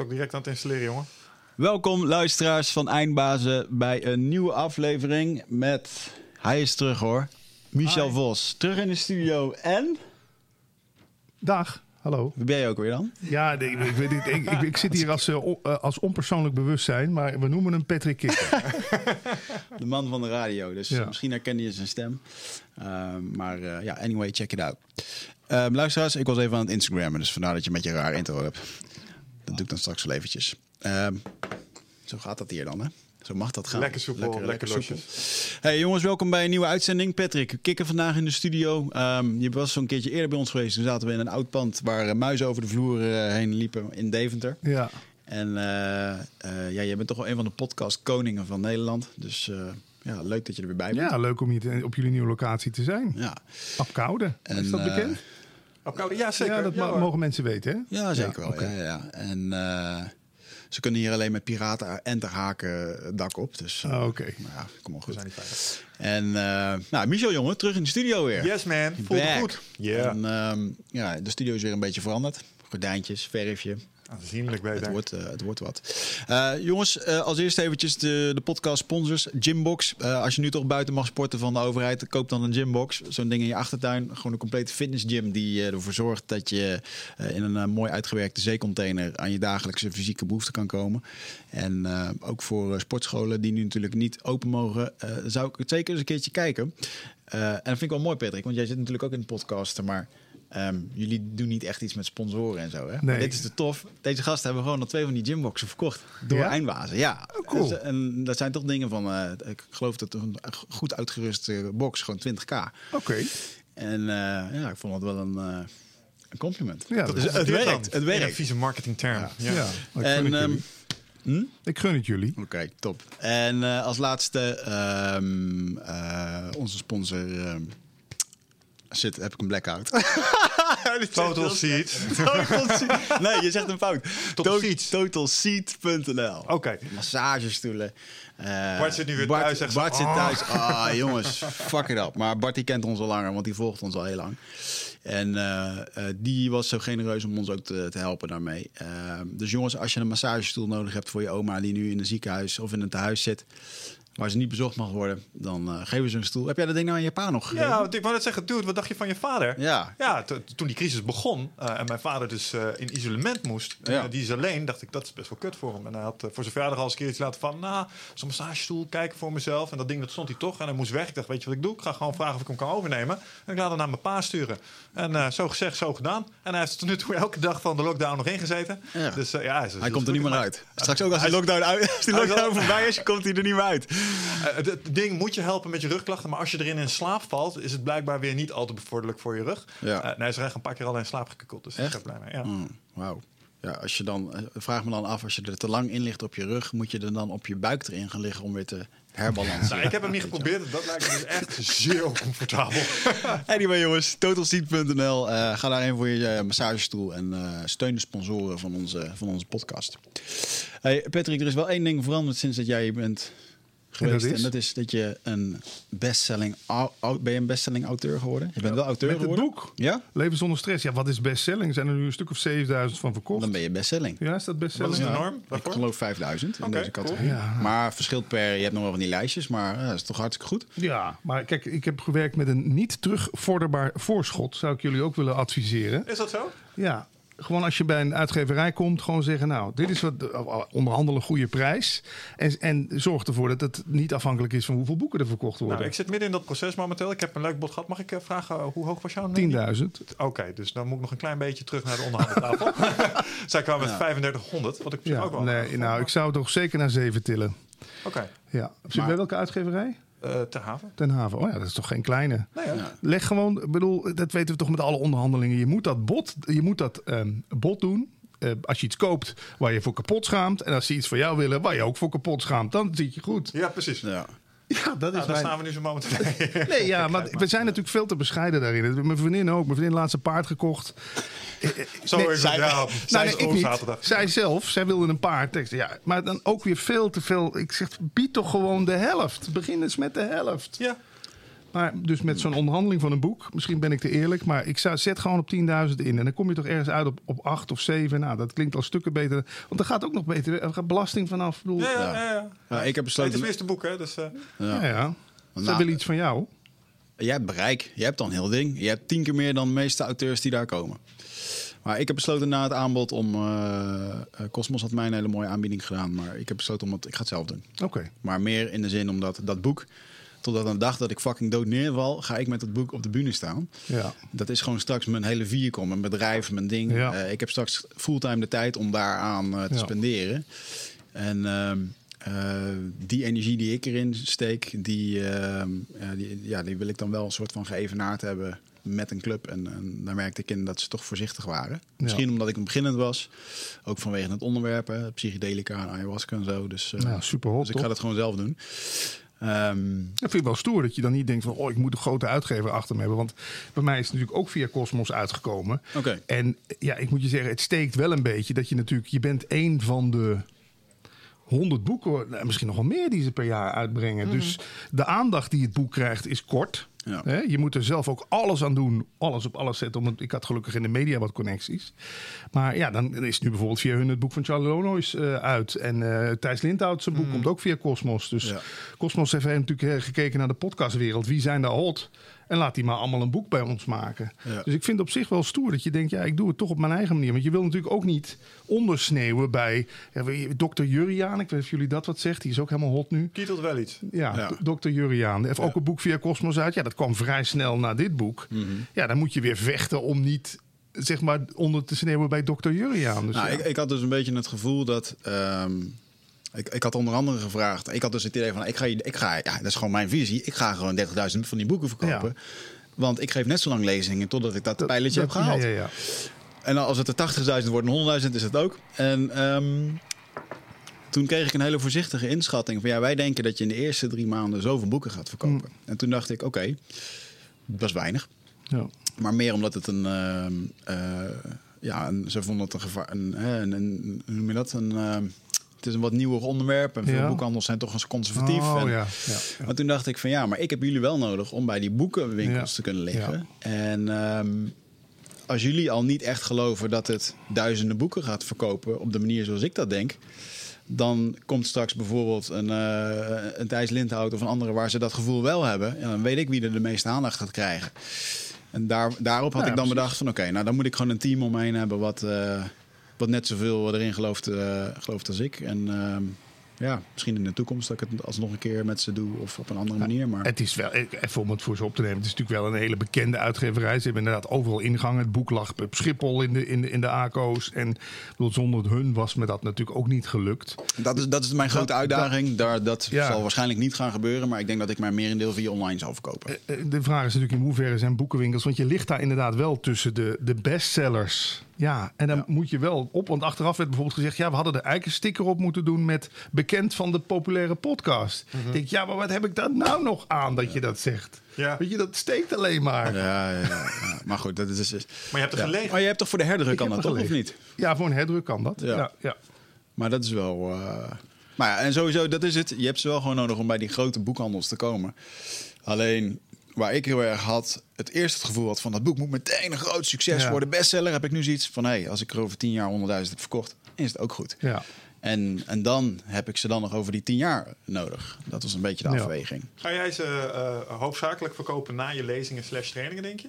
ook direct aan het installeren, jongen. Welkom luisteraars van Eindbazen bij een nieuwe aflevering met... Hij is terug hoor. Michel Hi. Vos, terug in de studio. En? Dag, hallo. Wie ben je ook weer dan? Ja, nee, ik, weet niet, ik, ik, ik zit hier als, eh, eh, als onpersoonlijk bewustzijn, maar we noemen hem Patrick Kikker. De man van de radio. Dus Ja. misschien herkende je zijn stem. Ehm, maar eh, ja, anyway, check it out. Ehm, luisteraars, ik was even aan het Instagrammen. Dus vandaar dat je met je raar intro hebt. Dat doe ik dan straks wel eventjes. Ehm, zo gaat dat hier dan, hè? Zo mag dat gaan. Lekker soepel, lekker losjes. Hey jongens, welkom bij een nieuwe uitzending. Patrick, we kikken vandaag in de studio. Ehm, je was zo'n keertje eerder bij ons geweest. Toen zaten we in een oud pand waar eh, muizen over de vloer eh, heen liepen in Deventer. Ja, En eh, eh, ja, jij bent toch wel een van de podcast koningen van Nederland. Dus eh, ja, leuk dat je er weer bij bent. ja leuk om hier te- op jullie nieuwe locatie te zijn. Ja, Apkoude, En, is dat bekend? Op koude, ja, zeker. ja, dat mogen mensen weten, hè? ja zeker wel. Ja, ja. En eh, ze kunnen hier alleen met piraten enterhaken het dak op. Dus eh, Oh, Oké. nou ja, kom maar We goed. zijn niet veilig. En uh, nou, Michel jongen, terug in de studio weer. Yes, man. Voelt goed. Ja. En ehm, ja, de studio is weer een beetje veranderd. Gordijntjes, verfje. Aanzienlijk Het beter. wordt, eh, het wordt wat. Eh, jongens, eh, als eerste eventjes de, de podcast sponsors. Gymbox. Als je nu toch buiten mag sporten van de overheid, koop dan een gymbox. Zo'n ding in je achtertuin. Gewoon een complete fitnessgym die ervoor zorgt dat je in een mooi uitgewerkte zeecontainer aan je dagelijkse fysieke behoeften kan komen. En ook voor sportscholen die nu natuurlijk niet open mogen, zou ik het zeker eens een keertje kijken. En dat vind ik wel mooi, Patrick, want jij zit natuurlijk ook in de podcast, maar ehm, jullie doen niet echt iets met sponsoren en zo. Hè? Maar Nee. dit is te tof. Deze gasten hebben gewoon al twee van die gymboxen verkocht door Ja? Eindbazen. Ja, Oh, cool. Dus, en dat zijn toch dingen van, eh, ik geloof dat een goed uitgeruste box gewoon 20k. Oké. En eh, ja, ik vond het wel een, eh, een compliment. Ja, dat Dus is- het dan, werkt, het werkt. vieze marketingterm. Ja, Ja. ja. ik En, gun het ehm, jullie. hm? Ik gun het jullie. Oké, top. En eh, als laatste, ehm, eh, onze sponsor. Zit, heb ik een blackout. Total Seat. Nee, je zegt een fout. Total. Totalseat.nl. Oké. Massagestoelen. Eh, Bart zit nu weer Bart- thuis, zegt ze, Bart zit "Oh." thuis. Ah, jongens, fuck it up. Maar Bart die kent ons al langer, want die volgt ons al heel lang. En eh, eh, die was zo genereus om ons ook te, te helpen daarmee. Dus jongens, als je een massagestoel nodig hebt voor je oma die nu in een ziekenhuis of in een tehuis zit, waar ze niet bezocht mag worden, dan eh, geven ze een stoel. Heb jij dat ding nou aan je pa nog gegeven? Ja, want ik wou net zeggen, dude, wat dacht je van je vader? Ja. Ja, to- toen die crisis begon eh, en mijn vader dus eh, in isolement moest, Ja. die is alleen, dacht ik, dat is best wel kut voor hem. En hij had voor zijn verjaardag al eens een keertje laten van, nou, zo'n massagestoel, kijken voor mezelf. En dat ding, dat stond hij toch. En hij moest weg. Ik dacht, weet je wat ik doe? Ik ga gewoon vragen of ik hem kan overnemen. En ik laat hem naar mijn pa sturen. En zo gezegd, zo gedaan. En hij heeft tot nu toe elke dag van de lockdown nog ingezeten. Ja. Dus ja, hij, is- Hij komt er niet meer uit. Straks ook als Hij lockdown, uit, als die lockdown voorbij is, komt hij er niet meer uit. Eh, het, ding moet je helpen met je rugklachten, maar als je erin in slaap valt, is het blijkbaar weer niet al te bevorderlijk voor je rug. Ja. Eh, nee, er echt een paar keer al in slaap gekukeld, dus Echt? ik ben blij mee. Ja. Mm, Wauw. Ja, als je dan, eh, vraag me dan af, als je er te lang in ligt op je rug, moet je er dan op je buik erin gaan liggen om weer te herbalanceren? Nou, ik heb hem niet geprobeerd, dat lijkt me dus echt zeer oncomfortabel. Anyway jongens, totalseat.nl. eh ga daarheen voor je massagestoel en eh, steun de sponsoren van onze, van onze podcast. Hey Patrick, er is wel één ding veranderd sinds dat jij hier bent geweest. dat is? En dat is dat je een bestselling, ben je een bestselling auteur geworden? Je bent wel auteur Met het geworden? boek. Ja? Leven zonder stress. Ja, wat is bestselling? Er zijn er nu een stuk of 7000 van verkocht. Dan ben je bestselling. Ja, is dat bestselling? Wat is de Ja. norm Ik geloof 5000 in deze cool. categorie. Ja. Maar verschilt per, je hebt nog wel van die lijstjes, maar dat is toch hartstikke goed. Ja, maar kijk, ik heb gewerkt met een niet terugvorderbaar voorschot. Zou ik jullie ook willen adviseren. Is dat zo? Ja, gewoon als je bij een uitgeverij komt, gewoon zeggen: Nou, dit is wat onderhandelen goede prijs. En, en zorg ervoor dat het niet afhankelijk is van hoeveel boeken er verkocht worden. Nou, ik zit midden in dat proces momenteel. Ik heb een leuk bod gehad. Mag ik eh, vragen, eh, hoe hoog was jouw mening? 10.000. Oké, dus dan moet ik nog een klein beetje terug naar de onderhandeltafel. Zij kwamen met 3500, wat ik Ja, ook wel... nee, nou, ik zou toch zeker naar 7 tillen. Oké, Ja. Zit bij welke uitgeverij? Eh, ter haven. Ten Haven. Oh ja, dat is toch geen kleine. Nee, ja. Leg gewoon, ik bedoel, dat weten we toch met alle onderhandelingen. Je moet dat bot, je moet dat ehm, bot doen. Eh, als je iets koopt waar je voor kapot schaamt. En als ze iets voor jou willen waar je ook voor kapot schaamt. Dan zit je goed. ja, precies. Ja. Ja, dat is Nou, daar mijn... staan we nu zo momenteel. Nee, ja, maar we zijn natuurlijk veel te bescheiden daarin. Mijn vriendin ook. Mijn vriendin laatst een paard gekocht. Zo Nee, zij- ja, Nou, zij nee, ik niet. Zij zelf, zij wilde een paard. Ja, maar dan ook weer veel te veel. Ik zeg, bied toch gewoon de helft. Begin eens met de helft. Ja, Maar dus met zo'n onderhandeling van een boek, misschien ben ik te eerlijk, maar ik zou, zet gewoon op 10.000 in. En dan kom je toch ergens uit op, op 8 of 7. Nou, dat klinkt al stukken beter. Want er gaat ook nog beter, er gaat belasting vanaf. Ik bedoel, Ja, ja, ja, ja. ja. Ja, ik heb Het is besloten... het eerste boek, hè? Dus, eh, ja. ja. Zij Nou, willen iets van jou. Jij hebt bereik, je hebt dan heel ding. Je hebt tien keer meer dan de meeste auteurs die daar komen. Maar ik heb besloten na het aanbod om... eh, eh, Cosmos had mij een hele mooie aanbieding gedaan. Maar ik heb besloten om het... Ik ga het zelf doen. Oké. Maar meer in de zin omdat dat boek... Totdat een dag dat ik fucking dood neerval... ga ik met dat boek op de bühne staan. Ja. Dat is gewoon straks mijn hele vehicle, mijn bedrijf, mijn ding. Ja. Eh, ik heb straks fulltime de tijd om daaraan eh, te Ja. spenderen. En ehm, eh, die energie die ik erin steek, die, ehm, ja, die, ja, die wil ik dan wel een soort van geëvenaard hebben met een club. En, en daar merkte ik in dat ze toch voorzichtig waren. Misschien omdat ik een beginnend was. Ook vanwege het onderwerp, hè, psychedelica en ayahuasca en zo. Dus, super hot, dus ik ga dat gewoon zelf doen. Ehm, Dat vind ik wel stoer dat je dan niet denkt van... oh, ik moet een grote uitgever achter me hebben. Want bij mij is het natuurlijk ook via Cosmos uitgekomen. Oké. En ja, ik moet je zeggen, het steekt wel een beetje... dat je natuurlijk... je bent één van de... 100 boeken, nou, misschien nog wel meer die ze per jaar uitbrengen. Dus de aandacht die het boek krijgt is kort. Ja. Je moet er zelf ook alles aan doen, alles op alles zetten. Omdat ik had gelukkig in de media wat connecties. Maar ja, dan is nu bijvoorbeeld via hun het boek van Charlie Lonois eh, uit. En eh Thijs Lindhout zijn boek komt ook via Cosmos. Dus Ja. Cosmos heeft natuurlijk eh, gekeken naar de podcastwereld. Wie zijn daar hot? En laat die maar allemaal een boek bij ons maken. Ja. Dus ik vind het op zich wel stoer dat je denkt, ja, ik doe het toch op mijn eigen manier. Want je wil natuurlijk ook niet ondersneeuwen bij ja, dokter Juriaan. Ik weet of jullie dat wat zegt. Die is ook helemaal hot nu. kietelt wel iets. Ja, Ja. do- dokter Juriaan. Heeft ook een boek via Cosmos uit. Ja, dat kwam vrij snel na dit boek. Mhm. Ja, dan moet je weer vechten om niet, zeg maar, onder te sneeuwen bij dokter Juriaan. Dus Nou, ik had dus een beetje het gevoel dat. ehm, ik, ik had onder andere gevraagd. Ik had dus het idee van: ik ga, ik ga ja, dat is gewoon mijn visie. Ik ga gewoon 30.000 van die boeken verkopen. Want ik geef net zo lang lezingen totdat ik dat, Dat- pijletje heb gehaald. Ja, ja, ja. En als het er 80.000 wordt en 100.000 is het ook. En ehm, toen kreeg ik een hele voorzichtige inschatting van ja, wij denken dat je in de eerste drie maanden zoveel boeken gaat verkopen. Mm. En toen dacht ik, oké, dat is weinig. Ja. Maar meer omdat het een. ehm, eh, ja, een, ze vonden het een gevaar. Een, een, een- hoe noem je dat? Een, ehm, het is een wat nieuwer onderwerp. En veel Ja. boekhandels zijn toch eens conservatief. Oh, en, ja. Maar toen dacht ik van ja, maar ik heb jullie wel nodig om bij die boekenwinkels te kunnen liggen. En ehm, als jullie al niet echt geloven dat het duizenden boeken gaat verkopen op de manier zoals ik dat denk. Dan komt straks bijvoorbeeld een, eh een Thijs Lindhout of een andere waar ze dat gevoel wel hebben. En dan weet ik wie er de meeste aandacht gaat krijgen. En daar, daarop had Ja, ik dan precies. bedacht van oké, nou dan moet ik gewoon een team om me heen hebben wat, eh, wat net zoveel erin gelooft, eh, gelooft als ik. En ehm, ja, misschien in de toekomst dat ik het alsnog een keer met ze doe of op een andere manier. Maar Het is wel, even om het voor ze op te nemen, het is natuurlijk wel een hele bekende uitgeverij. Ze hebben inderdaad overal ingangen. Het boek lag op Schiphol in de, in de, in de ACO's. En bedoel, zonder hun was me dat natuurlijk ook niet gelukt. Dat is, dat is mijn grote Dat- uitdaging. Daar, dat Ja. zal waarschijnlijk niet gaan gebeuren. Maar ik denk dat ik mijn merendeel via online zal verkopen. Eh, De vraag is natuurlijk in hoeverre zijn boekenwinkels. Want je ligt daar inderdaad wel tussen de, de bestsellers. Ja, en dan Ja. moet je wel op. Want achteraf werd bijvoorbeeld gezegd: ja, we hadden er eigenlijk een sticker op moeten doen met bekend van de populaire podcast. Ik denk, ja, maar wat heb ik daar nou nog aan dat je dat zegt? Ja. Weet je, dat steekt alleen maar. Ja, ja. Maar goed, dat is... is- Maar je hebt er ja. gelegen. Maar je hebt toch voor de herdruk Ik kan dat toch, of niet? Ja, voor een herdruk kan dat. Ja. Ja, ja. Maar dat is wel... eh, Maar ja, en sowieso, dat is het. Je hebt ze wel gewoon nodig om bij die grote boekhandels te komen. Alleen, waar ik heel erg had... Het eerst het gevoel had van... dat boek moet meteen een groot succes Ja. worden. Bestseller heb ik nu zoiets van... hé, hey, als ik er over tien jaar 100.000 heb verkocht... is het ook goed. ja. En, en dan heb ik ze dan nog over die tien jaar nodig. Dat was een beetje de Ja. afweging. Ga jij ze eh, hoofdzakelijk verkopen na je lezingen slash trainingen, denk je?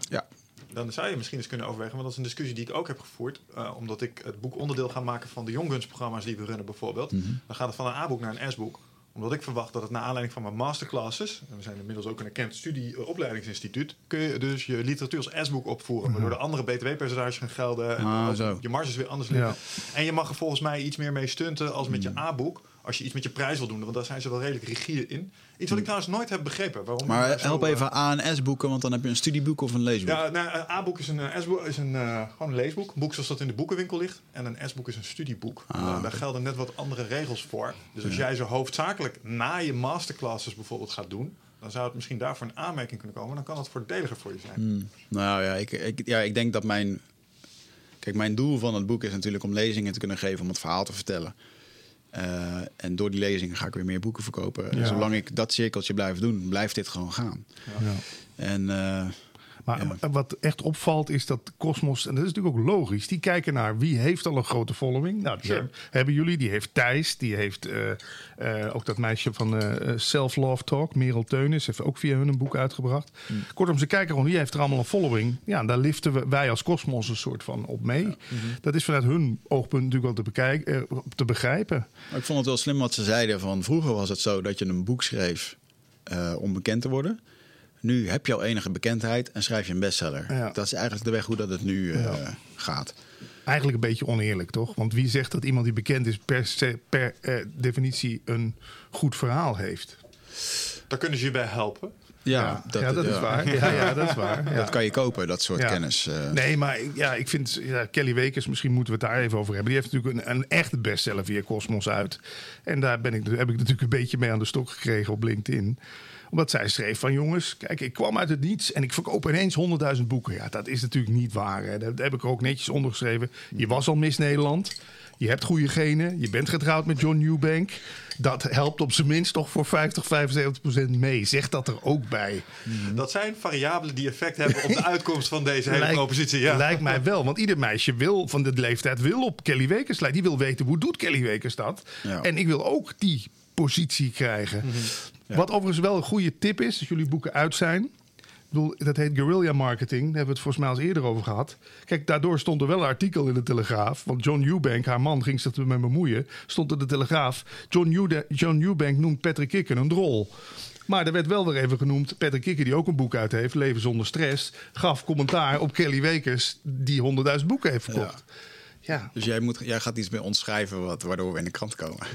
Ja. Dan zou je misschien eens kunnen overwegen, want dat is een discussie die ik ook heb gevoerd. eh, omdat ik het boek onderdeel ga maken van de Youngguns-programma's die we runnen bijvoorbeeld. Mhm. Dan gaat het van een A-boek naar een S-boek. Omdat ik verwacht dat het naar aanleiding van mijn masterclasses... en we zijn inmiddels ook een erkend studieopleidingsinstituut... kun je dus je literatuur als S-boek opvoeren. Waardoor de andere btw-percentages gaan gelden. En Ah, je marges weer anders liggen. Ja. En je mag er volgens mij iets meer mee stunten als met je Hmm. A-boek. Als je iets met je prijs wil doen, want daar zijn ze wel redelijk rigide in. Iets wat ik trouwens nooit heb begrepen. Waarom Hmm. Maar help eh, even A en S boeken, want dan heb je een studieboek of een leesboek. ja, nou, een A-boek is een, eh, S-boek is een, eh, gewoon een leesboek. Een boek zoals dat in de boekenwinkel ligt. En een S-boek is een studieboek. Ah, Eh, daar gelden net wat andere regels voor. Dus als jij ze hoofdzakelijk na je masterclasses bijvoorbeeld gaat doen... dan zou het misschien daarvoor een aanmerking kunnen komen. Dan kan het voordeliger voor je zijn. Hmm. Nou ja ik, ik, ja, ik denk dat mijn... Kijk, mijn doel van het boek is natuurlijk om lezingen te kunnen geven, om het verhaal te vertellen. Eh, en door die lezingen ga ik weer meer boeken verkopen. Ja. zolang ik dat cirkeltje blijf doen, blijft dit gewoon gaan. Ja. En eh, Maar Ja. wat echt opvalt is dat Cosmos, en dat is natuurlijk ook logisch, die kijken naar wie heeft al een grote following. Nou, die hebben, jullie, die heeft Thijs, die heeft eh, eh, ook dat meisje van eh, eh, Self Love Talk, Merel Teunis, heeft ook via hun een boek uitgebracht. Hmm. Kortom, ze kijken gewoon wie heeft er allemaal een following. Ja, en daar liften we, wij als Cosmos een soort van op mee. Mhm. Dat is vanuit hun oogpunt natuurlijk wel te, bekijken, eh, te begrijpen. Maar ik vond het wel slim wat ze zeiden. Van vroeger was het zo dat je een boek schreef eh, om bekend te worden. Nu heb je al enige bekendheid en schrijf je een bestseller. Ja. Dat is eigenlijk de weg hoe dat het nu eh, Ja. gaat. Eigenlijk een beetje oneerlijk, toch? Want wie zegt dat iemand die bekend is per, se, per eh, definitie een goed verhaal heeft? Daar kunnen ze je bij helpen. ja, ja, dat is ja. waar. Ja, ja, dat is waar. Ja. Dat kan je kopen, dat soort Ja. kennis. eh. Nee, maar ja, ik vind ja, Kelly Wekers, misschien moeten we het daar even over hebben. Die heeft natuurlijk een, een echte bestseller via Cosmos uit. En daar ben ik, heb ik natuurlijk een beetje mee aan de stok gekregen op LinkedIn. Omdat zij schreef van jongens, kijk, ik kwam uit het niets en ik verkoop ineens 100.000 boeken. Ja, dat is natuurlijk niet waar. Hè. Dat heb ik er ook netjes onder geschreven. Je was al Miss Nederland. Je hebt goede genen. Je bent getrouwd met John Newbank. Dat helpt op zijn minst toch voor 50, 75 procent mee. Zeg dat er ook bij. Dat zijn variabelen die effect hebben op de uitkomst van deze hele propositie. Ja. Lijkt mij wel. Want ieder meisje wil van de leeftijd wil op Kelly Wekers lijken. Die wil weten hoe doet Kelly Wekers dat. Ja. En ik wil ook die positie krijgen. Wat overigens wel een goede tip is, als jullie boeken uit zijn. Ik bedoel, dat heet guerrilla marketing. Daar hebben we het volgens mij al eens eerder over gehad. Kijk, daardoor stond er wel een artikel in de Telegraaf. Want John Eubank, haar man, ging zich ermee bemoeien. Stond in de Telegraaf. John, Eude- John Eubank noemt Patrick Kikken een drol. Maar er werd wel weer even genoemd. Patrick Kikken, die ook een boek uit heeft, Leven zonder stress. gaf commentaar op Kelly Wekers, die 100.000 boeken heeft verkocht. Ja. Dus jij, moet, jij gaat iets bij ons schrijven wat, waardoor we in de krant komen.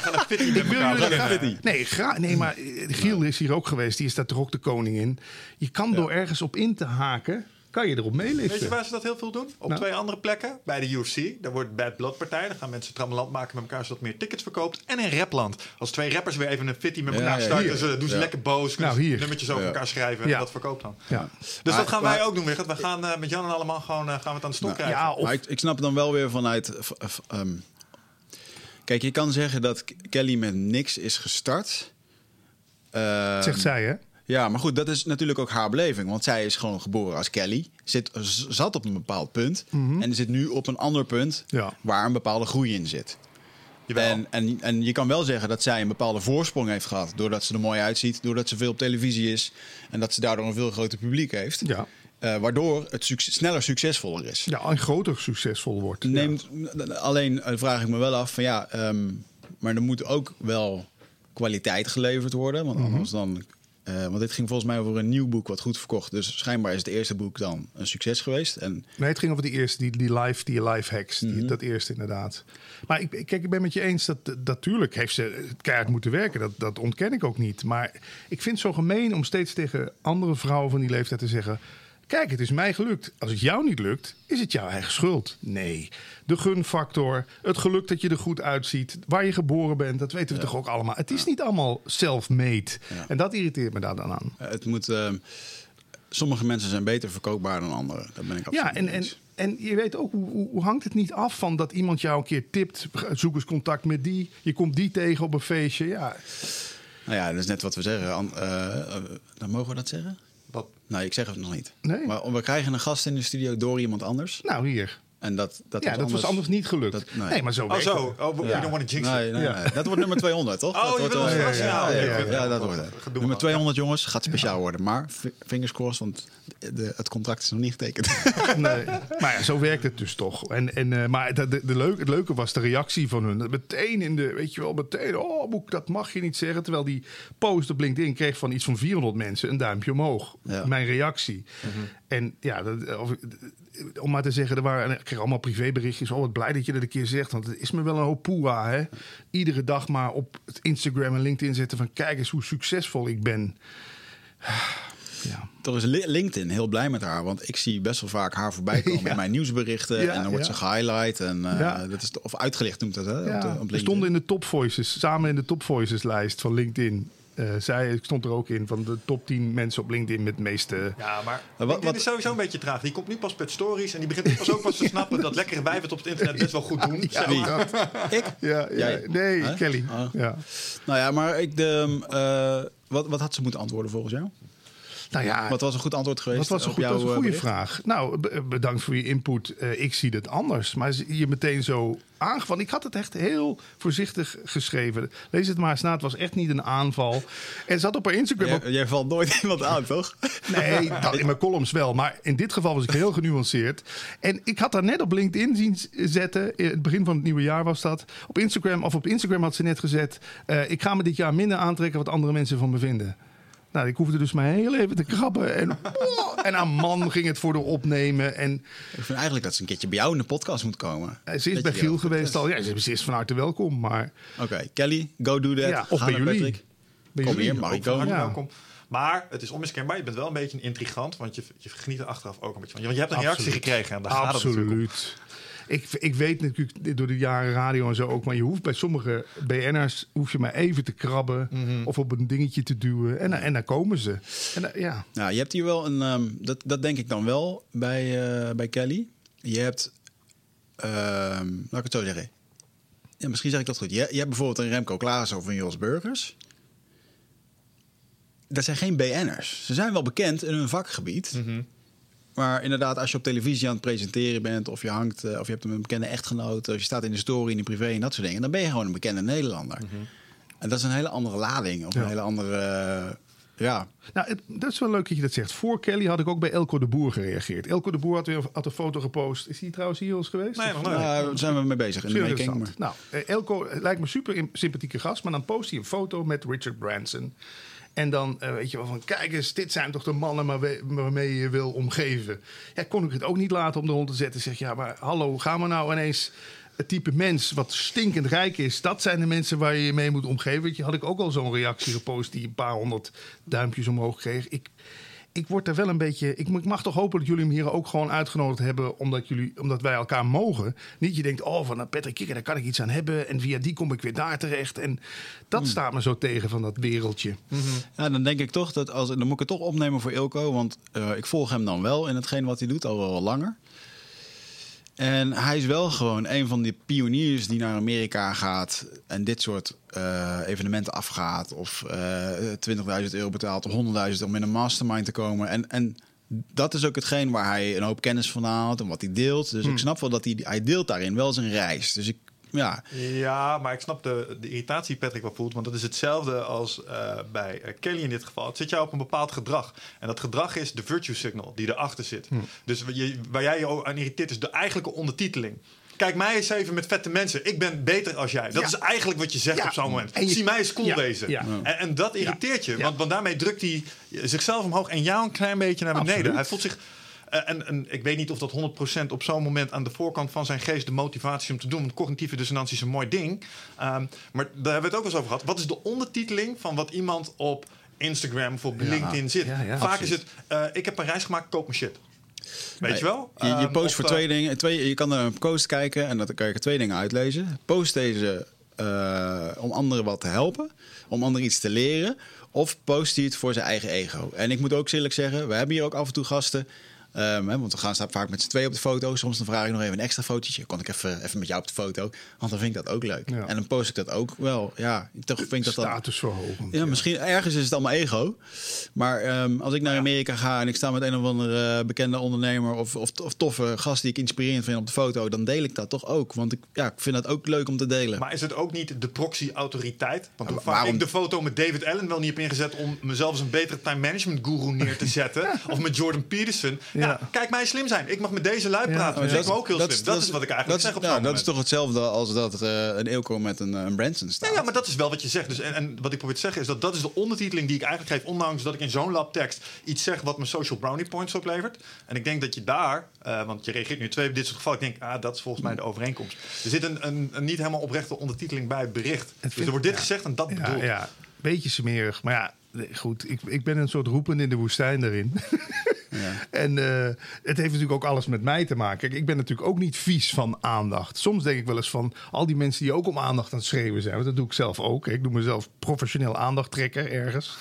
Gaan een fitty Ik wil jullie-. Nee, gra- nee, maar eh, Giel is hier ook geweest. Die is daar toch ook de koning in. Je kan door ergens op in te haken, kan je erop Weet je meeliften. waar ze dat heel veel doen? Op Nou. twee andere plekken. Bij de UFC. Daar wordt Bad Blood partij. Dan gaan mensen trammeland maken met elkaar zodat meer tickets verkoopt. En in Rapland. Als twee rappers weer even een fitty met Ja, elkaar ja, starten. hier. ze doen ze Ja. lekker boos. kunnen Nou, hier. Nummertjes over Ja. elkaar schrijven. Ja. En dat verkoopt dan. Ja. Dus Maar- dat gaan wij maar- ook doen, Wigert. We gaan eh, met Jan en allemaal gewoon eh, gaan we het aan de stok Nou, krijgen. Ja, of Maar ik, ik snap dan wel weer vanuit. v- v- ehm, kijk, je kan zeggen dat Kelly met niks is gestart. Ehm, zegt zij, hè? Ja, maar goed, dat is natuurlijk ook haar beleving. Want zij is gewoon geboren als Kelly. Zit, zat op een bepaald punt. En zit nu op een ander punt Ja. waar een bepaalde groei in zit. Jawel. En, en, en je kan wel zeggen dat zij een bepaalde voorsprong heeft gehad. Doordat ze er mooi uitziet, doordat ze veel op televisie is. En dat ze daardoor een veel groter publiek heeft. Ja. Eh, waardoor het suc- sneller succesvoller is. Ja, en groter succesvol wordt. Ja. Neemt, Alleen eh, vraag ik me wel af van ja, ehm, maar er moet ook wel kwaliteit geleverd worden. Want Mhm. anders dan. Eh, want dit ging volgens mij over een nieuw boek wat goed verkocht. Dus schijnbaar is het eerste boek dan een succes geweest. En Nee, het ging over die eerste, die, die live, die live hacks. Die, Mhm. Dat eerste inderdaad. Maar ik, kijk, ik ben met je eens dat dat- natuurlijk heeft ze keihard moeten werken. Dat, dat ontken ik ook niet. Maar ik vind het zo gemeen om steeds tegen andere vrouwen van die leeftijd te zeggen... Kijk, het is mij gelukt. Als het jou niet lukt, is het jouw eigen schuld. Nee. De gunfactor, het geluk dat je er goed uitziet, waar je geboren bent, dat weten we toch ook allemaal. Het is niet allemaal self-made. En dat irriteert me daar dan aan. eh, het moet. ehm, sommige mensen zijn beter verkoopbaar dan anderen. Dat ben ik absoluut Ja, en, en, en je weet ook, hoe, hoe, hangt het niet af van dat iemand jou een keer tipt, zoek eens contact met die, je komt die tegen op een feestje. Ja, Nou ja, dat is net wat we zeggen. Eh, eh, dan mogen we dat zeggen? Wat? Nee, ik zeg het nog niet. Nee. Maar we krijgen een gast in de studio door iemand anders. nou hier. En dat, dat, ja, dat was anders niet gelukt. dat- nee. nee. maar zo Oh, zo. Oh, we Ja. don't want to jinx Nee, it. nee, Ja. Dat wordt nummer 200, toch? Oh, dat je wordt wel- verrassen? ja, Ja, ja, oké, ja, oké. Ja, dat wordt het. Nummer maar. 200, jongens, gaat speciaal worden. Maar fingers crossed, want de, het contract is nog niet getekend. Nee. Maar ja, zo werkt het dus toch. En, en, eh, maar de, de, de leuke, het leuke was de reactie van hun. Meteen in de, weet je wel, meteen, oh boek, dat mag je niet zeggen. Terwijl die post op LinkedIn kreeg van iets van 400 mensen een duimpje omhoog. Ja. Mijn reactie. En ja, dat, of, om maar te zeggen, er waren, ik kreeg allemaal privéberichtjes. Oh, wat blij dat je dat een keer zegt. Want het is me wel een hoop poeha, hè. Iedere dag maar op het Instagram en LinkedIn zetten van... kijk eens hoe succesvol ik ben. Ja. Toch is Li- LinkedIn heel blij met haar. Want ik zie best wel vaak haar voorbij komen Ja. in mijn nieuwsberichten. Ja, en dan wordt ze gehighlight. En, eh, dat is of uitgelicht noemt dat, hè? op de, Ja, op we LinkedIn. stonden in de top voices, samen in de top voices lijst van LinkedIn. Eh, zei, ik stond er ook in, van de top 10 mensen op LinkedIn met de meeste... Ja, maar wat- LinkedIn wat- is sowieso een beetje traag. Die komt nu pas met stories en die begint nu pas ook pas te snappen dat lekkere wijven het op het internet best wel goed doen. maar. Ik? Ja, ja, Jij? nee, Huh? Kelly. Ja. Nou ja, maar ik de, eh, wat, wat had ze moeten antwoorden volgens jou? Nou ja, Wat was een goed antwoord geweest? Dat was een, op goed, jouw, was een eh, goede bericht? vraag. Nou, be- bedankt voor je input. Eh, ik zie het anders. Maar je meteen zo aangevallen. Ik had het echt heel voorzichtig geschreven. Lees het maar eens na. Het was echt niet een aanval. En zat op haar Instagram Jij, jij valt nooit iemand aan, toch? Nee, dat in mijn columns wel. Maar in dit geval was ik heel genuanceerd. En ik had haar net op LinkedIn zien zetten. In het begin van het nieuwe jaar was dat. Op Instagram, of op Instagram had ze net gezet. eh, ik ga me dit jaar minder aantrekken wat andere mensen van me vinden. Nou, ik hoefde dus maar heel even te krabben. En, en haar man ging het voor de opnemen. En Ik vind eigenlijk dat ze een keertje bij jou in de podcast moet komen. ze is Dat bij Giel geweest al. Ja, ze is van harte welkom. Maar Oké, Kelly, go do that. Ja, of Ga bij jullie. Patrick. bij Kom jullie hier, mag ik ook komen? van- Hartelijk Ja. welkom. Maar het is onmiskenbaar. Je bent wel een beetje een intrigant, want je, je geniet er achteraf ook een beetje van. Want je hebt een reactie Absoluut. gekregen en daar gaat het natuurlijk om. Ik, ik weet natuurlijk door de jaren radio en zo ook, maar je hoeft bij sommige BN'ers hoef je maar even te krabben Mhm. of op een dingetje te duwen en, en dan komen ze. En, dan- ja. Nou, je hebt hier wel een... ehm, dat, dat denk ik dan wel bij, eh, bij Kelly. Je hebt... ehm, laat ik het zo zeggen. Ja, misschien zeg ik dat goed. Je, je hebt bijvoorbeeld een Remco Klaassen of een Jos Burgers. Dat zijn geen BN'ers. Ze zijn wel bekend in hun vakgebied. Mhm. Maar inderdaad, als je op televisie aan het presenteren bent... of je hangt, eh, of je hebt een bekende echtgenoot... of je staat in de story, in de privé en dat soort dingen... dan ben je gewoon een bekende Nederlander. En dat is een hele andere lading. Of Ja. een hele andere... eh, ja, Nou, het, dat is wel leuk dat je dat zegt. Voor Kelly had ik ook bij Elko de Boer gereageerd. Elko de Boer had, weer, had een foto gepost. Is hij trouwens hier eens geweest? Nee, nog. Nou, daar zijn we mee bezig in de making. interessant. Nou, eh, Elko lijkt me super sympathieke gast, maar dan post hij een foto met Richard Branson. En dan eh, weet je wel van, kijk eens, dit zijn toch de mannen waarmee, je wil omgeven. Ja, kon ik het ook niet laten om de hond te zetten. Zeg, ja, maar hallo, gaan we nou ineens het type mens wat stinkend rijk is... dat zijn de mensen waar je je mee moet omgeven. Weet je, had ik ook al zo'n reactie gepost die een paar honderd duimpjes omhoog kreeg. Ik, ik word er wel een beetje. Ik, ik mag toch hopen dat jullie hem hier ook gewoon uitgenodigd hebben. Omdat, jullie, omdat wij elkaar mogen. Niet je denkt, oh, van Patrick Kikker, daar kan ik iets aan hebben. En via die kom ik weer daar terecht. En dat staat me zo tegen van dat wereldje. Ja, dan denk ik toch dat als dan moet ik het toch opnemen voor Ilko, want eh, ik volg hem dan wel in hetgeen wat hij doet al wel langer. En hij is wel gewoon een van die pioniers die naar Amerika gaat en dit soort eh, evenementen afgaat. Of eh 20.000 euro betaalt of 100.000 om in een mastermind te komen. En, en dat is ook hetgeen waar hij een hoop kennis van haalt en wat hij deelt. Dus ik snap wel dat hij, hij deelt daarin wel zijn reis. Dus ik, ja, Ja, maar ik snap de, de irritatie die Patrick wel voelt. Want dat is hetzelfde als eh, bij eh, Kelly in dit geval. Het zit jou op een bepaald gedrag. En dat gedrag is de virtue signal die erachter zit. Dus waar, je, waar jij je aan irriteert is de eigenlijke ondertiteling. Kijk mij eens even met vette mensen. Ik ben beter als jij. Dat Ja. is eigenlijk wat je zegt Ja. op zo'n moment. En je- Zie mij eens cool Ja. wezen. Ja. En, en dat irriteert je. Want, want daarmee drukt hij zichzelf omhoog en jou een klein beetje naar beneden. Absoluut. Hij voelt zich... eh, en, en ik weet niet of dat 100% op zo'n moment aan de voorkant van zijn geest de motivatie om te doen. Want cognitieve dissonantie is een mooi ding. Ehm, maar daar hebben we het ook wel eens over gehad. Wat is de ondertiteling van wat iemand op Instagram of op Ja. LinkedIn zit? Ja, ja, Vaak absoluut. is het, eh, ik heb een reis gemaakt, koop mijn shit. Weet Nee, je wel? Je, je Ehm, post voor eh, twee dingen. Twee, je kan naar een post kijken en dan kan je er twee dingen uitlezen. Post deze eh, om anderen wat te helpen, om anderen iets te leren. Of post hij het voor zijn eigen ego. En ik moet ook eerlijk zeggen, we hebben hier ook af en toe gasten. Ehm, hè, want we gaan staan vaak met z'n twee op de foto. Soms dan vraag ik nog even een extra fotootje. Kon ik even, even met jou op de foto? Want dan vind ik dat ook leuk. Ja. En dan post ik dat ook wel. Ja, toch vind ik dat dan... Statusverhogend. Ja, misschien ergens is het allemaal ego. Maar ehm, als ik naar Amerika ga en ik sta met een of andere bekende ondernemer of, of, of toffe gast die ik inspirerend vind op de foto, dan deel ik dat toch ook. Want ik, ja, ik vind dat ook leuk om te delen. Maar is het ook niet de proxy-autoriteit? Want hoe vaak waarom- ik de foto met David Allen wel niet heb ingezet om mezelf als een betere time management guru neer te zetten. of met Jordan Peterson. Ja. Ja. kijk mij slim zijn. Ik mag met deze lui praten. Dus ik ben ook heel slim. Dat, is wat ik eigenlijk dat, zeg op zo'n dat is toch hetzelfde als dat eh, een Eelco met een, eh, een Branson staat. Ja, ja, maar dat is wel wat je zegt. Dus en, en wat ik probeer te zeggen is dat dat is de ondertiteling die ik eigenlijk geef. Ondanks dat ik in zo'n labtekst iets zeg wat me social brownie points oplevert. En ik denk dat je daar, eh, want je reageert nu twee op dit soort gevallen. Ik denk, ah, dat is volgens mij de overeenkomst. Er zit een, een, een niet helemaal oprechte ondertiteling bij het bericht. dus er wordt dit ja. gezegd en dat bedoel Ja, ik. ja, beetje smerig. Maar ja, goed. Ik, ik ben een soort roepen in de woestijn daarin. En eh, het heeft natuurlijk ook alles met mij te maken. Kijk, ik ben natuurlijk ook niet vies van aandacht. Soms denk ik wel eens van al die mensen die ook om aandacht aan het schreeuwen zijn. Want dat doe ik zelf ook. Ik doe mezelf professioneel aandachttrekker ergens.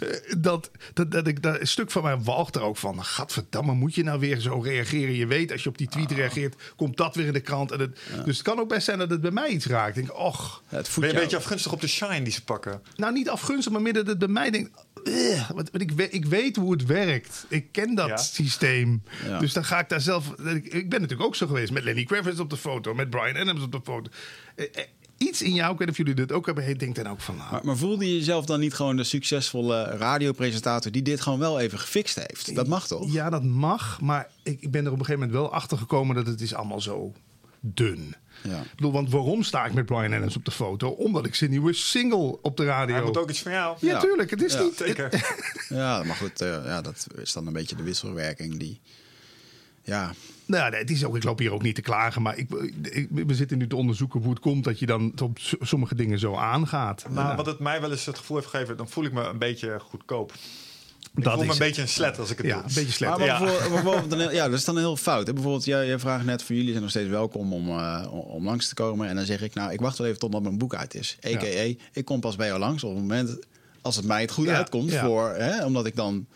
Eh, dat, dat, dat ik, dat, een stuk van mij walgt er ook van. Gadverdamme, moet je nou weer zo reageren? Je weet, als je op die tweet reageert, komt dat weer in de krant. En het, Dus het kan ook best zijn dat het bij mij iets raakt. Ik denk, och, Het Ben je een beetje afgunstig op de shine die ze pakken? nou, niet afgunstig, maar meer dat het bij mij denkt. "Ugh," want, want ik, ik weet hoe het werkt. Ik ken dat Ja. systeem. Ja. Dus dan ga ik daar zelf. Ik, ik ben natuurlijk ook zo geweest met Lenny Kravitz op de foto, met Brian Adams op de foto. Eh, eh, iets in jou, ik weet niet of jullie dit ook hebben, je denkt dan ook van. Nou, Maar, maar voelde je jezelf dan niet gewoon de succesvolle radiopresentator die dit gewoon wel even gefixt heeft? Dat mag toch? Ja, dat mag, maar ik, ik ben er op een gegeven moment wel achter gekomen dat het is allemaal zo dun. Ja. Ik bedoel, want waarom sta ik met Brian Adams op de foto? Omdat ik zijn nieuwe single op de radio. Hij moet ook iets van jou. Ja, Ja. tuurlijk. Het is Ja. niet. Zeker. Ja, maar goed, eh, ja, dat is dan een beetje de wisselwerking die... Ja, Nou, nee, het is ook, ik loop hier ook niet te klagen, maar ik, ik- we zitten nu te onderzoeken hoe het komt dat je dan op sommige dingen zo aangaat. Maar Nou, wat het mij wel eens het gevoel heeft gegeven, dan voel ik me een beetje goedkoop. Ik dat voel me is een beetje een slet als ik het ja, doe. een beetje slecht. Maar, Ja. bijvoorbeeld, ja, dat is dan heel fout. Hè? Bijvoorbeeld, jij, jij vraagt net van jullie zijn nog steeds welkom om, eh, om langs te komen. En dan zeg ik, nou, ik wacht wel even totdat mijn boek uit is. A.k.a. ik kom pas bij jou langs op het moment als het mij het goed Ja, uitkomt. ja. Voor, hè, omdat ik dan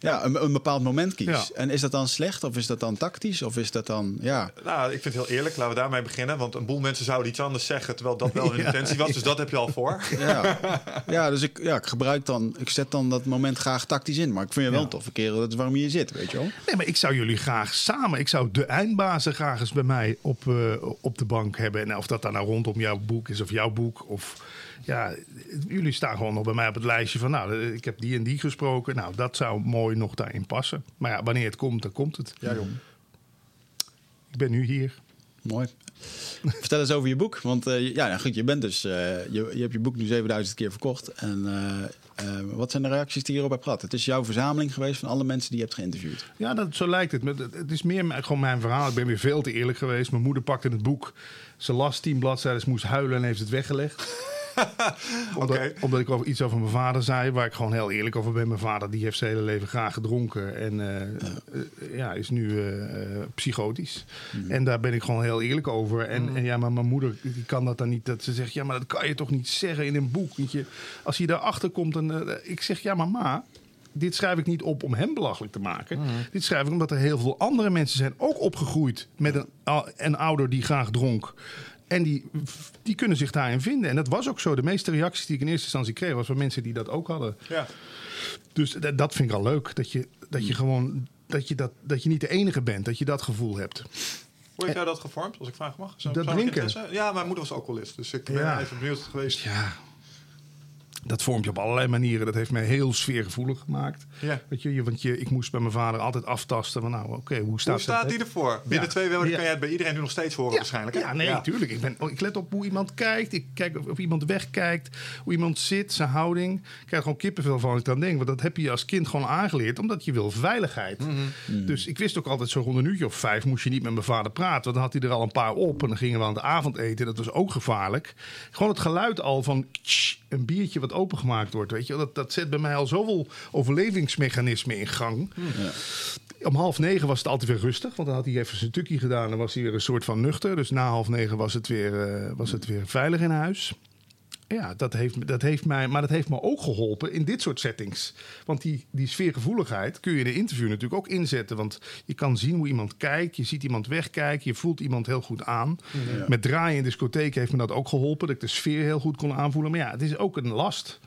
ja, een, een bepaald moment kies. Ja. En is dat dan slecht of is dat dan tactisch? Of is dat dan, ja... Nou, ik vind het heel eerlijk. Laten we daarmee beginnen. Want een boel mensen zouden iets anders zeggen, terwijl dat wel hun Ja, intentie was. Dus dat heb je al voor. Ja, ja dus ik, ja, ik gebruik dan, ik zet dan dat moment graag tactisch in. Maar ik vind je wel een toffe kerel, dat is waarom je hier zit, weet je wel. Nee, maar ik zou jullie graag samen, ik zou de eindbazen graag eens bij mij op, eh, op de bank hebben. En of dat dan nou rondom jouw boek is of jouw boek. Of ja, jullie staan gewoon nog bij mij op het lijstje van, nou, ik heb die en die gesproken. Nou, dat zou mooi nog daarin passen. Maar ja, wanneer het komt, dan komt het. Ja, joh. Ik ben nu hier. Mooi. Vertel eens over je boek. Want eh, ja, nou goed, je, bent dus, eh, je, je hebt je boek nu 7000 keer verkocht. En eh, wat zijn de reacties die je erop hebt gehad? Het is jouw verzameling geweest van alle mensen die je hebt geïnterviewd. Ja, dat, zo lijkt het. Het is meer gewoon mijn verhaal. Ik ben weer veel te eerlijk geweest. Mijn moeder pakte het boek. Ze las tien bladzijden, moest huilen en heeft het weggelegd. omdat, omdat ik over iets over mijn vader zei, waar ik gewoon heel eerlijk over ben. Mijn vader die heeft zijn hele leven graag gedronken en eh, eh, ja, is nu eh, psychotisch. En daar ben ik gewoon heel eerlijk over. En, en ja, maar mijn moeder die kan dat dan niet. Dat ze zegt, ja, maar dat kan je toch niet zeggen in een boek. Je, als je daarachter komt, en ik zeg, ja, maar ma, dit schrijf ik niet op om hem belachelijk te maken. Dit schrijf ik omdat er heel veel andere mensen zijn ook opgegroeid met een, een ouder die graag dronk. En die, die kunnen zich daarin vinden. En dat was ook zo. De meeste reacties die ik in eerste instantie kreeg, was van mensen die dat ook hadden. Ja. Dus dat, vind ik al leuk. Dat je, dat je gewoon. Dat je, dat, dat je niet de enige bent, dat je dat gevoel hebt. Hoe heeft jou dat gevormd, als ik vragen mag? Zo, Dat drinken? Ja, mijn moeder was alcoholist. Dus ik ben Ja. even benieuwd geweest. Ja, dat vormt je op allerlei manieren. Dat heeft mij heel sfeergevoelig gemaakt. Ja. Weet je, want je, ik moest bij mijn vader altijd aftasten. Van, nou, oké, hoe staat Hoe staat die ervoor? Binnen twee weken kan jij het bij iedereen nu nog steeds horen waarschijnlijk. hè? Ja, nee, natuurlijk. Ik, ben, oh, ik let op hoe iemand kijkt. Ik kijk of, of iemand wegkijkt. Hoe iemand zit, zijn houding. Ik krijg gewoon kippenvel van ik dan denk. Want dat heb je als kind gewoon aangeleerd. Omdat je wil veiligheid. Mhm. Dus ik wist ook altijd zo rond een uurtje of vijf moest je niet met mijn vader praten. Want dan had hij er al een paar op. En dan gingen we aan het avondeten. Dat was ook gevaarlijk. Gewoon het geluid al van tsch, een biertje wat opengemaakt wordt. Weet je? Dat, dat zet bij mij al zoveel overlevingsmechanismen in gang. Om half negen was het altijd weer rustig. Want dan had hij even zijn tukkie gedaan. Dan was hij weer een soort van nuchter. Dus na half negen was het weer, eh, was het weer veilig in huis. Ja, dat heeft, dat heeft mij, maar dat heeft me ook geholpen in dit soort settings. Want die, die sfeergevoeligheid kun je in een interview natuurlijk ook inzetten. Want je kan zien hoe iemand kijkt, je ziet iemand wegkijken, je voelt iemand heel goed aan. Met draaien in discotheek heeft me dat ook geholpen, dat ik de sfeer heel goed kon aanvoelen. Maar ja, het is ook een last.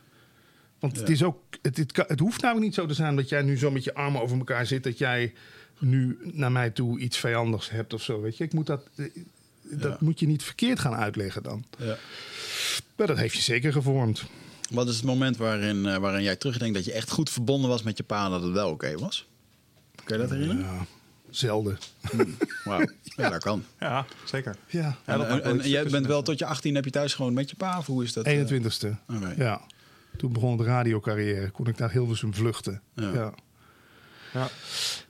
Want het, is ook, het, het, hoeft namelijk niet zo te zijn dat jij nu zo met je armen over elkaar zit, dat jij nu naar mij toe iets vijandigs hebt of zo. Weet je, ik moet dat, eh, dat Ja. moet je niet verkeerd gaan uitleggen dan. Ja. Maar dat heeft je zeker gevormd. Wat is het moment waarin, eh, waarin jij terugdenkt dat je echt goed verbonden was met je pa en dat het wel oké was? Kun je dat herinneren? Ja, zelden. Wauw, ja, dat kan. Ja, zeker. Ja, Ja, En, jij bent wel tot je 18 heb je thuis gewoon met je pa of hoe is dat? eh? 21ste. Oké. Ja. Toen begon de radiocarrière. Kon ik naar Hilversum vluchten. Ja. Ja. Ja.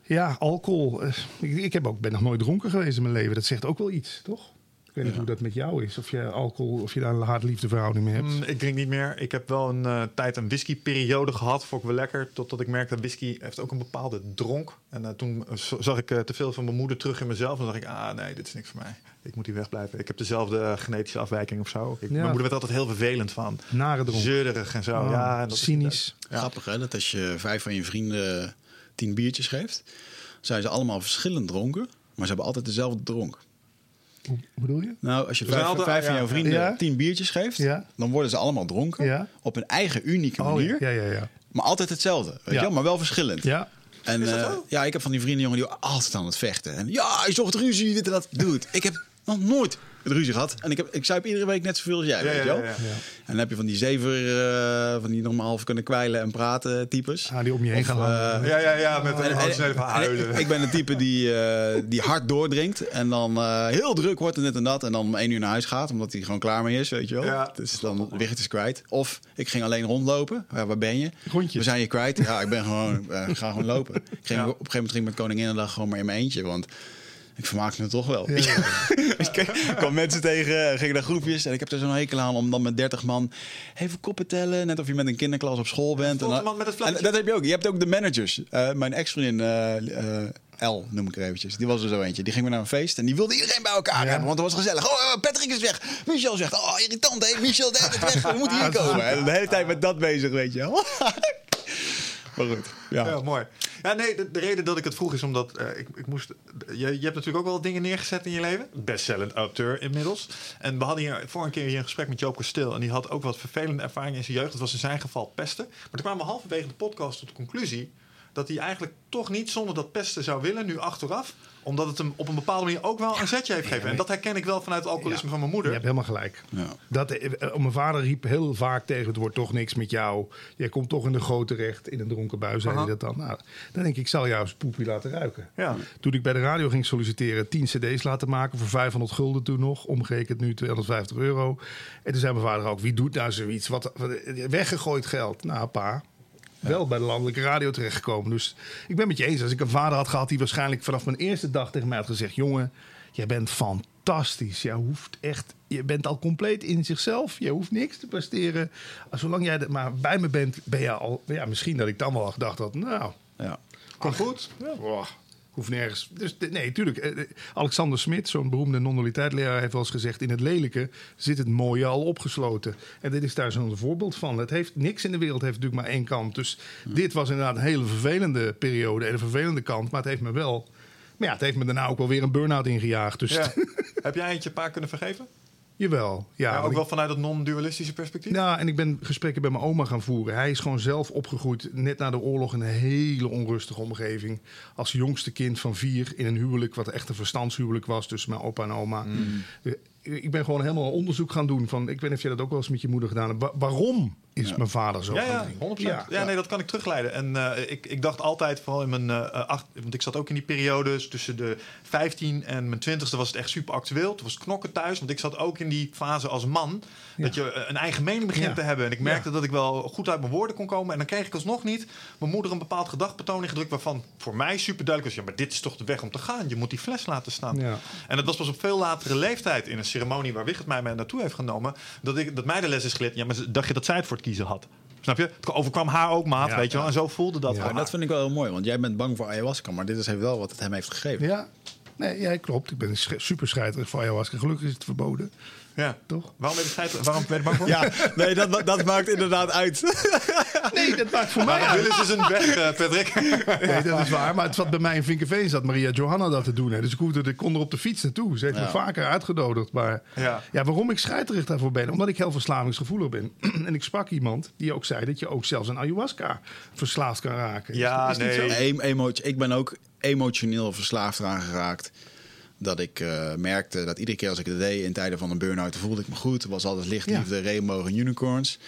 Ja, alcohol. Eh, Ik, ik heb ook, ben nog nooit dronken geweest in mijn leven. Dat zegt ook wel iets, toch? Ik weet niet hoe dat met jou is. Of je alcohol, of je daar een haat-liefde verhouding mee hebt. Mm, ik drink niet meer. Ik heb wel een eh, tijd een whiskyperiode gehad. Vond ik wel lekker. Totdat ik merkte dat whisky heeft ook een bepaalde dronk. En eh, toen zag ik te veel van mijn moeder terug in mezelf. En dacht ik, ah nee, dit is niks voor mij. Ik moet hier wegblijven. Ik heb dezelfde genetische afwijking of zo. Ik, Ja. Mijn moeder werd altijd heel vervelend van. Nare dronk. Zeurderig en zo. Oh, ja, en dat is- cynisch. Ja. Grappig hè, dat als je vijf van je vrienden tien biertjes geeft, zijn ze allemaal verschillend dronken, maar ze hebben altijd dezelfde dronk. Hoe bedoel je? Nou, als je vijf, van ja. jouw vrienden Ja. tien biertjes geeft, Ja. dan worden ze allemaal dronken. Ja. Op een eigen unieke Oh, manier, ja, ja, ja. maar altijd hetzelfde. Weet Ja. je wel? Maar wel verschillend. Ja, En Is dat eh, ja, ik heb van die vrienden, jongen, die altijd aan het vechten. En ja, hij zocht ruzie, dit en dat. Dude, ik heb nog nooit ruzie gehad. En ik, heb, ik zuip iedere week net zoveel als jij, Ja, weet je wel. ja, ja. ja. En dan heb je van die zever, eh, van die nog maar half kunnen kwijlen en praten types. Ah, die om je heen Of, gaan eh. Ja, ja, ja, met en- een en- en huilen. ik, ik ben een type die, eh, die hard doordringt en dan eh, heel druk wordt en dit en dat. En dan om één uur naar huis gaat, omdat hij gewoon klaar mee is, weet je wel. Ja. Dus dan Wicht is kwijt. Of ik ging alleen rondlopen. Ja, waar ben je? Rondjes. We zijn je kwijt. Ja, ik ben gewoon, ga gewoon lopen. Ik ging Ja. op een gegeven moment ging ik met Koninginnedag gewoon maar in mijn eentje, want... Ik vermaak me toch wel. Ja, ja, ik kwam mensen tegen, ging naar groepjes. En ik heb er zo'n hekel aan om dan met 30 man even koppen tellen. Net of je met een kinderklas op school bent. En dan- man met het en vlaggetje. dat heb je ook. Je hebt ook de managers. Eh, mijn ex-vriendin, eh, eh, L noem ik er eventjes. Die was er zo eentje. Die ging weer naar een feest en die wilde iedereen bij elkaar Ja. hebben. Want het was gezellig. Oh, Patrick is weg. Michel zegt, oh irritant hè. Michel de hele tijd weg. We moeten hier is komen. En de hele tijd met dat bezig, weet je wel. maar. Ja. Ja, mooi. Ja, nee, de, de reden dat ik het vroeg is omdat eh, ik, ik moest. Je, je hebt natuurlijk ook wel dingen neergezet in je leven. Bestsellend auteur inmiddels. En we hadden hier een keer hier een gesprek met Joop Kasteel. En die had ook wat vervelende ervaringen in zijn jeugd. Dat was in zijn geval pesten. Maar toen kwamen we halverwege de podcast tot de conclusie dat hij eigenlijk toch niet zonder dat pesten zou willen, nu achteraf. Omdat het hem op een bepaalde manier ook wel een zetje heeft gegeven. En dat herken ik wel vanuit het alcoholisme Ja. van mijn Je moeder. hebt helemaal gelijk. Ja. Dat, eh, mijn vader riep heel vaak tegen: het wordt toch niks met jou. Jij komt toch in de grote recht. In een dronken bui zei hij dat dan. Nou, dan denk ik, ik zal jou eens poepie laten ruiken. Ja. Toen ik bij de radio ging solliciteren, 10 cd's laten maken voor 500 gulden toen nog. Omgerekend nu 250 euro. En toen zei mijn vader ook, wie doet nou zoiets? Wat, wat- weggegooid geld. Nou, pa. Wel bij de landelijke radio terechtgekomen. Dus ik ben met je eens. Als ik een vader had gehad die waarschijnlijk vanaf mijn eerste dag tegen mij had gezegd: Jongen, jij bent fantastisch. Jij hoeft echt, je bent al compleet in zichzelf. Je hoeft niks te presteren. Zolang jij maar bij me bent, ben je al. Ja, misschien dat ik dan wel gedacht had: Nou, Ja. Komt goed. ja, hoeft nergens. Dus nee, tuurlijk. eh, eh, Alexander Smit, zo'n beroemde non-dualiteitleraar, heeft wel eens gezegd: in het lelijke zit het mooie al opgesloten. En dit is daar zo'n voorbeeld van. Het heeft niks in de wereld heeft natuurlijk maar één kant. Dus dit was inderdaad een hele vervelende periode en een vervelende kant, maar het heeft me wel. Maar ja, het heeft me daarna ook wel weer een burn-out ingejaagd. Dus Ja. Heb jij eentje een paar kunnen vergeven? Jawel. Ja, Ja, ook ik- wel vanuit het non-dualistische perspectief? Nou, en ik ben gesprekken bij mijn oma gaan voeren. Hij is gewoon zelf opgegroeid, net na de oorlog, in een hele onrustige omgeving. Als jongste kind van vier in een huwelijk, wat echt een verstandshuwelijk was tussen mijn opa en oma. Eh, Ik ben gewoon helemaal onderzoek gaan doen van, ik weet niet of jij dat ook wel eens met je moeder gedaan hebt. Wa- waarom is mijn vader zo Ja, ja, drinken? 100%. Ja, nee, dat kan ik terugleiden. En eh, ik, ik dacht altijd, vooral in mijn eh, acht, want ik zat ook in die periodes tussen de 15 en mijn 20ste was het echt super actueel. Toen was het knokken thuis, want ik zat ook in die fase als man dat je een eigen mening begint te hebben. En ik merkte dat ik wel goed uit mijn woorden kon komen. En dan kreeg ik alsnog niet mijn moeder een bepaald gedachtpatroon ingedrukt waarvan voor mij super duidelijk was: ja, maar dit is toch de weg om te gaan. Je moet die fles laten staan. En dat was pas op veel latere leeftijd in een ceremonie waar Wigert mij mee naartoe heeft genomen. Dat, ik, dat mij de les is geleerd. Ja, maar dacht je dat zij het voor het kiezen had? Snap je? Het overkwam haar ook, maat, Ja, weet je wel. En zo voelde dat. Ja, dat vind ik wel heel mooi, want jij bent bang voor ayahuasca, maar dit is heeft wel wat het hem heeft gegeven. Ja, nee, ja, klopt. Ik ben super scheiterig voor ayahuasca. Gelukkig is het verboden, Ja. toch? Waarom ben je scheid- Waarom ben je bang voor? Ja, nee, dat, dat maakt inderdaad uit. Nee, dat maakt voor mij Maar uit. Willis is een weg, eh, Patrick. Nee, dat is waar. Maar het zat bij mij in Vinkenveen zat Maria Johanna dat te doen. Hè. Dus ik, hoefde, ik kon er op de fiets naartoe. Ze heeft me vaker uitgenodigd. Maar Ja. ja. waarom ik scheiterig daarvoor ben? Omdat ik heel verslavingsgevoelig ben. en ik sprak iemand die ook zei dat je ook zelfs aan ayahuasca verslaafd kan raken. Ja, Is- is niet nee. zo? Em- emo- ik ben ook emotioneel verslaafd eraan geraakt. Dat ik eh, merkte dat iedere keer als ik het deed in tijden van een burn-out, voelde ik me goed. Er was altijd lichtliefde, regenbogen en unicorns.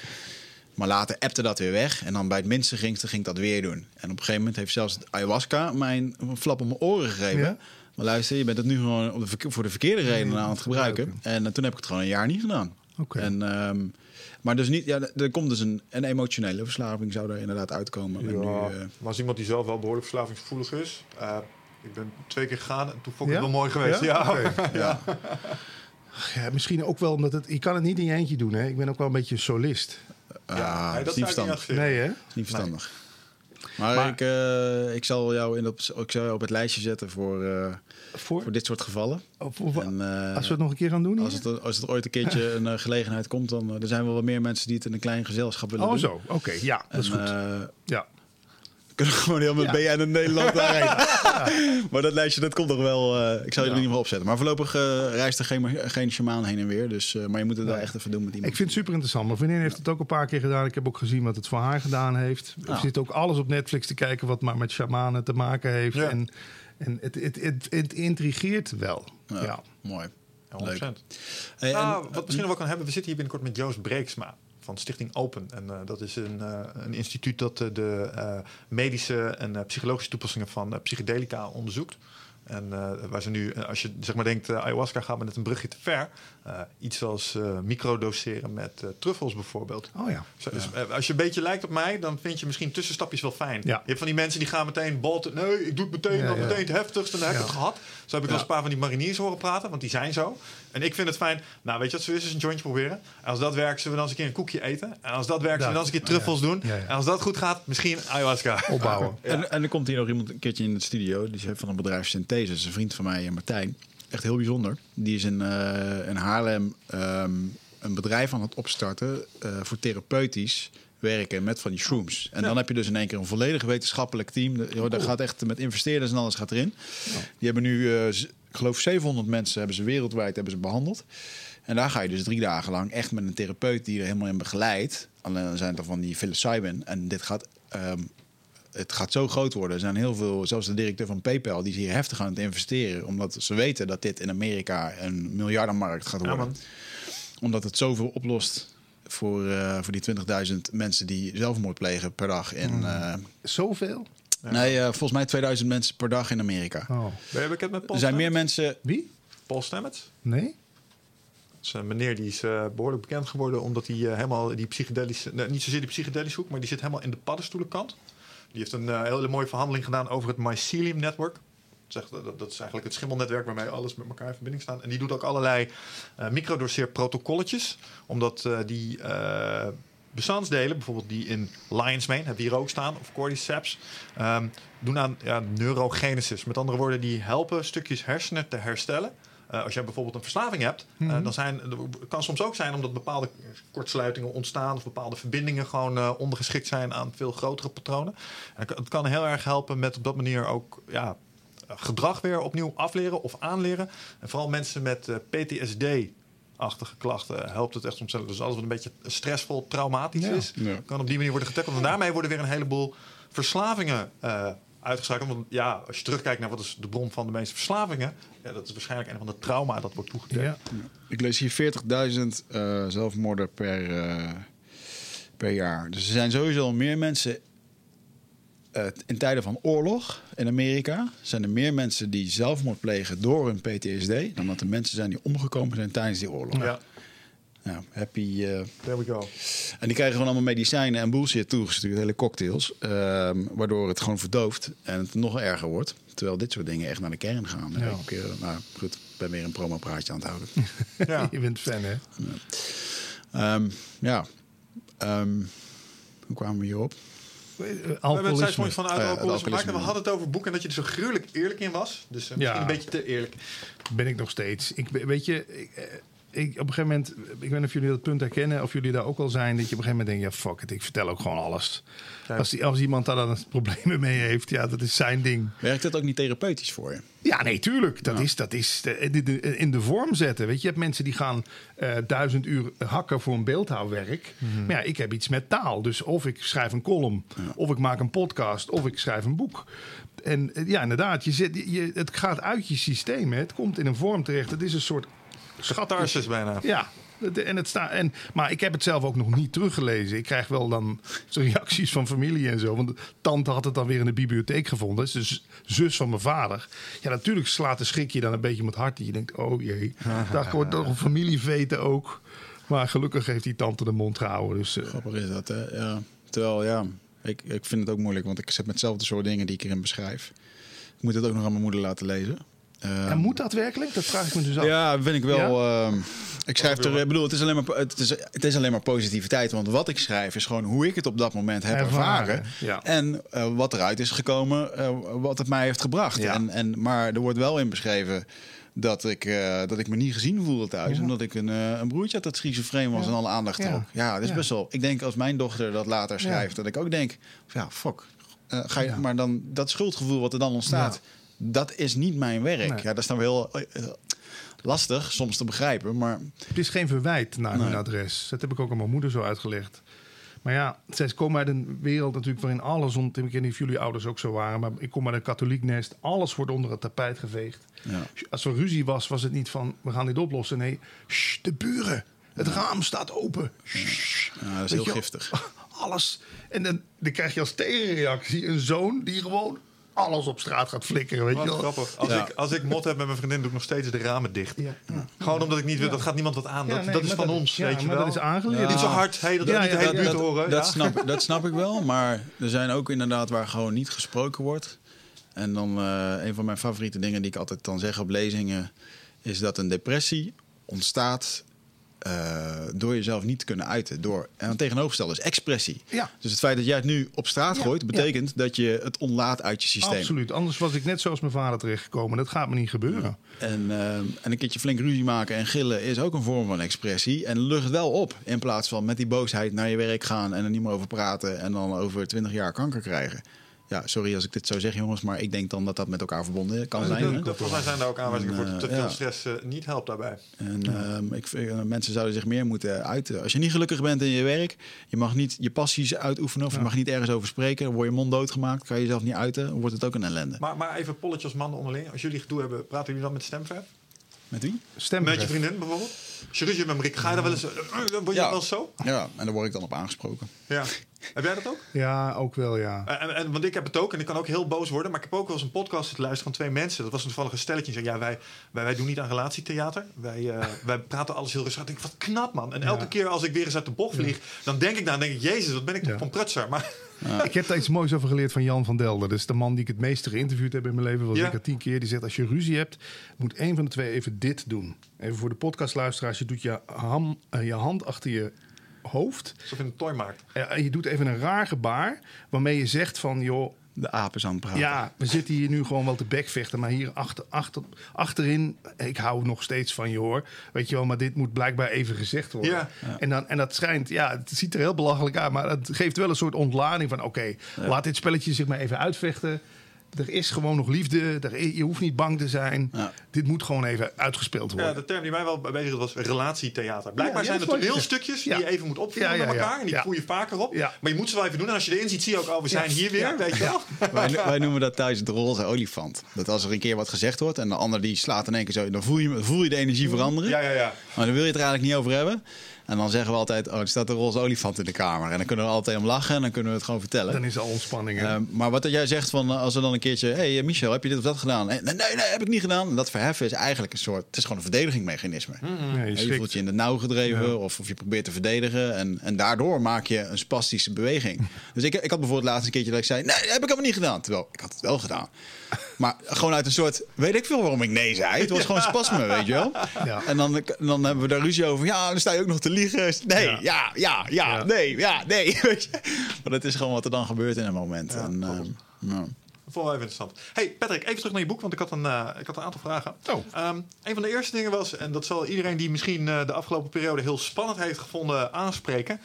Maar later appte dat weer weg. En dan bij het minste gingste ging ik dat weer doen. En op een gegeven moment heeft zelfs het ayahuasca mijn flap op mijn oren gegeven. Ja? Maar luister, je bent het nu gewoon op de verke- voor de verkeerde redenen aan het gebruiken. En eh, toen heb ik het gewoon een jaar niet gedaan. Oké. En, ehm, maar dus niet, ja, er komt dus een, een emotionele verslaving zou er inderdaad uitkomen. En Ja, nu, eh, maar als iemand die zelf wel behoorlijk verslavingsgevoelig is. eh, ik ben twee keer gegaan en toen vond ik Ja? het wel mooi geweest. Ja? Ja, ja. Ja, misschien ook wel omdat het... Je kan het niet in je eentje doen, hè. Ik ben ook wel een beetje een solist. Nee, dat is niet verstandig. Nee, hè? Dat is niet verstandig. Maar, Maar- ik, eh, ik zal jou in op, ik zal jou op het lijstje zetten voor, eh, Voor? voor dit soort gevallen. Of- of- En, eh, als we het nog een keer gaan doen als, het, als het ooit een keertje een gelegenheid komt, dan er zijn wel wat meer mensen die het in een klein gezelschap willen Oh, doen. zo. Oké, ja, dat is goed. eh, ja. Kunnen we gewoon heel met Ja. BN in Nederland daarheen. Maar dat lijstje, dat komt nog wel. eh, ik zal je er in ieder geval opzetten. Maar voorlopig eh, reist er geen, geen shamaan heen en weer. Dus, eh, maar je moet het daar echt even doen met iemand. Ik vind het super interessant. Mijn vriendin heeft het ook een paar keer gedaan. Ik heb ook gezien wat het voor haar gedaan heeft. Er Ah. zit ook alles op Netflix te kijken wat maar met shamanen te maken heeft. Ja. En, en het, het, het, het intrigeert wel. Ja, Ja. Mooi. Ja, Leuk. 100%. Hey, en- Nou, wat misschien nog wel kan hebben, we zitten hier binnenkort met Joost Breeksma van Stichting Open. En eh, dat is een, eh, een instituut dat eh, de medische en psychologische toepassingen van psychedelica onderzoekt. En waar ze nu, als je zeg maar denkt, ayahuasca gaat met een brugje te ver. Eh, iets als eh microdoseren met eh, truffels bijvoorbeeld. Oh ja. Zo, dus, als je een beetje lijkt op mij, dan vind je misschien tussenstapjes wel fijn. Ja. Je hebt van die mensen die gaan meteen bolten. Nee, ik doe het meteen, Ja, nog ja. meteen het heftigste. En dan heb ik Ja. het gehad. Zo heb ik wel eens een paar van die mariniers horen praten, want die zijn zo. En ik vind het fijn. Nou, weet je wat zo is? Is een jointje proberen. En als dat werkt, zullen we dan eens een keer een koekje eten. En als dat werkt, zullen we dan eens een keer truffels doen. Ja, ja. En als dat goed gaat, misschien ayahuasca. Opbouwen. En, en er komt hier nog iemand een keertje in de studio. Die is van een bedrijf Synthesis. Een vriend van mij, Martijn. Echt heel bijzonder. Die is in, eh, in Haarlem ehm, een bedrijf aan het opstarten eh, voor therapeutisch werken met van die shrooms. En dan heb je dus in één keer een volledig wetenschappelijk team. De- joh, Daar gaat echt met investeerders en alles gaat erin. Die hebben nu, z- ik geloof 700 mensen hebben ze wereldwijd hebben ze behandeld. En daar ga je dus drie dagen lang echt met een therapeut die er helemaal in begeleidt. Alleen dan zijn het dan van die psilocybin. En dit gaat ehm, het gaat zo groot worden. Er zijn heel veel, zelfs de directeur van PayPal, die is hier heftig aan het investeren. Omdat ze weten dat dit in Amerika een miljardenmarkt gaat worden. omdat het zoveel oplost voor, eh, voor die 20.000 mensen die zelfmoord plegen per dag. In, eh, Zoveel? Nee, eh, volgens mij 2000 mensen per dag in Amerika. Oh. Ben je bekend met Paul Er zijn meer mensen. Wie? Paul Stamets? Nee? Dat is een meneer die is eh, behoorlijk bekend geworden omdat hij helemaal die psychedelische, nee, niet zozeer die psychedelische hoek, maar die zit helemaal in de paddenstoelenkant. Die heeft een eh, hele mooie verhandeling gedaan over het mycelium network. Echt- dat, is eigenlijk het schimmelnetwerk waarmee alles met elkaar in verbinding staat. En die doet ook allerlei eh microdoseerprotocolletjes, omdat eh, die eh, bestandsdelen, bijvoorbeeld die in Lion's Mane, hebben hier ook staan, of Cordyceps, ehm, doen aan ja, neurogenesis. Met andere woorden, die helpen stukjes hersenen te herstellen. Eh, als jij bijvoorbeeld een verslaving hebt, eh, dan zijn, het kan soms ook zijn omdat bepaalde kortsluitingen ontstaan of bepaalde verbindingen gewoon eh, ondergeschikt zijn aan veel grotere patronen. En het kan- heel erg helpen met op dat manier ook ja, gedrag weer opnieuw afleren of aanleren. En vooral mensen met eh, PTSD-achtige klachten helpt het echt ontzettend. Dus alles wat een beetje stressvol, traumatisch Ja. is, Ja. kan op die manier worden getackled. En daarmee worden weer een heleboel verslavingen eh uitgeschakeld. Want ja, als je terugkijkt naar wat is de bron van de meeste verslavingen, ja, dat is waarschijnlijk een van de trauma dat wordt toegedekt. Ja. Ik lees hier 40.000 eh, zelfmoorden per, eh, per jaar. Dus er zijn sowieso meer mensen. eh, in tijden van oorlog in Amerika zijn er meer mensen die zelfmoord plegen door hun PTSD. dan dat er mensen zijn die omgekomen zijn tijdens die oorlog. Ja, Nou, happy. eh, there we go. en die krijgen gewoon allemaal medicijnen en bullshit toegestuurd, hele cocktails. ehm, waardoor het gewoon verdooft en het nog erger wordt. Terwijl dit soort dingen echt naar de kern gaan. Ja. Ik, eh, nou goed, ik ben weer een promopraatje aan het houden. Ja. Je bent fan, hè? Ehm, ja. Ehm, hoe kwamen we hierop? Eh, We hebben het Alcoholisme. zijsprong van uit Oh ja, alcoholisme gemaakt. En we hadden het over boeken en dat je er zo gruwelijk eerlijk in was. Dus misschien Ja. een beetje te eerlijk. Ben ik nog steeds. Ik, weet je, ik, ik, op een gegeven moment, ik weet niet of jullie dat punt herkennen, of jullie daar ook al zijn, dat je op een gegeven moment denkt, ja fuck it, ik vertel ook gewoon alles. Ja. Als, die, als iemand daar dan problemen mee heeft, ja, dat is zijn ding. Werkt dat ook niet therapeutisch voor je? Ja, nee, tuurlijk. Dat is, dat is de- de- de- in de vorm zetten. Weet je, je hebt mensen die gaan eh, duizend uur hakken voor een beeldhouwwerk. Maar ja, ik heb iets met taal. Dus of ik schrijf een column, of ik maak een podcast, of ik schrijf een boek. En eh, ja, inderdaad, je zet, je, het gaat uit je systeem. Hè. Het komt in een vorm terecht. Het is een soort Catharsis bijna. ja, en het staat. En, maar ik heb het zelf ook nog niet teruggelezen. Ik krijg wel dan zo reacties van familie en zo. Want de tante had het dan weer in de bibliotheek gevonden. Dat is dus zus van mijn vader. Ja, natuurlijk slaat de schrik je dan een beetje om het hart. Dat je denkt, oh jee, daar wordt toch een familieveten ook. Maar gelukkig heeft die tante de mond gehouden. Dus, eh, Grappig is dat, hè? Ja. Terwijl, ja, ik, ik vind het ook moeilijk, want ik zet met hetzelfde soort dingen die ik erin beschrijf. Ik moet het ook nog aan mijn moeder laten lezen. Eh, En moet dat werkelijk? Dat vraag ik me dus af. Ja, vind ik wel. Ja? ehm, ik schrijf er, ik bedoel, het is, alleen maar, het, is, het is alleen maar positiviteit. Want wat ik schrijf is gewoon hoe ik het op dat moment heb Ervaren, ervaren. ja. En eh, wat eruit is gekomen, eh, wat het mij heeft gebracht. Ja. En, en, maar er wordt wel in beschreven dat ik, eh, dat ik me niet gezien voelde thuis. Ja. Omdat ik een, eh, een broertje had dat schizofreen was Ja. en alle aandacht Ja. trok. Ja, dat is Ja. best wel. Ik denk als mijn dochter dat later schrijft, dat ik ook denk: ja, fuck. Eh, ga je, Ja. Maar dan dat schuldgevoel wat er dan ontstaat, dat is niet mijn werk. Nee. Ja, dat is dan wel heel eh, lastig soms te begrijpen. Maar Het is geen verwijt naar hun Nee. adres. Dat heb ik ook aan mijn moeder zo uitgelegd. Maar ja, zij komen uit een wereld natuurlijk waarin alles... ont- Ik weet niet of jullie ouders ook zo waren... maar ik kom uit een katholiek nest. Alles wordt onder het tapijt geveegd. ja. Als er ruzie was, was het niet van... we gaan dit oplossen. Nee, shh, de buren. Het raam staat open. Shh. Ja, dat is heel giftig. Alles. En dan, dan krijg je als tegenreactie een zoon... die gewoon alles op straat gaat flikkeren. Weet Wat je wel? grappig. Als, Ja. ik, als ik mot heb met mijn vriendin, doe ik nog steeds de ramen dicht. Ja. Gewoon omdat ik niet wil, dat gaat niemand wat aan. Ja, dat, nee, dat is van dat- ons, ja, weet je maar wel. dat is aangeleerd. Niet zo hard, hey, dat Ja, niet de ja, hele buurt dat, horen. dat, ja. snap, dat snap ik wel, maar er zijn ook inderdaad waar gewoon niet gesproken wordt. En dan eh, een van mijn favoriete dingen die ik altijd dan zeg op lezingen... is dat een depressie ontstaat eh, door jezelf niet te kunnen uiten. Door, en het tegenovergestelde is expressie. Ja. Dus het feit dat jij het nu op straat Ja, gooit... betekent dat je het ontlaat uit je systeem. Absoluut. Anders was ik net zoals mijn vader terechtgekomen. Dat gaat me niet gebeuren. En, eh, en een keertje flink ruzie maken en gillen is ook een vorm van expressie. En lucht wel op. In plaats van met die boosheid naar je werk gaan en er niet meer over praten. En dan over twintig jaar kanker krijgen. Ja, sorry als ik dit zo zeg, jongens. Maar ik denk dan dat dat met elkaar verbonden kan zijn. Volgens mij zijn er ook aanwijzingen voor dat eh, te veel ja. stress eh, niet helpt daarbij. En ehm, ik vind, eh, mensen zouden zich meer moeten uiten. Als je niet gelukkig bent in je werk, je mag niet je passies uitoefenen of je mag niet ergens over spreken. Dan word je mond doodgemaakt, kan je jezelf niet uiten, dan wordt het ook een ellende. Maar, maar even polletjes als mannen onderling. Als jullie gedoe hebben, praten jullie dan met stemverf? Met wie? Stem Met je vriendin bijvoorbeeld? Als je ruzie met Marik, ga je dan wel eens... eh, eh, Word je Ja. wel eens zo? Ja, en daar word ik dan op aangesproken. Ja. Heb jij dat ook? Ja, ook wel, ja. Eh, En, en, want ik heb het ook en ik kan ook heel boos worden. Maar ik heb ook wel eens een podcast zitten luisteren van twee mensen. Dat was een toevallig een stelletje. Die zei, ja, wij, wij, wij doen niet aan relatietheater. Wij, eh, wij praten alles heel rustig. Ik denk, wat knap man. En elke Ja. keer als ik weer eens uit de bocht vlieg... dan denk ik dan denk ik, jezus, wat ben ik toch Ja. van prutser. Maar Ik heb daar iets moois over geleerd van Jan van Delden. Dat is de man die ik het meeste geïnterviewd heb in mijn leven. Was Ja. ik tien keer. Die zegt, als je ruzie hebt, moet één van de twee even dit doen. Even voor de podcastluisteraars. Je doet je, ham, eh, je hand achter je hoofd. alsof je een toy maakt. En je doet even een raar gebaar. Waarmee je zegt van, joh, De apen aan het praten. Ja, we zitten hier nu gewoon wel te bekvechten. Maar hier achter, achter, achterin, ik hou nog steeds van je hoor. Weet je wel, maar dit moet blijkbaar even gezegd worden. Ja. En, dan, en dat schijnt, ja, het ziet er heel belachelijk uit. Maar het geeft wel een soort ontlading van: oké, laat dit spelletje zich maar even uitvechten. Er is gewoon nog liefde. Er, je hoeft niet bang te zijn. Ja. Dit moet gewoon even uitgespeeld worden. Ja, de term die mij wel bezig was relatietheater. Blijkbaar Ja, zijn ja, er toneelstukjes die je even moet ja, met elkaar. En die Ja. voer je vaker op. Ja. Maar je moet ze wel even doen. En als je erin ziet, zie je ook, oh, we zijn hier weer. Ja. Weet je wel? Wij, wij noemen dat thuis het roze olifant. Dat als er een keer wat gezegd wordt en de ander die slaat in één keer zo, dan voel je, voel je de energie veranderen. Ja, ja, ja. Maar dan wil je het er eigenlijk niet over hebben. En dan zeggen we altijd, oh, er staat een roze olifant in de kamer. En dan kunnen we er altijd om lachen en dan kunnen we het gewoon vertellen. Dan is al ontspanning. Eh, maar wat dat jij zegt van eh, als er dan een keertje, hé hey, eh, Michel, heb je dit of dat gedaan? Nee, nee, nee, heb ik niet gedaan. En dat verheffen is eigenlijk een soort, het is gewoon een verdedigingsmechanisme. Ja, je voelt je in de nauw gedreven Ja. of, of je probeert te verdedigen. En, en daardoor maak je een spastische beweging. Dus ik, ik had bijvoorbeeld laatst een keertje dat ik zei, nee, heb ik helemaal niet gedaan. Terwijl, ik had het wel gedaan. Maar gewoon uit een soort, weet ik veel waarom ik nee zei. Het was gewoon spasme, weet je wel. Ja. En dan, dan hebben we daar ruzie over. Ja, dan sta je ook nog te liegen. Nee, Ja. ja, ja, nee, ja, nee. Weet je? Maar dat is gewoon wat er dan gebeurt in een moment. En, ehm, wel even interessant. Hey Patrick, even terug naar je boek, want ik had een, eh, ik had een aantal vragen. Oh. Ehm, een van de eerste dingen was, en dat zal iedereen die misschien eh, de afgelopen periode heel spannend heeft gevonden aanspreken.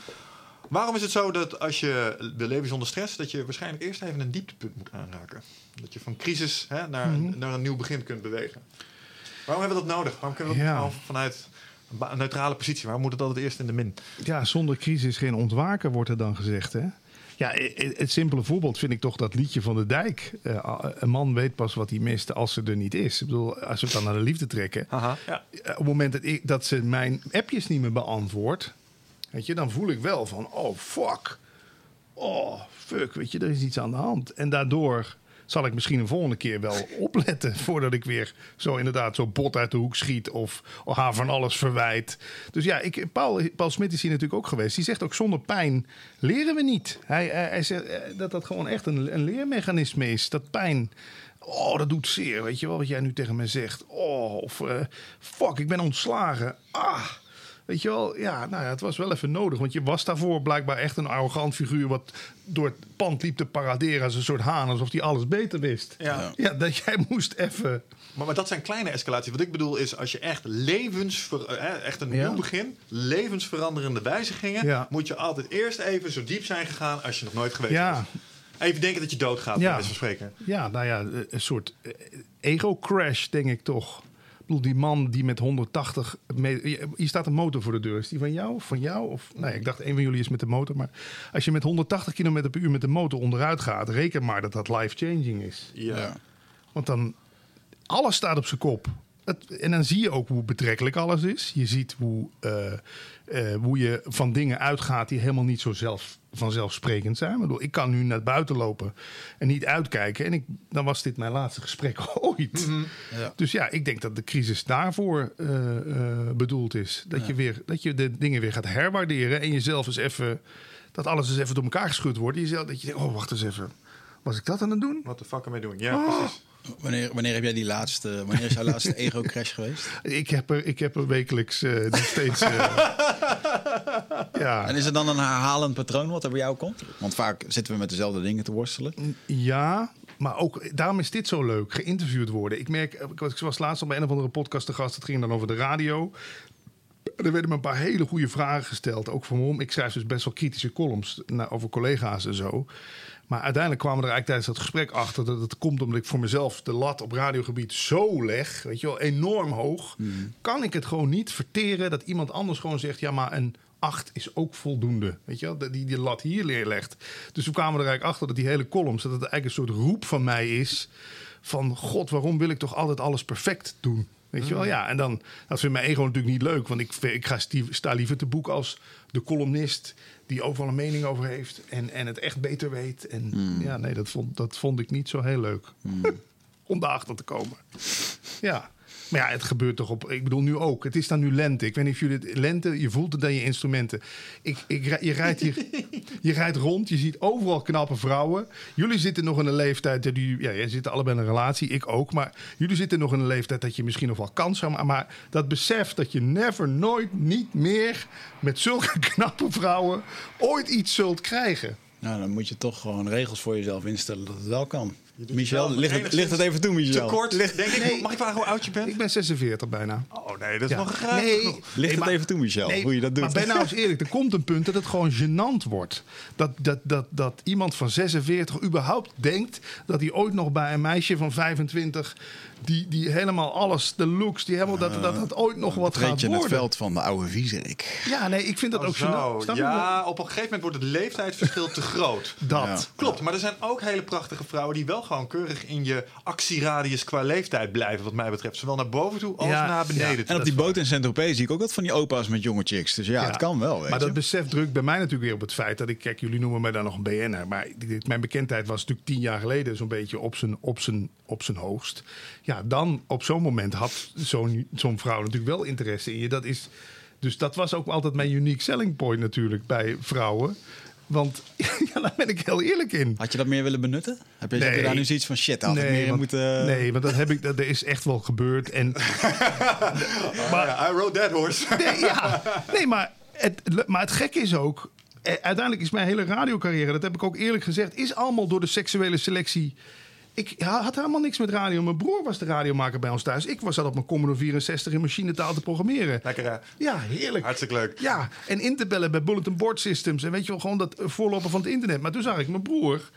Waarom is het zo dat als je wil leven zonder stress, dat je waarschijnlijk eerst even een dieptepunt moet aanraken? Dat je van crisis hè, naar, Mhm. naar een nieuw begin kunt bewegen. Waarom hebben we dat nodig? Waarom kunnen we dat Ja. vanuit een neutrale positie? Waarom moet het altijd eerst in de min? Ja, zonder crisis geen ontwaken, wordt er dan gezegd. Hè? Ja, het simpele voorbeeld vind ik toch dat liedje van de dijk. Eh, een man weet pas wat hij mist als ze er niet is. Ik bedoel, als we het dan naar de liefde trekken. Haha. Ja. Eh, op het moment dat, ik, dat ze mijn appjes niet meer beantwoordt, weet je, dan voel ik wel van, oh fuck, oh fuck, weet je, er is iets aan de hand. En daardoor zal ik misschien een volgende keer wel opletten voordat ik weer zo inderdaad zo bot uit de hoek schiet of, haar van alles verwijt. Dus ja, ik, Paul, Paul Smit is hier natuurlijk ook geweest. Die zegt ook zonder pijn leren we niet. Hij, zegt eh, dat dat gewoon echt een, een leermechanisme is. Dat pijn Oh, dat doet zeer, weet je wel, wat jij nu tegen me zegt. Oh, of eh, fuck, ik ben ontslagen. Ah, weet je wel, ja, nou ja, het was wel even nodig. Want je was daarvoor blijkbaar echt een arrogant figuur... wat door het pand liep te paraderen als een soort haan... alsof hij alles beter wist. Ja. ja dat jij moest even... Maar, maar dat zijn kleine escalaties. Wat ik bedoel is, als je echt levensver, eh, hè, echt een Ja. nieuw begin, levensveranderende wijzigingen, Ja. moet je altijd eerst even zo diep zijn gegaan als je nog nooit geweest Ja. bent. Even denken dat je doodgaat, Ja. bij wijze van spreken. Ja, nou ja, een soort eh, ego-crash, denk ik toch. Bedoel, die man die met 180... me- Hier staat een motor voor de deur. Is die van jou of van jou? Of, nee, ik dacht, een van jullie is met de motor. Maar als je met 180 km per uur met de motor onderuit gaat... reken maar dat dat life-changing is. Ja. Ja. Want dan... Alles staat op zijn kop. Het, en dan zie je ook hoe betrekkelijk alles is. Je ziet hoe, eh, eh, hoe je van dingen uitgaat die helemaal niet zo zelf, vanzelfsprekend zijn. Ik, bedoel, ik kan nu naar buiten lopen en niet uitkijken. En ik, dan was dit mijn laatste gesprek ooit. Ja. Dus ja, ik denk dat de crisis daarvoor eh, eh, bedoeld is. Dat, je weer, dat je de dingen weer gaat herwaarderen en jezelf eens even... dat alles eens even door elkaar geschud wordt. Jezelf, dat je denkt, oh, wacht eens even. Was ik dat aan het doen? Wat de fuck ermee doen? Ja, Oh. precies. Wanneer, wanneer heb jij die laatste, wanneer is jouw laatste ego-crash geweest? Ik heb er, ik heb er wekelijks eh, nog steeds. eh, ja. En is er dan een herhalend patroon wat er bij jou komt? Want vaak zitten we met dezelfde dingen te worstelen. ja, maar ook daarom is dit zo leuk, geïnterviewd worden. Ik merk, ik was- ik was laatst al bij een of andere podcast te gast, het ging dan over de radio. Er werden me een paar hele goede vragen gesteld, ook van me. Ik schrijf dus best wel kritische columns over collega's en zo. Maar uiteindelijk kwamen we er eigenlijk tijdens dat gesprek achter dat het komt omdat ik voor mezelf de lat op radiogebied zo leg, weet je wel, enorm hoog. Kan ik het gewoon niet verteren dat iemand anders gewoon zegt: ja, maar een 8 is ook voldoende. Weet je wel, die die lat hier neerlegt. Dus toen kwamen we er eigenlijk achter dat die hele columns, dat het eigenlijk een soort roep van mij is: van god, waarom wil ik toch altijd alles perfect doen? Weet je wel, ja. En dan, dat vindt mijn ego natuurlijk niet leuk. Want ik, ik ga sta liever te boek als de columnist die overal een mening over heeft. En, en het echt beter weet. En ja, nee, dat vond, dat vond ik niet zo heel leuk. Om daarachter te komen. Ja. Maar ja, het gebeurt toch op. Ik bedoel, nu ook. Het is dan nu lente. Ik weet niet of jullie het. Lente, je voelt het aan je instrumenten. Ik, ik, je, rijdt hier, je rijdt rond, je ziet overal knappe vrouwen. Jullie zitten nog in een leeftijd. dat jullie- Ja, jij zit allebei in een relatie, ik ook. Maar jullie zitten nog in een leeftijd dat je misschien nog wel kans zou maken. Maar dat besef dat je never, nooit, niet meer met zulke knappe vrouwen ooit iets zult krijgen. Nou, dan moet je toch gewoon regels voor jezelf instellen dat het wel kan. Michel, ligt het, ligt het even toe, Michel? Te kort, Ligt, denk ik. Mag ik vragen hoe oud je bent? Ik ben 46 bijna. Oh nee, dat is Ja. nog graag Nee, ligt Nee, het maar- even toe, Michel, Nee, hoe je dat doet? Maar ben nou eens eerlijk, er komt een punt dat het gewoon gênant wordt. Dat, dat, dat, dat iemand van 46 überhaupt denkt dat hij ooit nog bij een meisje van 25... die, die helemaal alles, de looks, die helemaal, dat, dat het ooit nog wat gaat je in het worden. veld van de oude viezerik. Ja, nee, ik vind dat Oh, ook zo. Snap? Ja, op een gegeven moment wordt het leeftijdsverschil te groot. Dat. Ja. Klopt, maar er zijn ook hele prachtige vrouwen die wel gewoon keurig in je actieradius qua leeftijd blijven, wat mij betreft. Zowel naar boven toe als Ja, naar beneden. ja. toe. En op die boot in Saint-Tropez zie ik ook wat van die opa's met jonge chicks. Dus ja, Ja. het kan wel, weet maar je. dat besef drukt bij mij natuurlijk weer op het feit dat ik, kijk, jullie noemen mij dan nog een BN'er, maar dit- mijn bekendheid was natuurlijk tien jaar geleden zo'n beetje op zijn, op zijn, op zijn hoogst. Ja, dan op zo'n moment had zo'n zo'n vrouw natuurlijk wel interesse in je. Dat is, dus dat was ook altijd mijn unique selling point natuurlijk bij vrouwen. Want ja, daar ben ik heel eerlijk in. Had je dat meer willen benutten? Heb je, heb je Nee. daar nu zoiets van shit, had ik meer want, moeten... nee, want dat heb ik, dat er is echt wel gebeurd. En, maar, Ja, I rode that horse. Nee, ja. nee maar, het, maar het gekke is ook... eh, Uiteindelijk is mijn hele radiocarrière, dat heb ik ook eerlijk gezegd... is allemaal door de seksuele selectie... Ik had helemaal niks met radio. Mijn broer was de radiomaker bij ons thuis. Ik was zat op mijn Commodore 64 in machinetaal te programmeren. Lekker hè? Ja, heerlijk. Hartstikke leuk. Ja, en in te bellen bij Bulletin Board Systems. En weet je wel, gewoon dat eh, voorloper van het internet. Maar toen zag ik mijn broer...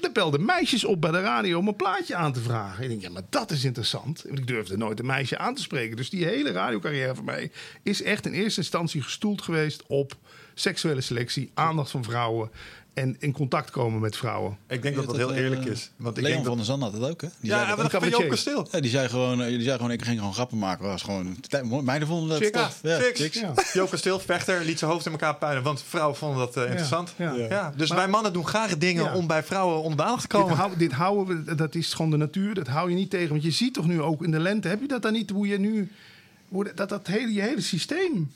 Er belden meisjes op bij de radio om een plaatje aan te vragen. Ik denk, ja, maar dat is interessant. Want ik durfde nooit een meisje aan te spreken. Dus die hele radiocarrière van mij is echt in eerste instantie gestoeld geweest op seksuele selectie, aandacht van vrouwen en in contact komen met vrouwen. Ik denk dat dat heel eh, eerlijk is. Want ik Leon denk van dat... der Zand had het ook, hè? Die Ja, zei maar dat dat ook. van Joop. Kasteel. Ja, die zei gewoon, eh, die zei gewoon, ik ging gewoon grappen maken. Was gewoon, meiden vonden dat Chicka, tof. Ja. Ja. Joop Kasteel, vechter, liet zijn hoofd in elkaar puinen. Want vrouwen vonden dat eh, interessant. ja. Ja. Dus Maar- wij mannen doen graag dingen Ja. om bij vrouwen onder de aandacht te Dit, komen. hou- dit houden we, dat is gewoon de natuur. Dat hou je niet tegen. Want je ziet toch nu ook in de lente, heb je dat dan niet, hoe je nu, hoe dat, dat hele, je hele systeem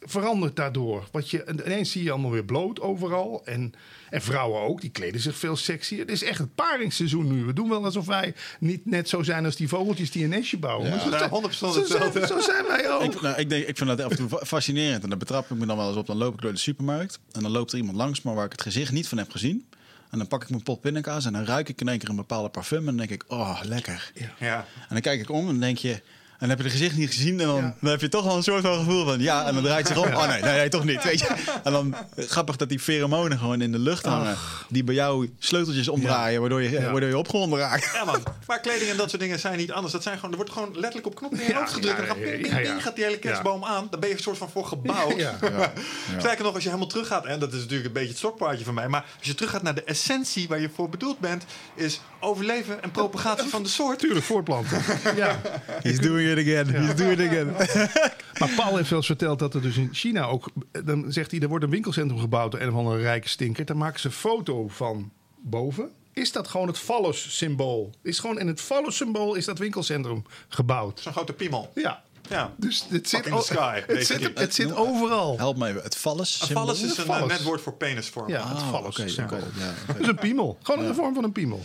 verandert daardoor. Wat je, en ineens zie je allemaal weer bloot overal. En, en vrouwen ook, die kleden zich veel sexier. Het is echt het paringsseizoen nu. We doen wel alsof wij niet net zo zijn als die vogeltjes die een nestje bouwen. Ja. Maar zo, Ja, zijn- 100% zo, zijn, hetzelfde. zo zijn wij ook. Ik, nou, ik, denk, ik vind dat af en toe fa- fascinerend. En daar betrap ik me dan wel eens op. Dan loop ik door de supermarkt. En dan loopt er iemand langs me waar ik het gezicht niet van heb gezien. En dan pak ik mijn pot pindakaas en dan ruik ik in één keer een bepaalde parfum. En dan denk ik, oh, lekker. Ja. En dan kijk ik om en dan denk je... En dan heb je het gezicht niet gezien en dan, Ja. dan heb je toch wel een soort van gevoel van... Ja, en dan draait het zich om. Oh nee, nee, nee, toch niet. Weet je? En dan grappig dat die pheromonen gewoon in de lucht hangen. Die bij jou sleuteltjes omdraaien, waardoor, je, Ja. waardoor je opgewonden raakt. Ja, man. Maar kleding en dat soort dingen zijn niet anders. Dat zijn gewoon, er wordt gewoon letterlijk op knop in je hoofd gedrukt. ja, en dan gaat, ping, ping, ja, ping, ja. gaat die hele kerstboom aan. Daar ben je een soort van voor gebouwd. Ja. Sterker nog, als je helemaal teruggaat, en dat is natuurlijk een beetje het stokpaardje van mij, maar als je teruggaat naar de essentie waar je voor bedoeld bent, is overleven en propagatie van de soort. Tuurlijk, voortplanten. ja. He's doing it again. He's doing it again. Maar Paul heeft wel eens verteld dat er dus in China ook... Dan zegt hij, er wordt een winkelcentrum gebouwd door een of andere rijke stinker. Dan maken ze een foto van boven. Is dat gewoon het phallus-symbool? Is gewoon in het phallus-symbool is dat winkelcentrum gebouwd. Zo'n grote piemel. Ja. Ja. Dus het zit, sky, het zit, het zit overal. Help me even. Het vallus. Een vallus is een Vallus. eh, net woord voor penisvorm. Ja, het Oh, oké, symbool. oké, ja, is een piemel. Gewoon in de vorm van een piemel.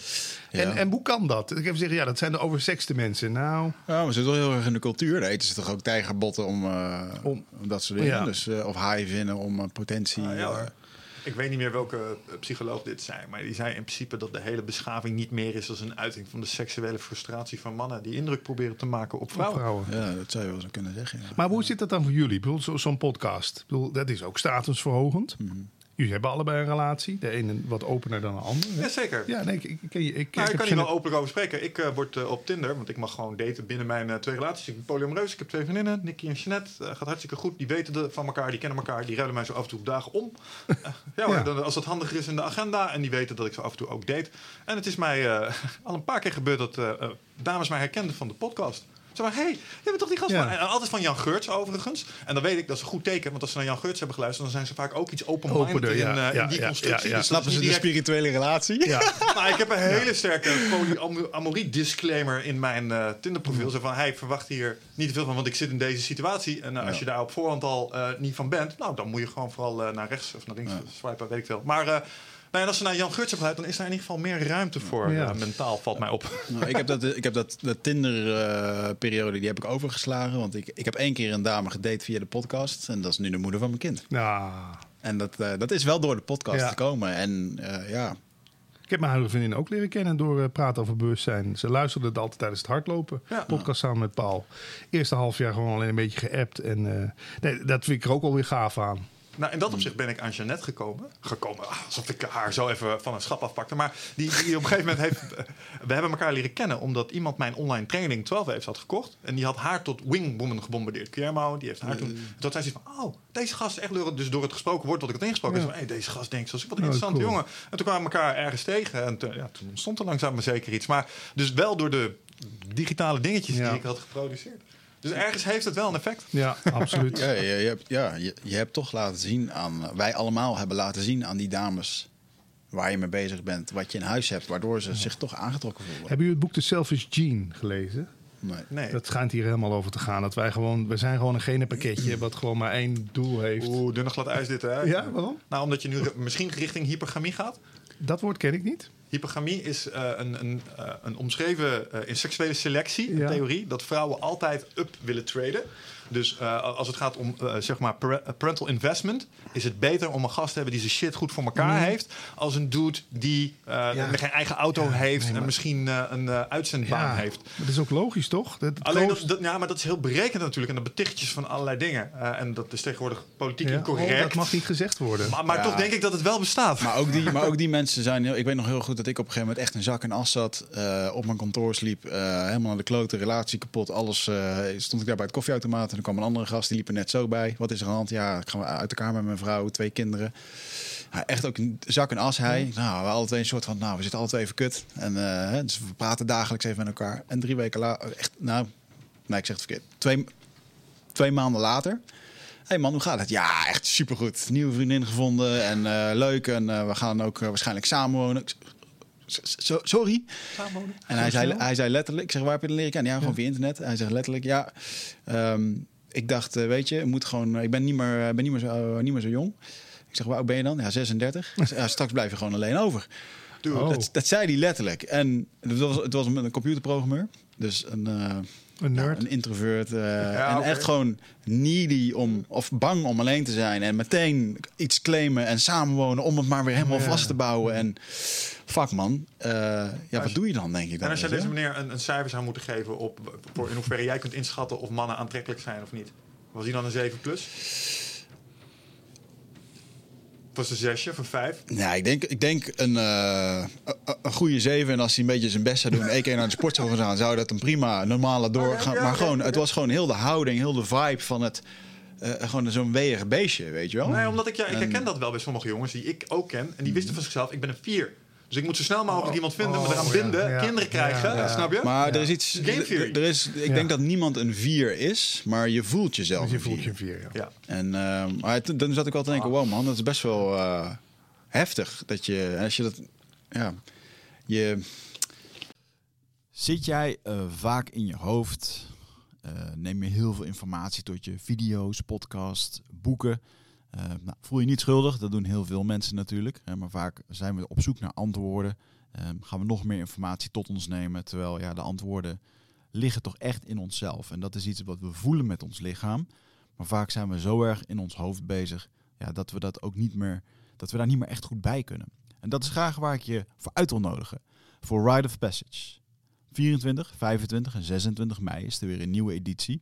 Ja. En, en hoe kan dat? Ik even zeggen, ja, dat zijn de oversexte mensen. Nou, Ja, we zitten wel heel erg in de cultuur. Daar eten ze toch ook tijgerbotten om, eh, Om- om dat soort dingen. Ja. Dus, eh, of haaivinnen om eh, potentie. Ah. Ik weet niet meer welke eh, psycholoog dit zei, maar die zei in principe dat de hele beschaving niet meer is als een uiting van de seksuele frustratie van mannen die indruk proberen te maken op vrouwen. vrouwen. ja, dat zou je wel zo kunnen zeggen. Ja. Maar hoe zit dat dan voor jullie? Ik bedoel, zo- zo'n podcast. Ik bedoel, dat is ook statusverhogend. Mhm. Jullie hebben allebei een relatie. De ene wat opener dan de ander. hè? Jazeker. Ja, nee, ik, ik, ik, ik, Nou, kan hier wel openlijk over spreken. Ik eh, word eh, op Tinder, want ik mag gewoon daten binnen mijn eh, twee relaties. Ik ben polyamoreus, ik heb twee vriendinnen, Nicky en Jeanette. Gaat hartstikke goed. Die weten de, van elkaar, die kennen elkaar. Die ruilen mij zo af en toe op dagen om. Ja, hoor, Ja. dan- als dat handiger is in de agenda. En die weten dat ik zo af en toe ook date. En het is mij al een paar keer gebeurd dat dames mij herkenden van de podcast. Ze van, hé, hey, jij bent toch die gast Ja. van... En altijd van Jan Geurts overigens. En dan weet ik, dat is een goed teken. Want als ze naar Jan Geurts hebben geluisterd... dan zijn ze vaak ook iets open-minded in, ja, eh, ja, in die ja, constructie. ja, ja. Dus dat Snappen is ze niet de direct- spirituele relatie? Ja, nou, ik heb een hele sterke polyamorie disclaimer in mijn eh Tinder profiel. Zo van, hij verwacht hier niet te veel van, want ik zit in deze situatie. En eh, als je daar op voorhand al eh, niet van bent, nou, dan moet je gewoon vooral naar rechts of naar links swipen, weet ik veel. Maar en als ze naar Jan hebben geluid, dan is daar in ieder geval meer ruimte voor. Ja. eh, mentaal valt mij op. Nou, ik heb dat, ik heb dat, dat Tinder-periode die heb ik overgeslagen. Want ik, ik heb één keer een dame gedate via de podcast. En dat is nu de moeder van mijn kind. nou, En dat, eh, dat is wel door de podcast Ja. gekomen. En eh, ja, ik heb mijn huidige vriendin ook leren kennen door eh, praten over bewustzijn. Ze luisterde het altijd tijdens het hardlopen. Ja. Podcast samen met Paul. Eerste half jaar gewoon alleen een beetje geappt. En eh, nee, dat vind ik er ook alweer gaaf aan. Nou, in dat opzicht ben ik aan Jeannette gekomen. Gekomen, ah, alsof ik haar zo even van een schap afpakte. Maar die, die op een gegeven moment heeft... eh, We hebben elkaar leren kennen omdat iemand mijn online training 12 waves had gekocht. En die had haar tot wingwoman gebombardeerd. Guillermo, die heeft haar toen... Toen had zij zoiets van, oh, deze gast is echt... leuren. Dus door het gesproken woord wat ik had ingesproken... Ja. is van, hey, deze gast denkt zoals ik, wat een Oh, interessante cool. jongen. En toen kwamen we elkaar ergens tegen. En toen, ja, toen ontstond er langzaam maar zeker iets. Maar dus wel door de digitale dingetjes Ja. die ik had geproduceerd. Dus ergens heeft het wel een effect. Ja, absoluut. ja, je, je hebt, ja je, je hebt toch laten zien aan... Wij allemaal hebben laten zien aan die dames waar je mee bezig bent. Wat je in huis hebt, waardoor ze zich toch aangetrokken voelen. Hebben jullie het boek The Selfish Gene gelezen? Nee. Nee. Dat schijnt hier helemaal over te gaan. Dat wij gewoon, we zijn gewoon een genenpakketje wat gewoon maar één doel heeft. Oeh, dunne glad ijs dit, hè? Ja, waarom? Nou, omdat je nu misschien richting hypergamie gaat. Dat woord ken ik niet. Hypergamie is eh, een, een, eh, een omschreven eh, in seksuele selectie, een theorie, dat vrouwen altijd up willen traden. Dus eh, als het gaat om eh, zeg maar pare- parental investment, is het beter om een gast te hebben die zijn shit goed voor elkaar heeft, als een dude die eh, Mhm. Ja. geen eigen auto heeft nee, en misschien eh, een eh, uitzendbaan heeft. Dat is ook logisch, toch? Dat, Alleen dat, dat- ja, maar dat is heel berekend natuurlijk en dat betichtjes van allerlei dingen. Eh, en dat is tegenwoordig politiek Ja? incorrect. Oh, dat mag niet gezegd worden. Maar, maar Ja. toch denk ik dat het wel bestaat. Maar ook, die, maar ook die mensen zijn... heel- Ik weet nog heel goed dat ik op een gegeven moment echt in zak en as zat. eh, op mijn kantoor sliep. eh, helemaal naar de klote, relatie kapot. Alles. eh, stond ik daar bij het koffieautomaat. En er kwam een andere gast. Die liep er net zo bij. Wat is er aan de hand? Ja, ik ga uit elkaar met mijn vrouw. Twee kinderen. Ja, echt ook een zak en as hij. Nou, we twee een soort van... Nou, we zitten twee even kut. En eh, dus we praten dagelijks even met elkaar. En drie weken later... Echt, nou... Nee, ik zeg het verkeerd. Twee, twee maanden later... hey man, hoe gaat het? Ja, echt supergoed. Nieuwe vriendin gevonden en eh, leuk. En eh, we gaan ook waarschijnlijk samenwonen. Ik zeg, "S- so- Sorry. En hij zei, hij zei letterlijk, ik zeg, waar heb je het leren kennen? Ja, gewoon via internet. Hij zegt letterlijk, ja, ehm, ik dacht, eh, weet je, moet gewoon, ik ben niet meer, eh, ben niet meer, zo, niet meer zo jong. Ik zeg, oud ben je dan? Ja, 36. Ik zeg, ja, straks blijf je gewoon alleen over. Oh. Dat, dat zei hij letterlijk. En het was, het was een computerprogrammeur. Dus een, eh, Een nerd. ja, een introvert. eh, en echt gewoon needy om, of bang om alleen te zijn. En meteen iets claimen en samenwonen om het maar weer helemaal Ja. vast te bouwen. En fuck man, eh, ja, wat doe je dan denk ik dan? En als jij deze meneer een, een cijfer zou moeten geven op voor in hoeverre jij kunt inschatten of mannen aantrekkelijk zijn of niet, was hij dan een 7 plus? Was een zesje van 5? Ja, ik denk, ik denk een, eh, een- een goede zeven. En als hij een beetje zijn best zou doen, één keer naar de sportschool zou gaan, zou dat een prima normale doorgaan. ja, maar gewoon, het was gewoon heel de houding, heel de vibe van het. eh, gewoon zo'n weerig beestje, weet je wel? Nee, omdat ik, ja, ik En- herken dat wel bij sommige jongens die ik ook ken. En die wisten van zichzelf, ik ben een 4. Dus ik moet zo snel mogelijk iemand vinden, me eraan oh, binden, ja, kinderen krijgen, ja, ja. snap je? Maar Ja. er is iets. Game theory. Er is, ik Ja. denk dat niemand een vier is, maar je voelt jezelf. Dus je een voelt je vier. een vier, ja. ja. En eh, maar toen- dan zat ik wel te denken: wow, man, dat is best wel eh, heftig. Dat je, als je dat. Ja, je. Zit jij eh, vaak in je hoofd? Eh, neem je heel veel informatie tot je video's, podcasts, boeken? Eh, nou, voel je niet schuldig, dat doen heel veel mensen natuurlijk. hè, maar vaak zijn we op zoek naar antwoorden. Eh, gaan we nog meer informatie tot ons nemen. Terwijl ja, de antwoorden liggen toch echt in onszelf. En dat is iets wat we voelen met ons lichaam. Maar vaak zijn we zo erg in ons hoofd bezig ja, dat we dat ook niet meer, dat we daar niet meer echt goed bij kunnen. En dat is graag waar ik je voor uit wil nodigen. Voor Rite of Passage. 24, 25 en 26 mei is er weer een nieuwe editie.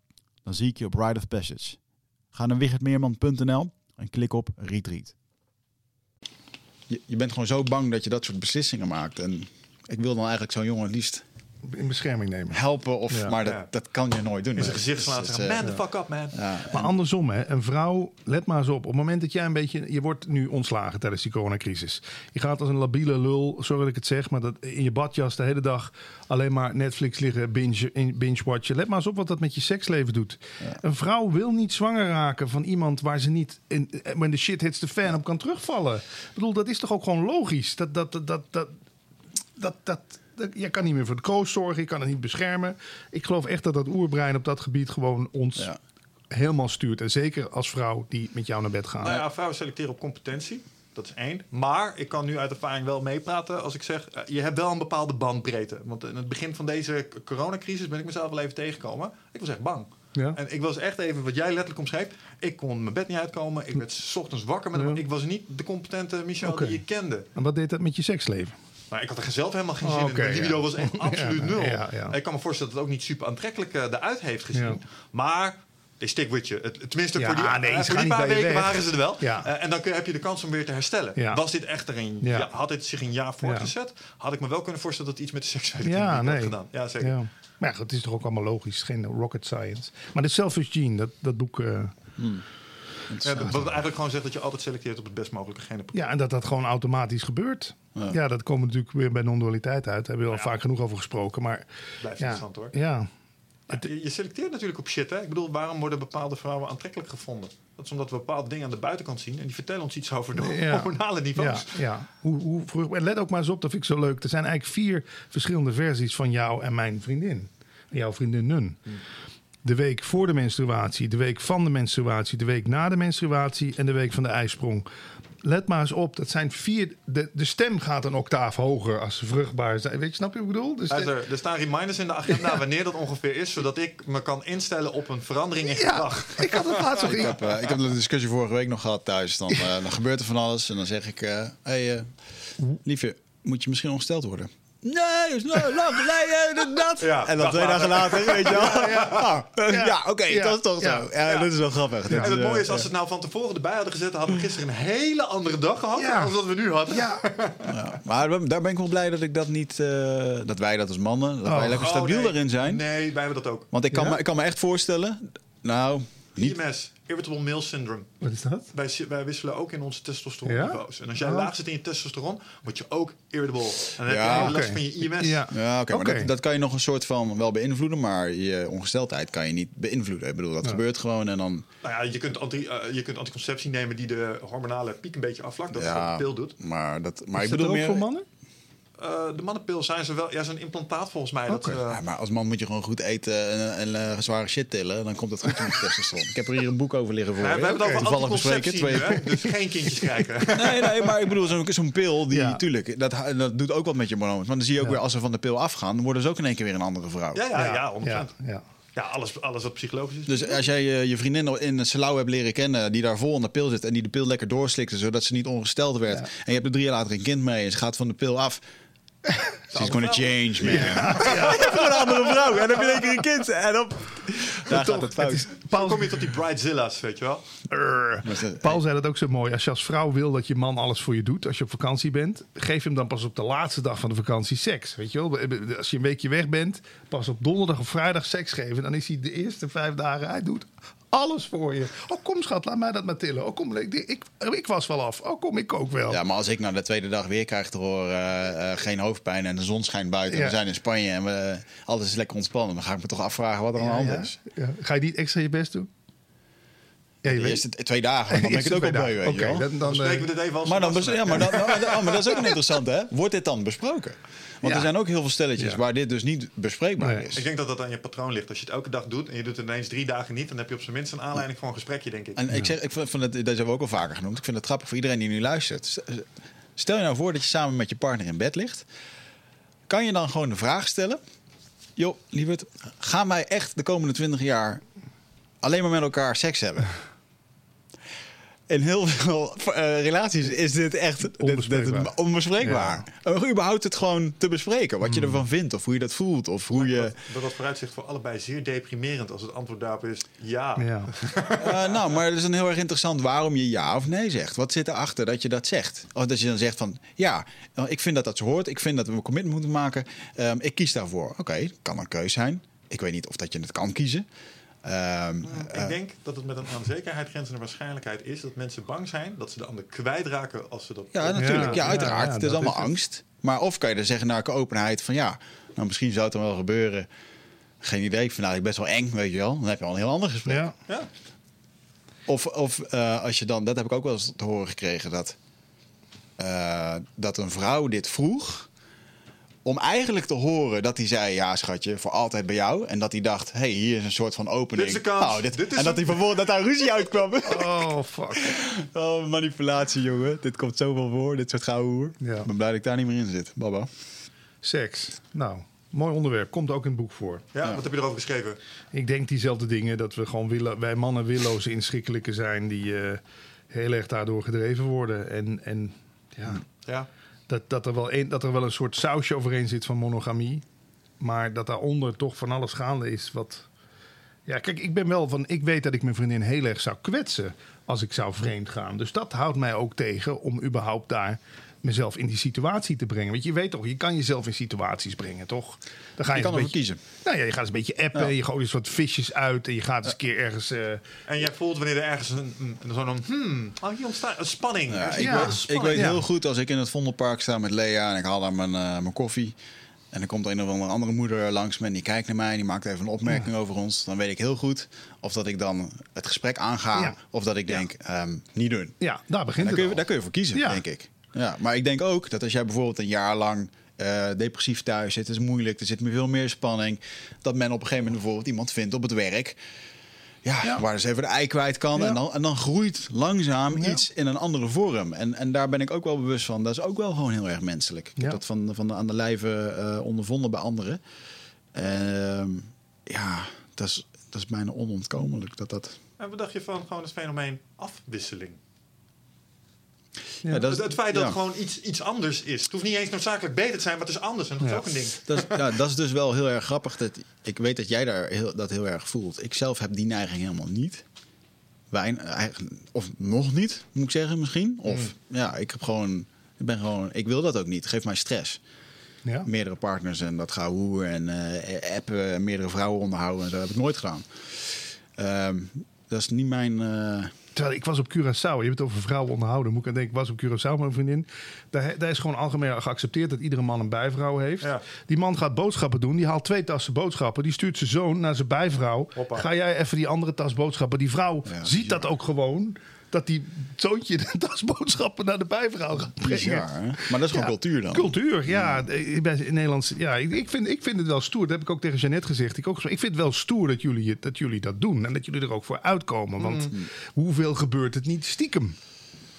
Dan zie ik je op Ride of Passage. Ga naar wichertmeerman.nl en klik op Retreat. Je, je bent gewoon zo bang dat je dat soort beslissingen maakt. En ik wil dan eigenlijk zo'n jongen liefst In bescherming nemen. helpen. Of, Ja. maar dat, Ja. dat kan je nooit doen. In zijn Nee. gezicht Dus slaan en eh, man the fuck up man. ja, Maar andersom, hè, een vrouw, let maar eens op. Op het moment dat jij een beetje. Je wordt nu ontslagen tijdens die coronacrisis. Je gaat als een labiele lul, sorry dat ik het zeg, maar dat in je badjas de hele dag alleen maar Netflix liggen, binge, in- binge-watchen. Let maar eens op wat dat met je seksleven doet. Een vrouw wil niet zwanger raken van iemand waar ze niet, in, when the shit hits the fan, op kan terugvallen. Ik bedoel, dat is toch ook gewoon logisch? Dat, dat, dat, dat, dat, dat- je kan niet meer voor de koos zorgen, je kan het niet beschermen. Ik geloof echt dat dat oerbrein op dat gebied gewoon ons Ja. helemaal stuurt. En zeker als vrouw die met jou naar bed gaat. Nou ja, vrouwen selecteren op competentie. Dat is één. Maar ik kan nu uit ervaring wel meepraten als ik zeg... eh, je hebt wel een bepaalde bandbreedte. Want in het begin van deze coronacrisis ben ik mezelf wel even tegengekomen. Ik was echt bang. Ja. En ik was echt even, wat jij letterlijk omschreef... ik kon mijn bed niet uitkomen. Ik werd 's ochtends wakker. Met Ja. Ik was niet de competente Michel die je kende. En wat deed dat met je seksleven? Maar ik had er zelf helemaal geen Oh, zin in. Libido ja. was echt absoluut Ja, nul. ja, ja. Ik kan me voorstellen dat het ook niet super aantrekkelijk eh, eruit heeft gezien. Ja. Maar ik stick with je. Het- Tenminste, Ja, voor die, nee, eh, ze voor die paar weken waren ze er wel. Ja. Eh, en dan kun- heb je de kans om weer te herstellen. Ja. Was dit echt er een Ja. ja, had dit zich een jaar voortgezet? Had ik me wel kunnen voorstellen dat het iets met de seksualiteit Ja, had nee. gedaan. Ja, zeker. Ja. Maar ja, goed, het is toch ook allemaal logisch. Geen rocket science. Maar de Selfish Gene, dat, dat boek... eh, Ja, dat- wat eigenlijk gewoon zegt dat je altijd selecteert op het best mogelijke gene. ja, en dat dat gewoon automatisch gebeurt. Ja, Ja. dat komt natuurlijk weer bij non-dualiteit uit. Daar hebben we al Ja. vaak genoeg over gesproken. Maar Blijft ja, interessant hoor. ja, Je, selecteert natuurlijk op shit. Hè? Ik bedoel, waarom worden bepaalde vrouwen aantrekkelijk gevonden? Dat is omdat we bepaalde dingen aan de buitenkant zien. En die vertellen ons iets over de Ja. hormonale niveaus. ja. Hoe, hoe, vroeg- en let ook maar eens op, dat vind ik zo leuk. Er zijn eigenlijk vier verschillende versies van jou en mijn vriendin. Jouw vriendinnen. De week voor de menstruatie, de week van de menstruatie, de week na de menstruatie en de week van de ijsprong. Let maar eens op, dat zijn vier. De, de stem gaat een octaaf hoger als ze vruchtbaar zijn. Weet je, snap je wat ik bedoel? Dus de- Luister, er staan reminders in de agenda wanneer dat ongeveer is, zodat ik me kan instellen op een verandering in gedrag. ik had het laatst nog Ik heb, eh, ik heb de discussie vorige week nog gehad thuis. Dan, eh, dan gebeurt er van alles. En dan zeg ik, eh hey, eh, liefje, moet je misschien ongesteld worden. Nee, is nou lang geleden, dat, dat. Ja, en dan twee dagen later, weet je wel. Ja, ja. Ja. oké, dat is toch zo. Ja, dat is wel grappig. En het mooie eh, is, als ze het nou van tevoren erbij hadden gezet, hadden we gisteren een hele andere dag gehad Ja. dan dat we nu hadden. Ja, ja. Maar daar ben ik wel blij dat ik dat niet, eh, dat wij dat als mannen, dat wij Oh. lekker Oh, stabiel nee. daarin zijn. Nee, wij hebben dat ook. Want ik kan, Ja? me, ik kan me echt voorstellen, nou, niet. IMS, Irritable Male Syndrome. wat is dat? Wij, wij wisselen ook in onze testosteronniveaus. En als jij Oh. laag zit in je testosteron, word je ook irritable. En dan heb je Ja, last oké. van je IMS. Ja. Ja, oké, maar Oké. dat, dat kan je nog een soort van wel beïnvloeden, maar je ongesteldheid kan je niet beïnvloeden. Ik bedoel, dat gebeurt gewoon en dan, Nou ja, je kunt, anti, eh, je kunt anticonceptie nemen die de hormonale piek een beetje afvlakt. Dat is wat ja, de pil doet. maar dat, maar is ik dat bedoel ook meer. voor mannen? Eh, de mannenpil zijn ze wel, ja, zo'n implantaat volgens mij. Dat, eh, Ja, maar als man moet je gewoon goed eten en, en eh, zware shit tillen, dan komt het goed met testosteron. Ik heb er hier een boek over liggen voor. we hebben het over bespreken, nu, twee. hè? dus geen kindjes krijgen. Nee, nee, maar ik bedoel, zo'n zo'n pil, die, Ja. tuurlijk, dat, dat doet ook wat met je hormonen. Maar dan zie je ook Ja. weer, als ze van de pil afgaan, dan worden ze ook in één keer weer een andere vrouw. ja, ja, ja, ja, 100%. ja. Ja, alles, alles wat psychologisch is. Dus als jij je, je vriendin in een salau hebt leren kennen, die daar vol aan de pil zit en die de pil lekker doorslikte, zodat ze niet ongesteld werd. En je hebt er drie jaar later een kind mee en ze gaat van de pil af. She's gonna change, man. Ja. Gewoon een andere vrouw. En dan heb je één keer een kind. En op... Daar gaat het fout. Dan kom je tot die bridezilla's, weet je wel. Paul zei dat ook zo mooi. Als je als vrouw wil dat je man alles voor je doet, als je op vakantie bent, geef hem dan pas op de laatste dag van de vakantie seks. Weet je wel? Als je een weekje weg bent, pas op donderdag of vrijdag seks geven. Dan is hij de eerste vijf dagen, hij doet alles voor je. Oh, kom schat, laat mij dat maar tillen. Oh, kom, ik, ik, ik was wel af. Oh, kom, ik ook wel. Ja, maar als ik na de tweede dag weer krijg te horen eh, eh, geen hoofdpijn en de zon schijnt buiten Ja. we zijn in Spanje en we, alles is lekker ontspannen, dan ga ik me toch afvragen wat er aan de Ja, hand ja. is. Ja. Ga je niet extra je best doen? Ja, je De weet- eerste twee dagen, dan ben ik het ook al twee weet je dagen. wel. Oké, dan, dan, Dan spreken eh, we dit even als Maar, dan ja, maar, dan, maar, oh, maar dat is ook een interessante, hè? Wordt dit dan besproken? Want Ja. er zijn ook heel veel stelletjes Ja. waar dit dus niet bespreekbaar Nee. is. Ik denk dat dat aan je patroon ligt. Als je het elke dag doet en je doet het ineens drie dagen niet, dan heb je op zijn minst een aanleiding voor een gesprekje, denk ik. En ik zeg, ik vind vind het, dat hebben we ook al vaker genoemd. Ik vind het grappig voor iedereen die nu luistert. Stel je nou voor dat je samen met je partner in bed ligt. Kan je dan gewoon de vraag stellen: Joh, lieverd, gaan wij echt de komende 20 jaar alleen maar met elkaar seks hebben? In heel veel eh, relaties is dit echt dit- dit- Onbespreekbaar. dit- onbespreekbaar. Uh, überhaupt het gewoon te bespreken. Wat je ervan vindt, of hoe je dat voelt, of hoe je. Dat, dat dat vooruitzicht voor allebei zeer deprimerend als het antwoord daarop is ja. ja. Eh, nou, maar het is dan heel erg interessant waarom je ja of nee zegt. Wat zit erachter dat je dat zegt? Of dat je dan zegt van, ja, nou, ik vind dat dat zo hoort. Ik vind dat we een commitment moeten maken. Ehm, ik kies daarvoor. Oké, kan een keus zijn. Ik weet niet of dat je het kan kiezen. Ehm, Ik denk dat het met een aan zekerheid grenzende waarschijnlijkheid is dat mensen bang zijn dat ze de ander kwijtraken als ze dat. ja, natuurlijk. Ja, ja, uiteraard. ja, het is allemaal is het. angst. Maar of kan je er zeggen naar openheid van, ja, nou misschien zou het dan wel gebeuren. Geen idee. Ik vind het best wel eng, weet je wel. Dan heb je al een heel ander gesprek. Ja. Ja. Of, of eh, als je dan, dat heb ik ook wel eens te horen gekregen, dat, eh, dat een vrouw dit vroeg. Om eigenlijk te horen dat hij zei: Ja, schatje, voor altijd bij jou. En dat hij dacht: hey, hier is een soort van opening. Dit is de kans. Nou, dit- Dit is en dat een- hij vervolgens dat daar ruzie uitkwam. Oh, fuck. oh, manipulatie, jongen. Dit komt zoveel voor, dit soort gouden hoer. Ja. Ik ben blij dat ik daar niet meer in zit. Baba. Seks. Nou, mooi onderwerp. Komt ook in het boek voor. Ja, wat heb je erover geschreven? Ik denk diezelfde dingen. Dat we gewoon willen, wij mannen willoze inschikkelijke zijn. Die eh, heel erg daardoor gedreven worden. En, en ja, Ja. Dat, dat, er wel een, dat er wel een soort sausje overheen zit van monogamie. Maar dat daaronder toch van alles gaande is wat... Ja, kijk, ik ben wel van... Ik weet dat ik mijn vriendin heel erg zou kwetsen als ik zou vreemd gaan. Dus dat houdt mij ook tegen om überhaupt daar mezelf in die situatie te brengen. Want je weet toch, je kan jezelf in situaties brengen, toch? Dan ga je, Je kan ervoor kiezen. Nou ja, je gaat eens een beetje appen, Ja. je gooit eens wat visjes uit en je gaat eens een keer ergens... eh, En jij voelt wanneer er ergens een, zo'n hmm, oh, hier ontstaat een spanning. Ja, ik, Ja, weet, spanning. ik weet ja. heel goed als ik in het Vondelpark sta met Lea en ik haal daar mijn, eh, mijn koffie. En dan komt een of andere, andere moeder langs me en die kijkt naar mij en die maakt even een opmerking over ons. Dan weet ik heel goed of dat ik dan het gesprek aanga Ja. of dat ik denk, ehm, niet doen. ja, daar begint Daar kun, je, daar kun je voor kiezen, Ja. denk ik. Ja, maar ik denk ook dat als jij bijvoorbeeld een jaar lang eh, depressief thuis zit, het is moeilijk, er zit veel meer spanning, dat men op een gegeven moment bijvoorbeeld iemand vindt op het werk. Ja, Ja. waar dus even de ei kwijt kan. Ja. En, dan, en dan groeit langzaam Ja. iets in een andere vorm. En, en daar ben ik ook wel bewust van. Dat is ook wel gewoon heel erg menselijk. Ik heb dat van, van de, aan de lijve eh, ondervonden bij anderen. Ehm, ja, dat is, dat is bijna onontkomelijk. Dat dat... En wat dacht je van gewoon het fenomeen afwisseling? Ja, dat het, feit dat het gewoon iets, iets anders is. Het hoeft niet eens noodzakelijk beter te zijn, maar het is anders. En dat is ook een ding. Dat is, ja, dat is dus wel heel erg grappig. Dat, ik weet dat jij daar heel, dat heel erg voelt. Ik zelf heb die neiging helemaal niet. Wijn, of nog niet, moet ik zeggen misschien. Of Hmm. ja, ik heb gewoon, ik ben gewoon, ik wil dat ook niet. Geef mij stress. Ja. Meerdere partners en dat gehoer en eh appen en meerdere vrouwen onderhouden en zo heb ik nooit gedaan. Ehm, dat is niet mijn. eh, Terwijl ik was op Curaçao. Je hebt het over vrouwen onderhouden. Moet ik aan denken, ik was op Curaçao met een vriendin. Daar, daar is gewoon algemeen geaccepteerd dat iedere man een bijvrouw heeft. Ja. Die man gaat boodschappen doen. Die haalt twee tassen boodschappen. Die stuurt zijn zoon naar zijn bijvrouw. Hoppa. Ga jij even die andere tas boodschappen. Die vrouw Ja, ziet dat ook gewoon. Dat die zoontje de tas boodschappen naar de bijvrouw gaat brengen. bizar? Maar dat is gewoon Ja, cultuur dan. Cultuur, ja. Ik ben in Nederlands, ja ik, ik, vind, ik vind het wel stoer. Dat heb ik ook tegen Jeannette gezegd. Ik, ook, ik vind het wel stoer dat jullie, dat jullie dat doen. En dat jullie er ook voor uitkomen. Want hoeveel gebeurt het niet stiekem?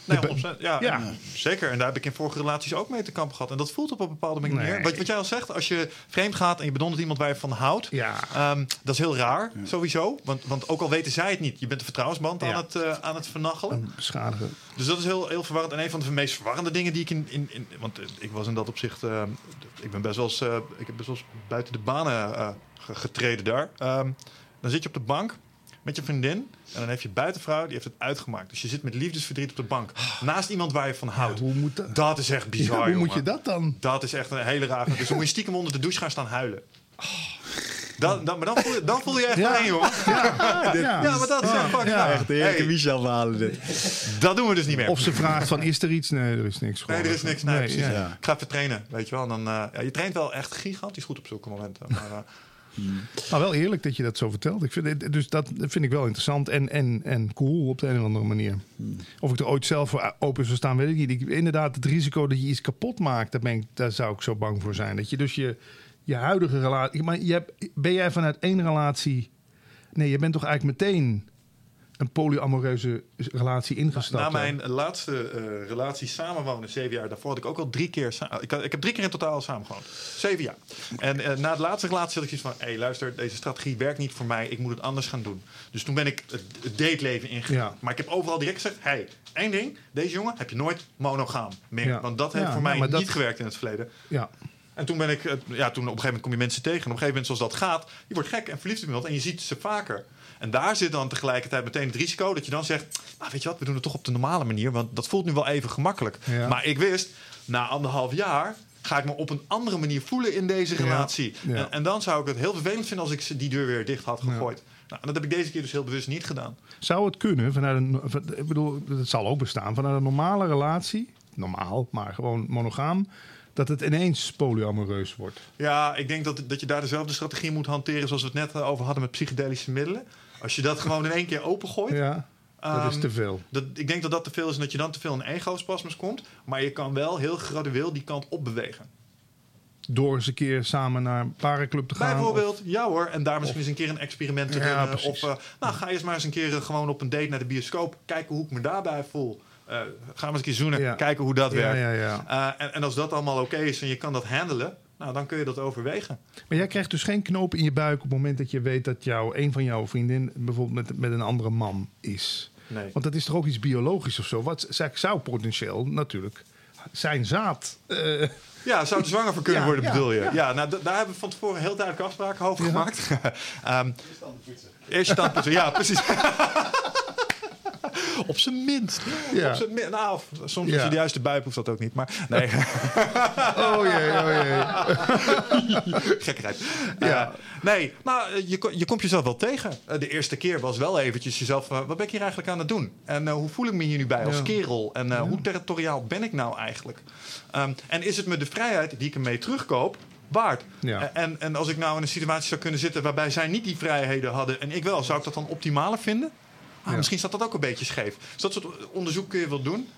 Nee, De- 100%. Ja, Ja. en zeker. En daar heb ik in vorige relaties ook mee te kampen gehad. En dat voelt op een bepaalde manier. Nee. Wat, wat jij al zegt, als je vreemd gaat en je bedondert iemand waar je van houdt. Ja. ehm, dat is heel raar, sowieso. Want, want ook al weten zij het niet, je bent een vertrouwensband aan, het, eh, aan het vernachelen. Beschadigen. Dus dat is heel, heel verwarrend. En een van de meest verwarrende dingen die ik in... in, in want eh, ik was in dat opzicht... eh, ik ben best wel eens, eh, ik heb best wel eens buiten de banen eh, ge- getreden daar. Ehm, dan zit je op de bank met je vriendin. En dan heeft je buitenvrouw, die heeft het uitgemaakt. Dus je zit met liefdesverdriet op de bank. Naast iemand waar je van houdt. hoe moet dat? Dat is echt bizar, Ja, hoe moet je dat dan? Dat is echt een hele rare... Dus dan moet je stiekem onder de douche gaan staan huilen. Dan, dan, maar dan voel, je, dan voel je echt Ja. alleen, jongen. Ja, Ja, maar dat is echt fucking ja. raar. Echt de Hey, Michel verhalen dit. Dat doen we dus niet meer. Of ze vraagt van, is er iets? Nee, er is niks. Nee, er is niks. Nee, precies. ja. ja. Ik ga even trainen, weet je wel. En dan, eh, ja, je traint wel echt gigantisch goed op zulke momenten. Maar, Maar wel eerlijk dat je dat zo vertelt. Ik vind dus dat vind ik wel interessant en, en, en cool op de een of andere manier. Of ik er ooit zelf voor open zou staan, weet ik niet. Ik, inderdaad, het risico dat je iets kapot maakt, daar, ben ik, daar zou ik zo bang voor zijn. Dat je dus je, je huidige relatie... Maar je hebt, ben jij vanuit één relatie... Nee, je bent toch eigenlijk meteen een polyamoreuze relatie ingestapt? na mijn laatste eh, relatie samenwonen, zeven jaar daarvoor, had ik ook al drie keer. Ik, ik heb drie keer in totaal samengewoond. Zeven jaar. En eh, na de laatste relatie had ik zoiets van: hé, hey, luister, deze strategie werkt niet voor mij. Ik moet het anders gaan doen. Dus toen ben ik het, het dateleven ingegaan. Ja. Maar ik heb overal direct gezegd: hé, hey, één ding, deze jongen heb je nooit monogaam meer. Ja. Want dat heeft voor mij dat- niet gewerkt in het verleden. Ja. En toen ben ik, eh, ja, toen op een gegeven moment kom je mensen tegen. En op een gegeven moment, zoals dat gaat, je wordt gek en verliefd op iemand en je ziet ze vaker. En daar zit dan tegelijkertijd meteen het risico dat je dan zegt: nou, Weet je wat, we doen het toch op de normale manier, want dat voelt nu wel even gemakkelijk. Ja. Maar ik wist, na anderhalf jaar ga ik me op een andere manier voelen in deze relatie. Ja. En, en dan zou ik het heel vervelend vinden als ik die deur weer dicht had gegooid. Nou, en dat heb ik deze keer dus heel bewust niet gedaan. Zou het kunnen vanuit een. van- Ik bedoel, het zal ook bestaan vanuit een normale relatie. Normaal, maar gewoon monogaam. Dat het ineens polyamoreus wordt. Ja, ik denk dat, dat je daar dezelfde strategie moet hanteren zoals we het net eh, over hadden met psychedelische middelen. Als je dat gewoon in één keer opengooit. Ja, dat is Ehm, te veel. Dat, ik denk dat dat te veel is en dat je dan te veel in ego-spasmus komt. Maar je kan wel heel gradueel die kant op bewegen. Door eens een keer samen naar een parenclub te gaan. Bijvoorbeeld, ja hoor, en daar misschien eens een keer een experiment te Ja, precies. Of, eh, nou, ga eens maar eens een keer eh, gewoon op een date naar de bioscoop. Kijken hoe ik me daarbij voel. Eh, ga maar eens een keer zoenen, Ja. kijken hoe dat Ja, werkt. ja, ja. En, en als dat allemaal oké is en je kan dat handelen... Nou, dan kun je dat overwegen. Maar jij krijgt dus geen knoop in je buik op het moment dat je weet dat jou, een van jouw vriendin bijvoorbeeld met, met een andere man is. Nee. Want dat is toch ook iets biologisch of zo? Wat zou potentieel natuurlijk zijn zaad. eh, Ja, zou er zwanger voor kunnen Ja, worden, ja, bedoel je? ja. Ja, nou, d- daar hebben we van tevoren heel duidelijke afspraken over Ja. gemaakt. Ehm Eerst tand poetsen, ja, preecies. Op zijn minst. Ja. Op zijn min- nou, soms Ja. je de juiste bui hoeft dat ook niet. Maar nee, oh jee, oh jee. gekkigheid. Ja. Nee, nou, eh, je, je komt jezelf wel tegen. Eh, de eerste keer was wel eventjes jezelf... eh, wat ben ik hier eigenlijk aan het doen? En hoe voel ik me hier nu bij als kerel? En hoe territoriaal ben ik nou eigenlijk? Ehm, en is het me de vrijheid die ik ermee terugkoop waard? Ja. En, en als ik nou in een situatie zou kunnen zitten... waarbij zij niet die vrijheden hadden en ik wel... zou ik dat dan optimaler vinden? Ah. Misschien staat dat ook een beetje scheef. Dus dat soort onderzoek kun je wel doen.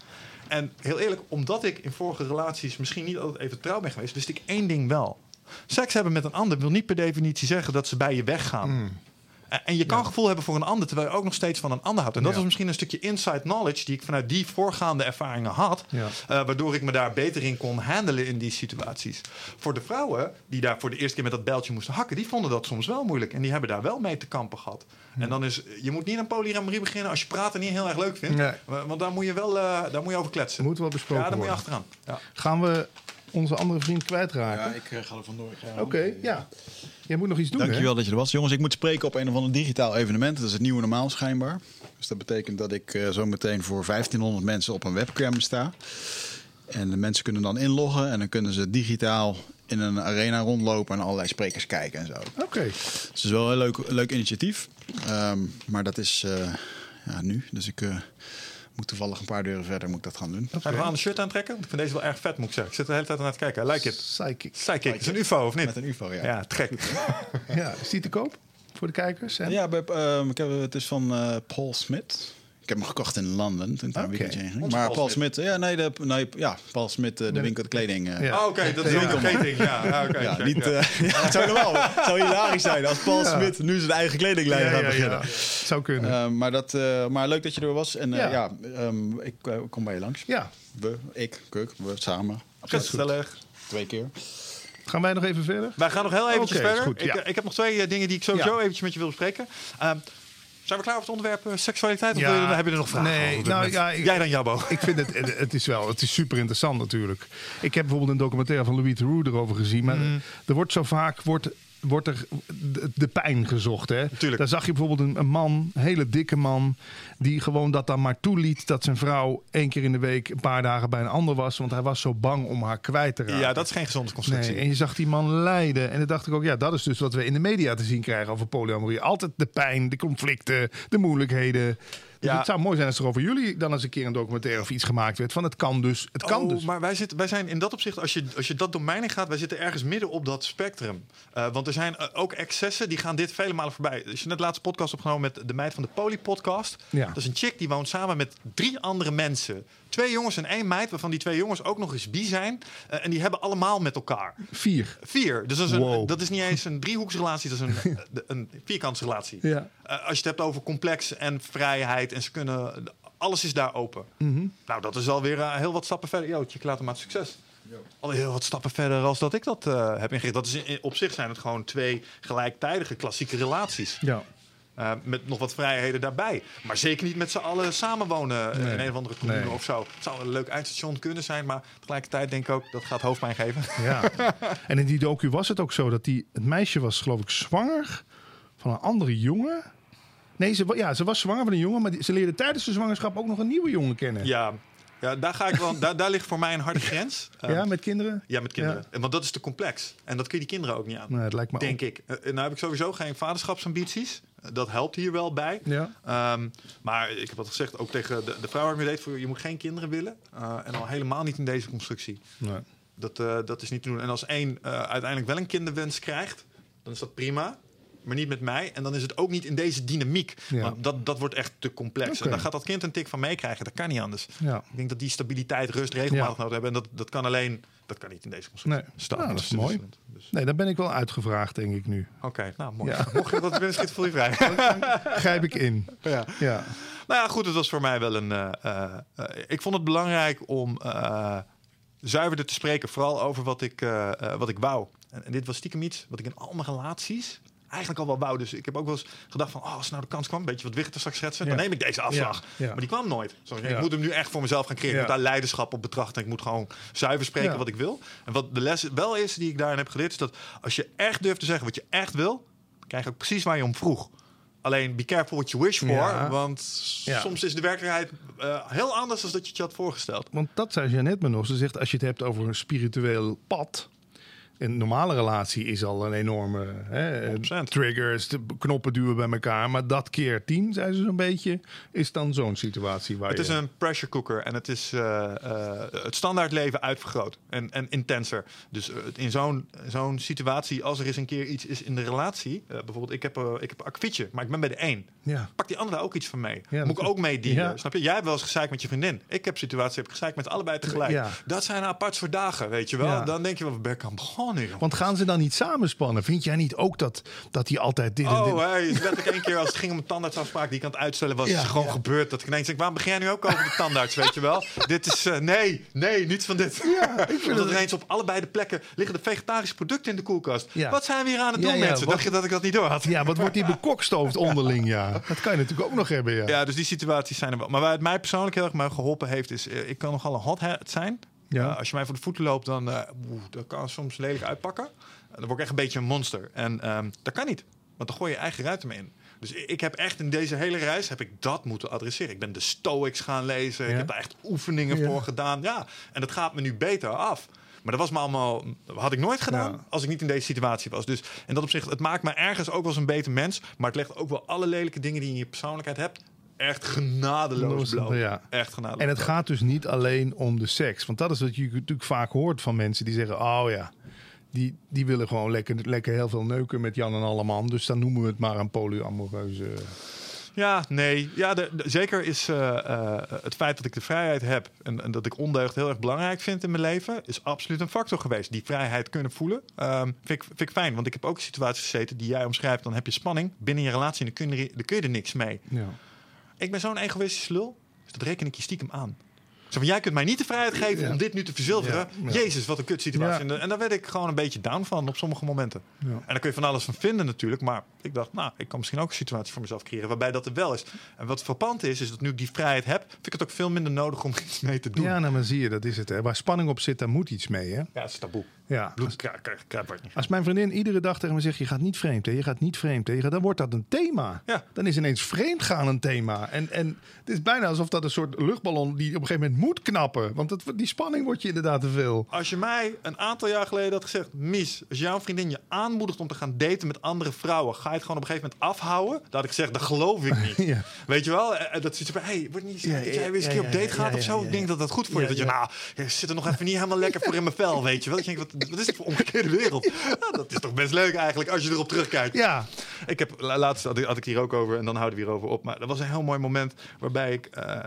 En heel eerlijk, omdat ik in vorige relaties misschien niet altijd even trouw ben geweest, wist ik één ding wel. Seks hebben met een ander wil niet per definitie zeggen dat ze bij je weggaan. En- En je kan gevoel hebben voor een ander, terwijl je ook nog steeds van een ander houdt. En dat Ja. is misschien een stukje inside knowledge die ik vanuit die voorgaande ervaringen had. Ja. eh, waardoor ik me daar beter in kon handelen in die situaties. Voor de vrouwen die daar voor de eerste keer met dat bijltje moesten hakken, die vonden dat soms wel moeilijk. En die hebben daar wel mee te kampen gehad. En dan is, je moet niet aan polyamorie beginnen als je praten niet heel erg leuk vindt. Nee. Want daar moet je wel eh, daar moet je over kletsen. Moet wel besproken ja, daar moet je worden. achteraan. Ja. Gaan we onze andere vriend kwijtraken? Ja, ik eh, ga er vandoor. Oké, ja. Jij moet nog iets doen, Dankjewel dat je er was. Jongens, ik moet spreken op een of ander digitaal evenement. Dat is het nieuwe normaal schijnbaar. Dus dat betekent dat ik eh, zo meteen voor 1500 mensen op een webcam sta. En de mensen kunnen dan inloggen en dan kunnen ze digitaal in een arena rondlopen en allerlei sprekers kijken en zo. Oké. Dus het is wel een leuk, leuk initiatief. Ehm, maar dat is eh, ja, nu. Dus ik eh, moet toevallig een paar deuren verder moet ik dat gaan doen. Ga je gewoon aan de shirt aantrekken? Want ik vind deze wel erg vet, moet ik zeggen. Ik zit de hele tijd naar te kijken. I like it. Psychic. Psychic. Is een UFO of niet? Met een UFO, ja. Ja, te gek. Ja, is die te koop voor de kijkers? En... Ja, bij, ehm, ik heb, het is van eh, Paul Smit. Ik heb hem gekocht in Londen toen ik daar een Oké. weekendje heen ging. Onze Maar Paul Paul Smit, ja, nee, de, nee, ja, Paul Smit, eh, de Nee. winkel, de kleding. Ja. Oh, Oké, dat is Ja. een vergeting. Ja, ja, oké. Ja, check, niet, ja. eh, ja, het zou normaal. Het zou hilarisch zijn als Paul Ja. Smit nu zijn eigen kledinglijn ja, gaat ja, beginnen. ja. Zou kunnen. Eh, maar, dat, eh, maar leuk dat je er was. En eh, Ja. ja, ehm, ik kom bij je langs. ja. We, ik, Kuk, we samen. Gezellig. Twee keer. Gaan wij nog even verder? Wij gaan nog heel eventjes Oké, is verder. goed, ik, ja. ik heb nog twee dingen die ik sowieso Ja. eventjes met je wil bespreken. Ehm, zijn we klaar voor het onderwerp eh, seksualiteit? Of Ja. wil je- heb je er nog vragen Nee, over nou, ja, ik- Jij dan, Jabbo. Ik vind het, het- is wel, het is super interessant natuurlijk. Ik heb bijvoorbeeld een documentaire van Louis Theroux erover gezien. Maar Mhm. er wordt zo vaak wordt, wordt er de, de pijn gezocht. Hè? Tuurlijk. Daar zag je bijvoorbeeld een, een man, een hele dikke man, die gewoon dat dan maar toeliet dat zijn vrouw één keer in de week een paar dagen bij een ander was. Want hij was zo bang om haar kwijt te raken. Ja, dat is geen gezonde constructie. Nee, en je zag die man lijden. En dan dacht ik ook, ja, dat is dus wat we in de media te zien krijgen over polyamorie. Altijd de pijn, de conflicten, de moeilijkheden. Dus Ja. het zou mooi zijn als er over jullie dan eens een keer een documentaire of iets gemaakt werd. Van het kan dus, het kan oh, dus. Maar wij, zitten, wij zijn in dat opzicht, als je, als je dat domein in gaat, wij zitten ergens midden op dat spectrum. Eh, want er zijn eh, ook excessen die gaan dit vele malen voorbij. Als je net laatste podcast opgenomen met de meid van de Poly Podcast. Ja. Dat is een chick die woont samen met drie andere mensen. Twee jongens en één meid, waarvan die twee jongens ook nog eens bi zijn. Eh, en die hebben allemaal met elkaar. Vier. Vier. Dus dat is, een, Wow. dat is niet eens een driehoeksrelatie, dat is een, een, een vierkantsrelatie. Ja. Eh, als je het hebt over complex en vrijheid en ze kunnen. Alles is daar open. Mhm. Nou, dat is alweer eh, heel wat stappen verder. Yo, je laat hem maar succes. Al heel wat stappen verder als dat ik dat eh, heb ingericht. Dat is in- op zich zijn het gewoon twee gelijktijdige klassieke relaties. Ja. Eh, met nog wat vrijheden daarbij. Maar zeker niet met z'n allen samenwonen eh, Nee. in een of andere commune Nee. of zo. Het zou een leuk eindstation kunnen zijn, maar tegelijkertijd denk ik ook dat gaat hoofdpijn geven. ja. en in die docu was het ook zo dat die, het meisje was geloof ik zwanger van een andere jongen. Nee, ze, ja, ze was zwanger van een jongen, maar die- ze leerde tijdens de zwangerschap ook nog een nieuwe jongen kennen. Ja, ja daar, ga ik wel, daar, daar ligt voor mij een harde grens. Eh, Ja, met kinderen? ja, met kinderen. Want dat is te complex. En dat kun je die kinderen ook niet aan. Lijkt me denk ik. Eh, nou heb ik sowieso geen vaderschapsambities. Eh, Dat helpt hier wel bij. Ja. Ehm, maar ik heb wat gezegd, ook tegen de, de vrouw waar ik mee deed, voor, je moet geen kinderen willen. Eh, en al helemaal niet in deze constructie. Nee. Dat, eh, dat is niet te doen. En als één eh, uiteindelijk wel een kinderwens krijgt, dan is dat prima. Maar niet met mij. En dan is het ook niet in deze dynamiek. Ja. Want dat, dat wordt echt te complex. Oké. En dan gaat dat kind een tik van meekrijgen. Dat kan niet anders. Ja. Ik denk dat die stabiliteit, rust, regelmatig nodig hebben. En dat, dat kan alleen, dat kan niet in deze constructie. Nee. Staat Nou, dat is te mooi. Dus, Nee, daar ben ik wel uitgevraagd, denk ik nu. Oké, nou mooi. Ja. Mocht je dat schiet, voel je vrij. Grijp ik in. ja. Ja. Nou ja, goed, het was voor mij wel een. eh, eh, ik vond het belangrijk om eh, zuiverder te spreken, vooral over wat ik, wat ik wou. En, en dit was stiekem iets wat ik in al mijn relaties eigenlijk al wel wou. Dus ik heb ook wel eens gedacht van, oh, als nou de kans kwam, een beetje wat Wichter straks schetsen, dan neem ik deze afslag. Maar die kwam nooit. Zo, Ik Ja. moet hem nu echt voor mezelf gaan creëren. Ik moet daar leiderschap op betrachten. Ik moet gewoon zuiver spreken wat ik wil. En wat de les wel is die ik daarin heb geleerd, is dat als je echt durft te zeggen wat je echt wil, dan krijg je ook precies waar je om vroeg. Alleen be careful what you wish for. Ja. Want Ja. soms is de werkelijkheid eh, heel anders dan dat je het je had voorgesteld. Want dat zei Jeannette me nog. Ze zegt, als je het hebt over een spiritueel pad... Een normale relatie is al een enorme hè, 100%. triggers, de knoppen duwen bij elkaar. Maar dat keer tien, zei ze zo'n beetje, is dan zo'n situatie waar Het is een pressure cooker en het is eh, eh, het standaard leven uitvergroot en, en intenser. Dus eh, in zo'n zo'n situatie, als er eens een keer iets is in de relatie, bijvoorbeeld ik heb, ik heb een maar ik ben bij de één. Ja. Pak die andere ook iets van mee. Ja, Moet ik ook mee. Ja. Snap je? Jij hebt wel eens gezeikt met je vriendin. Ik heb situatie heb gezeikt met allebei tegelijk. Dat zijn apart voor dagen, weet je wel. Dan denk je wel, waar ik. Want gaan ze dan niet samenspannen? Vind jij niet ook dat, dat hij altijd dit en dit... Oh, hey, is letterlijk één keer als het ging om een tandartsafspraak die ik aan het uitstellen was, Ja, is het gewoon ja. gebeurd. Dat ik ineens denk, waarom begin jij nu ook over de tandarts, weet je wel? dit is, eh, nee, nee, niets van dit. Ja, ik vind het- ineens op allebei de plekken liggen de vegetarische producten in de koelkast. Ja. Wat zijn we hier aan het doen, mensen? wat- Dacht je dat ik dat niet door had? Ja, wat wordt die bekokstoofd onderling, ja. Dat kan je natuurlijk ook nog hebben, ja. Ja, dus die situaties zijn er wel. Maar waar het mij persoonlijk heel erg mee geholpen heeft, is eh, ik kan nogal een hothead zijn. Ja. Eh, als je mij voor de voeten loopt, dan eh, oeh, dat kan soms lelijk uitpakken. En dan word ik echt een beetje een monster. En ehm, dat kan niet, want dan gooi je eigen ruimte mee in. Dus ik heb echt in deze hele reis heb ik dat moeten adresseren. Ik ben de Stoics gaan lezen. Ja. Ik heb daar echt oefeningen Ja. voor gedaan. Ja, en dat gaat me nu beter af. Maar dat was me allemaal, had ik nooit gedaan Ja. als ik niet in deze situatie was. Dus in dat opzicht, het maakt me ergens ook wel eens een beter mens. Maar het legt ook wel alle lelijke dingen die je in je persoonlijkheid hebt, echt genadeloos bloot. Ja. Echt genadeloos. En het gaat dus niet alleen om de seks. Want dat is wat je natuurlijk vaak hoort van mensen die zeggen... oh ja, die, die willen gewoon lekker, lekker heel veel neuken met Jan en Alleman. Dus dan noemen we het maar een polyamoreuze... Ja, nee. Ja, de, de- zeker is eh, eh, het feit dat ik de vrijheid heb en, en dat ik ondeugd heel erg belangrijk vind in mijn leven, is absoluut een factor geweest. Die vrijheid kunnen voelen, ehm, vind, ik, vind ik fijn. Want ik heb ook situaties gezeten die jij omschrijft. Dan heb je spanning binnen je relatie en dan kun je, er- dan kun je er niks mee. Ja. Ik ben zo'n egoïstische lul, dus dat reken ik je stiekem aan. Zo van, jij kunt mij niet de vrijheid geven om dit nu te verzilveren. Jezus, wat een kutsituatie. Ja. En, da- en daar werd ik gewoon een beetje down van op sommige momenten. En daar kun je van alles van vinden natuurlijk. Maar ik dacht, nou, ik kan misschien ook een situatie voor mezelf creëren waarbij dat er wel is. En wat frappant is, is dat nu ik die vrijheid heb, vind ik het ook veel minder nodig om iets mee te doen. Ja, nou, maar zie je, dat is het. Hè. Waar spanning op zit, daar moet iets mee. Hè? Ja, het is taboe. Ja. Bloed. Als mijn vriendin iedere dag tegen me zegt: Je gaat niet vreemd, hè? je gaat niet vreemd, hè? gaat- dan wordt dat een thema. Ja. Dan is ineens vreemdgaan een thema. En, en het is bijna alsof dat een soort luchtballon die op een gegeven moment moet knappen. Want het, die spanning wordt je inderdaad te veel. Als je mij een aantal jaar geleden had gezegd... Mies, als jouw vriendin je aanmoedigt om te gaan daten met andere vrouwen... ga je het gewoon op een gegeven moment afhouden? Had ik gezegd, dat geloof ik niet. Ja. Weet je wel? Eh, Dat zit van, hey, wordt niet Ja, dat jij weer eens een ja, keer op date gaat of zo? Ik denk dat dat goed voor je is. Dat je, nou, je zit er nog even niet helemaal lekker voor in mijn vel, weet je wel? Ik denk, wat, wat is dit voor omgekeerde wereld? Nou, dat is toch best leuk eigenlijk, als je erop terugkijkt. Ja, Ik heb la- laatst had ik, had ik hier ook over en dan houden we hierover op. Maar dat was een heel mooi moment waarbij ik eh,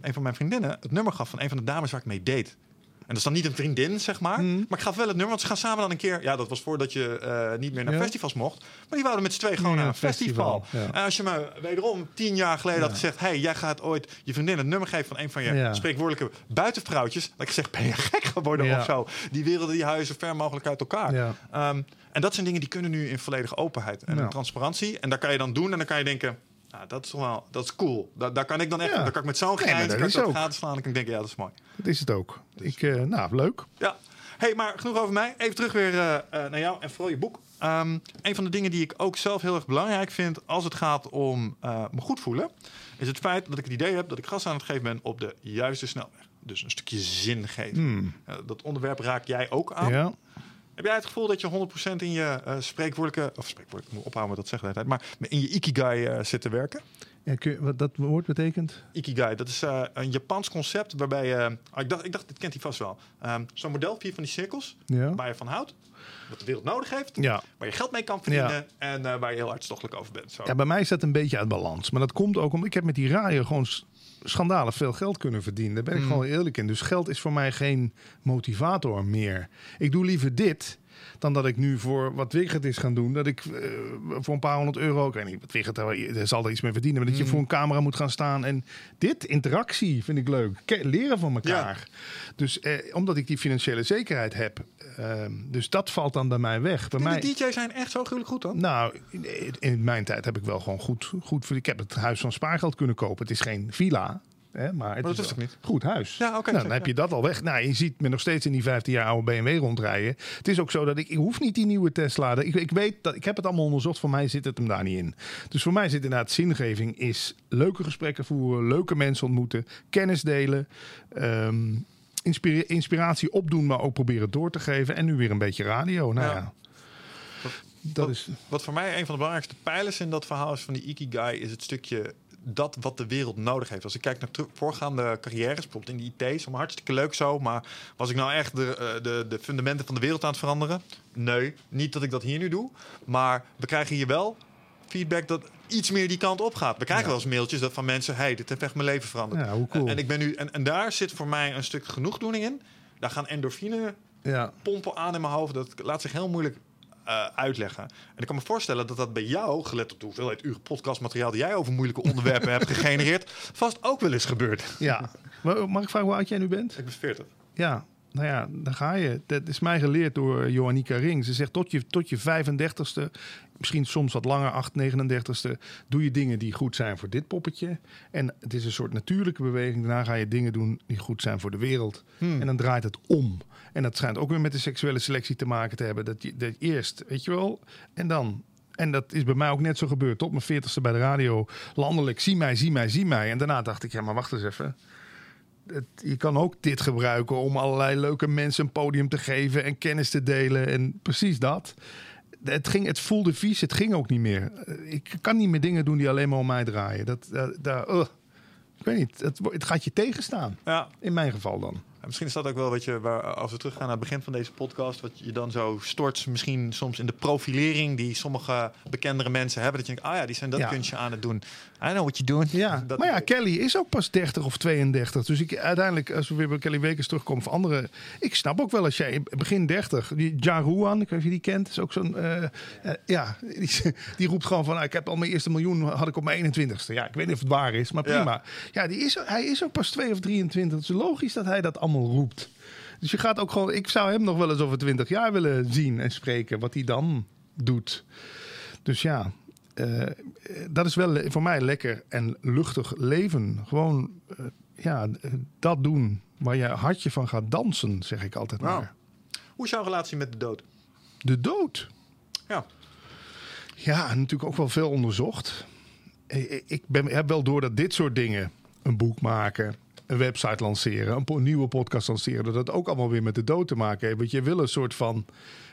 een van mijn vriendinnen het nummer gaf van een van de dames waar ik mee date. En dat is dan niet een vriendin, zeg maar. Mhm. Maar ik gaf wel het nummer, want ze gaan samen dan een keer... Ja, dat was voordat je eh, niet meer naar Ja. festivals mocht. Maar die wouden met z'n twee gewoon Ja, naar een festival, festival. ja. En als je me wederom tien jaar geleden had gezegd... hey, jij gaat ooit je vriendin het nummer geven van een van je spreekwoordelijke buitenvrouwtjes... dat ik gezegd, ben je gek geworden of zo? Die werelden, die huizen ver mogelijk uit elkaar. Ehm, en dat zijn dingen die kunnen nu in volledige openheid en transparantie. En daar kan je dan doen en dan kan je denken... Nou, dat is wel, dat is cool. Daar, daar kan ik dan echt, Ja. daar kan ik met zo'n Nee, kan ik is dat ook. gaten slaan. En ik denken, ja, dat is mooi. dat is het ook. Ik, eh, nou, leuk. Ja. Hey, maar genoeg over mij. Even terug weer eh, eh, naar jou en vooral je boek. Ehm, een van de dingen die ik ook zelf heel erg belangrijk vind als het gaat om me goed voelen, is het feit dat ik het idee heb dat ik gas aan het geven ben op de juiste snelweg. Dus een stukje zingeving. Hmm. Eh, dat onderwerp raak jij ook aan. Ja. Heb jij het gevoel dat je 100% in je eh spreekwoordelijke, of spreekwoordelijk, ik moet ophouden met dat zeggen tijd, maar in je ikigai eh, zit te werken? Ja, kun je- wat dat woord betekent? Ikigai, dat is eh, een Japans concept waarbij je, ah, ik dacht, ik dacht, dit kent hij vast wel. Ehm, Zo'n model, vier van die cirkels, Ja. waar je van houdt, wat de wereld nodig heeft, Ja. waar je geld mee kan verdienen en waar je heel hartstochtelijk over bent. Zo. Ja, bij mij is dat een beetje uit balans. Maar dat komt ook omdat ik heb met die radio gewoon schandalig veel geld kunnen verdienen. Daar ben ik Mm. gewoon eerlijk in. Dus geld is voor mij geen motivator meer. Ik doe liever dit dan dat ik nu voor wat Wigert is gaan doen. Dat ik eh, voor een paar honderd euro, ik weet niet, wat Wigert daar daar zal er iets mee verdienen. Maar dat Mm. je voor een camera moet gaan staan. En dit, interactie, vind ik leuk. Leren van elkaar. Dus eh, omdat ik die financiële zekerheid heb. Ehm, dus dat valt dan bij mij weg. Bij mij, de DJ's zijn echt zo gruwelijk goed dan? nou, in, in mijn tijd heb ik wel gewoon goed, goed. Ik heb het huis van spaargeld kunnen kopen. Het is geen villa. Hè, maar het dat is ook niet. Goed huis. Ja, nou, zo, dan heb ja. je dat al weg. Nou, je ziet me nog steeds in die 15 jaar oude BMW rondrijden. Het is ook zo dat ik, ik hoef niet die nieuwe Tesla. Ik, ik weet dat ik heb het allemaal onderzocht. Voor mij zit het hem daar niet in. Dus voor mij zit inderdaad zingeving is leuke gesprekken voeren, leuke mensen ontmoeten, kennis delen. ehm, inspira- inspiratie opdoen, maar ook proberen door te geven. En nu weer een beetje radio. Nou Ja. ja, dat wat, is. wat voor mij een van de belangrijkste pijlers in dat verhaal is van die Ikigai, is het stukje dat wat de wereld nodig heeft. Als ik kijk naar voorgaande carrières, bijvoorbeeld in de IT, is allemaal hartstikke leuk zo, maar was ik nou echt de, eh, de, de fundamenten van de wereld aan het veranderen? Nee, niet dat ik dat hier nu doe, maar we krijgen hier wel feedback dat iets meer die kant op gaat. We krijgen Ja. wel eens mailtjes dat van mensen, hey, dit heeft echt mijn leven veranderd. Ja, hoe cool. En, ik ben nu, en, en daar zit voor mij een stuk genoegdoening in. Daar gaan endorfine Ja. pompen aan in mijn hoofd. Dat laat zich heel moeilijk eh, uitleggen. En ik kan me voorstellen dat dat bij jou, gelet op de hoeveelheid uren podcastmateriaal die jij over moeilijke onderwerpen hebt gegenereerd, vast ook wel eens gebeurd. ja. Maar Mag ik vragen hoe oud jij nu bent? Ik ben 40. Ja, nou ja, daar ga je. Dat is mij geleerd door Johannika Ring. Ze zegt tot je, tot je 35ste, misschien soms wat langer, 8, 39ste, doe je dingen die goed zijn voor dit poppetje. En het is een soort natuurlijke beweging. Daarna ga je dingen doen die goed zijn voor de wereld. En dan draait het om. En dat schijnt ook weer met de seksuele selectie te maken te hebben. Dat je dat eerst, weet je wel, en dan. En dat is bij mij ook net zo gebeurd. Tot mijn 40ste bij de radio, landelijk, zie mij, zie mij, zie mij. En daarna dacht ik, ja, maar wacht eens even het, je kan ook dit gebruiken om allerlei leuke mensen een podium te geven en kennis te delen. En precies dat. Het, ging, het voelde vies, het ging ook niet meer. Ik kan niet meer dingen doen die alleen maar om mij draaien. Dat, dat ugh. ik weet niet, het, gaat je tegenstaan. Ja, In mijn geval dan. En misschien is dat ook wel wat je, waar, als we teruggaan naar het begin van deze podcast, wat je dan zo stort, misschien soms in de profilering die sommige bekendere mensen hebben. Dat je denkt, ah ja, die zijn dat Ja. kunstje aan het doen. I know what you're doing. Ja, Dat- maar ja, Kelly is ook pas 30 of 32. Dus ik uiteindelijk, als we weer bij Kelly Wekers terugkomen of andere. Ik snap ook wel als jij begin 30, die Ja Ruan, ik weet niet of je die kent, is ook zo'n. eh, eh, ja, die, die roept gewoon van: nou, ik heb al mijn eerste miljoen, had ik op mijn 21ste. Ja, ik weet niet of het waar is, maar Ja. prima. Ja, die is, hij is ook pas 2 of 23. Het is logisch dat hij dat allemaal roept. Dus je gaat ook gewoon, ik zou hem nog wel eens over 20 jaar willen zien en spreken, wat hij dan doet. Dus ja, eh, dat is wel voor mij lekker en luchtig leven. Gewoon eh, ja, dat doen waar je hartje van gaat dansen, zeg ik altijd maar. Hoe is jouw relatie met de dood? De dood. Ja. Ja, natuurlijk ook wel veel onderzocht. Eh, Ik ben, heb wel door dat dit soort dingen, een boek maken, een website lanceren, een nieuwe podcast lanceren, dat het ook allemaal weer met de dood te maken heeft. Want je wil een soort van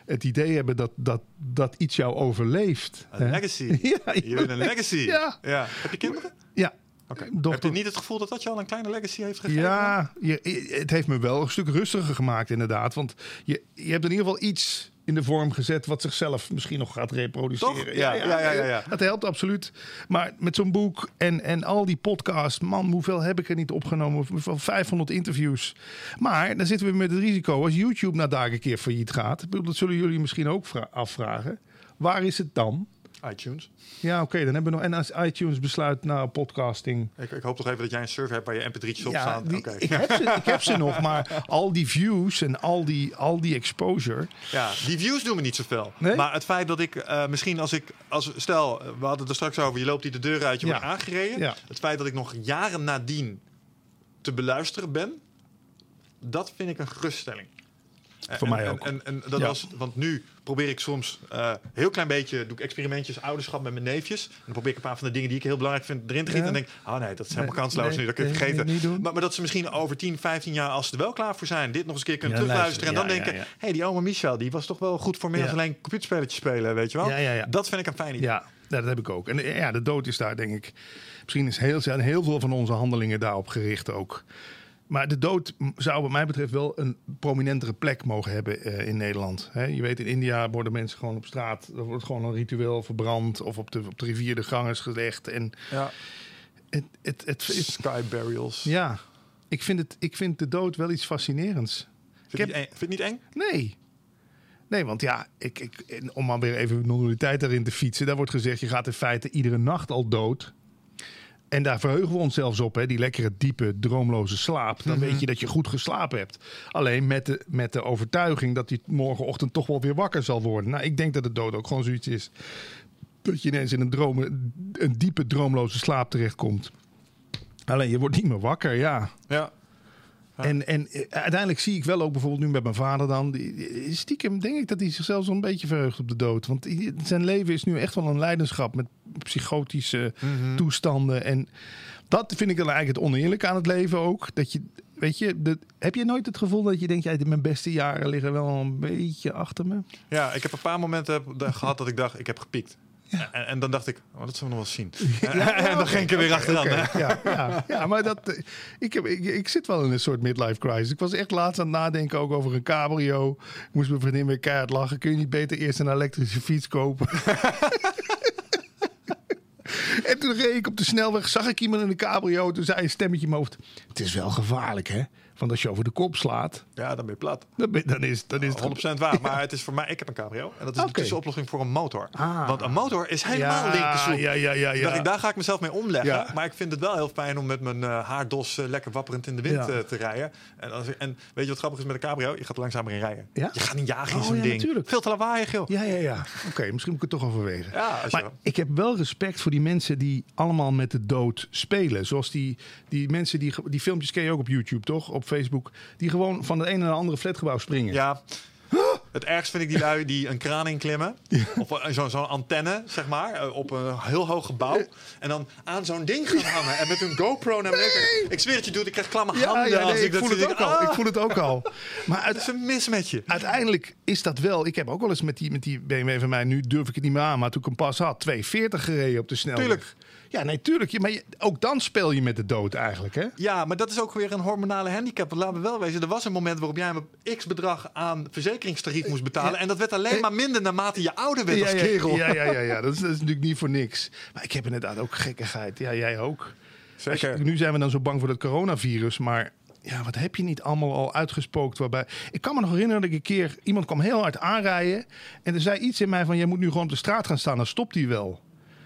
het idee hebben dat, dat, dat iets jou overleeft. Een hè? legacy. Ja, Je bent een legacy. Ja. Heb je kinderen? Ja. Oké. Dochter- Heb je niet het gevoel dat dat je al een kleine legacy heeft gegeven? Ja, je, het heeft me wel een stuk rustiger gemaakt, inderdaad. Want je, je hebt in ieder geval iets in de vorm gezet wat zichzelf misschien nog gaat reproduceren. Ja, ja, ja, ja, ja. Dat helpt absoluut. Maar met zo'n boek en, en al die podcasts, man, hoeveel heb ik er niet opgenomen? Van 500 interviews. Maar dan zitten we met het risico als YouTube na dagen een keer failliet gaat. Dat zullen jullie misschien ook vra- afvragen. Waar is het dan? iTunes. Ja, oké, dan hebben we nog. En als iTunes besluit, nou, podcasting. Ik, ik hoop toch even dat jij een server hebt waar je mp3'tjes op Ja, staan. die- ik, heb ze, ik heb ze nog, maar al die views en al die, al die exposure. Ja, die views doen me niet zoveel. Nee? Maar het feit dat ik eh, misschien als ik, als, stel, eh, we hadden het er straks over, je loopt hier de deur uit, je Ja. wordt aangereden. Ja. Het feit dat ik nog jaren nadien te beluisteren ben, dat vind ik een geruststelling. Voor En- mij ook. En, en, dat Ja. was, want nu probeer ik soms eh heel klein beetje, doe ik experimentjes, ouderschap met mijn neefjes. En dan probeer ik een paar van de dingen die ik heel belangrijk vind erin te gieten. Ja. En denk, oh nee, dat is helemaal Nee, kansloos nee, nu, dat kun je vergeten. nee, niet doen. Maar, maar dat ze misschien over 10, 15 jaar, als ze er wel klaar voor zijn, dit nog eens een keer kunnen Ja, terugluisteren. En dan denken, hé, hey, die oma Michel, die was toch wel goed voor meer alleen computerspelletjes spelen, weet je wel? Ja, ja, ja. Dat vind ik een fijn idee. Ja, dat heb ik ook. En eh, ja, de dood is daar, denk ik. Misschien is heel, zijn heel veel van onze handelingen daarop gericht ook. Maar de dood zou, wat mij betreft, wel een prominentere plek mogen hebben eh, in Nederland. Je weet, in India worden mensen gewoon op straat. Er wordt gewoon een ritueel verbrand. Of op de, op de rivier de gangers gelegd. En Ja. het, het, het, het- Sky burials. ja, ik vind, het, ik vind de dood wel iets fascinerends. Vind, je heb- niet eng? vind je niet eng? Nee. Nee, want ja, ik, ik, om maar weer even non-dualiteit daarin te fietsen. Daar wordt gezegd, je gaat in feite iedere nacht al dood. En daar verheugen we ons zelfs op, hè, die lekkere, diepe, droomloze slaap. Dan weet je dat je goed geslapen hebt. Alleen met de, met de overtuiging dat je morgenochtend toch wel weer wakker zal worden. Nou, ik denk dat de dood ook gewoon zoiets is. Dat je ineens in een, droom, een diepe, droomloze slaap terechtkomt. Alleen je wordt niet meer wakker, ja. Ja. Ja. En, en eh, uiteindelijk zie ik wel ook bijvoorbeeld nu met mijn vader dan. die- Stiekem denk ik dat hij zichzelf zo'n beetje verheugt op de dood. Want zijn leven is nu echt wel een leidenschap met psychotische Mhm. toestanden. En dat vind ik dan eigenlijk het oneerlijke aan het leven ook. Dat je, weet je, de, heb je nooit het gevoel dat je denkt, ja, mijn beste jaren liggen wel een beetje achter me? ja, ik heb een paar momenten gehad dat ik dacht, ik heb gepiekt. En, en dan dacht ik, oh, dat zullen we nog wel zien. en dan ging ik er weer achteraan. Ja, ja, maar dat, eh, ik, heb, ik, ik zit wel in een soort midlife crisis. Ik was echt laatst aan het nadenken ook over een cabrio. Ik moest mijn vriendin weer keihard lachen. Kun je niet beter eerst een elektrische fiets kopen? en toen reed ik op de snelweg, zag ik iemand in een cabrio. Toen zei een stemmetje in mijn hoofd, het is wel gevaarlijk hè. Want als je over de kop slaat, Ja, dan ben je plat. dan, ben- dan is, dan is het 100% waar. Maar het is voor mij, ik heb een cabrio. En dat is de tussenoplossing voor een motor. Ah. Want een motor is helemaal ja, linkersoep. ja, ja, ja, ja. Daar ga ik mezelf mee omleggen. Ja. Maar ik vind het wel heel fijn om met mijn eh, haardos eh, lekker wapperend in de wind eh, te rijden. En, als en weet je wat grappig is met een cabrio? Je gaat er langzamer in rijden. Ja? Je gaat niet jagen in Oh, zo'n ding. natuurlijk. Veel te lawaaiig, joh. Ja, ja, ja. Oké, misschien moet ik het toch overwegen. Je Maar ik heb wel respect voor die mensen die allemaal met de dood spelen. Zoals die, die mensen, die, die filmpjes ken je ook op YouTube, toch? Op Facebook. Die gewoon van de ene naar de andere flatgebouw springen. Ja. Het ergst vind ik die lui die een kraan inklimmen. Of eh, zo'n zo'n antenne, zeg maar. eh, Op een heel hoog gebouw. En dan aan zo'n ding gaan hangen. En met hun GoPro naar beneden. Ik zweer het je, doet. Ik krijg klamme Ja, handen. ja, als nee, ik ik, dat voel het Ik ook al. ah, Ik voel het ook al. Maar Het is een mis met je. uiteindelijk is dat wel... Ik heb ook wel eens met die, met die BMW van mij... Nu durf ik het niet meer aan, maar toen ik hem pas had... 240 gereden op de snelweg. Tuurlijk. Ja, nee, tuurlijk. Maar je- ook dan speel je met de dood eigenlijk, hè? Ja, maar dat is ook weer een hormonale handicap. Want laten we wel wezen, er was een moment waarop jij een x-bedrag aan verzekeringstarief moest betalen. En dat werd alleen maar minder naarmate je ouder werd als ja, kerel. Ja, ja, ja, ja. Dat, is, dat is natuurlijk niet voor niks. Maar ik heb inderdaad ook gekkigheid. Ja, jij ook. Als je- Zeker. nu zijn we dan zo bang voor het coronavirus, maar ja, wat heb je niet allemaal al uitgespookt? Waarbij ik kan me nog herinneren dat ik een keer iemand kwam heel hard aanrijden en er zei iets in mij van: jij moet nu gewoon op de straat gaan staan, dan stopt hij wel.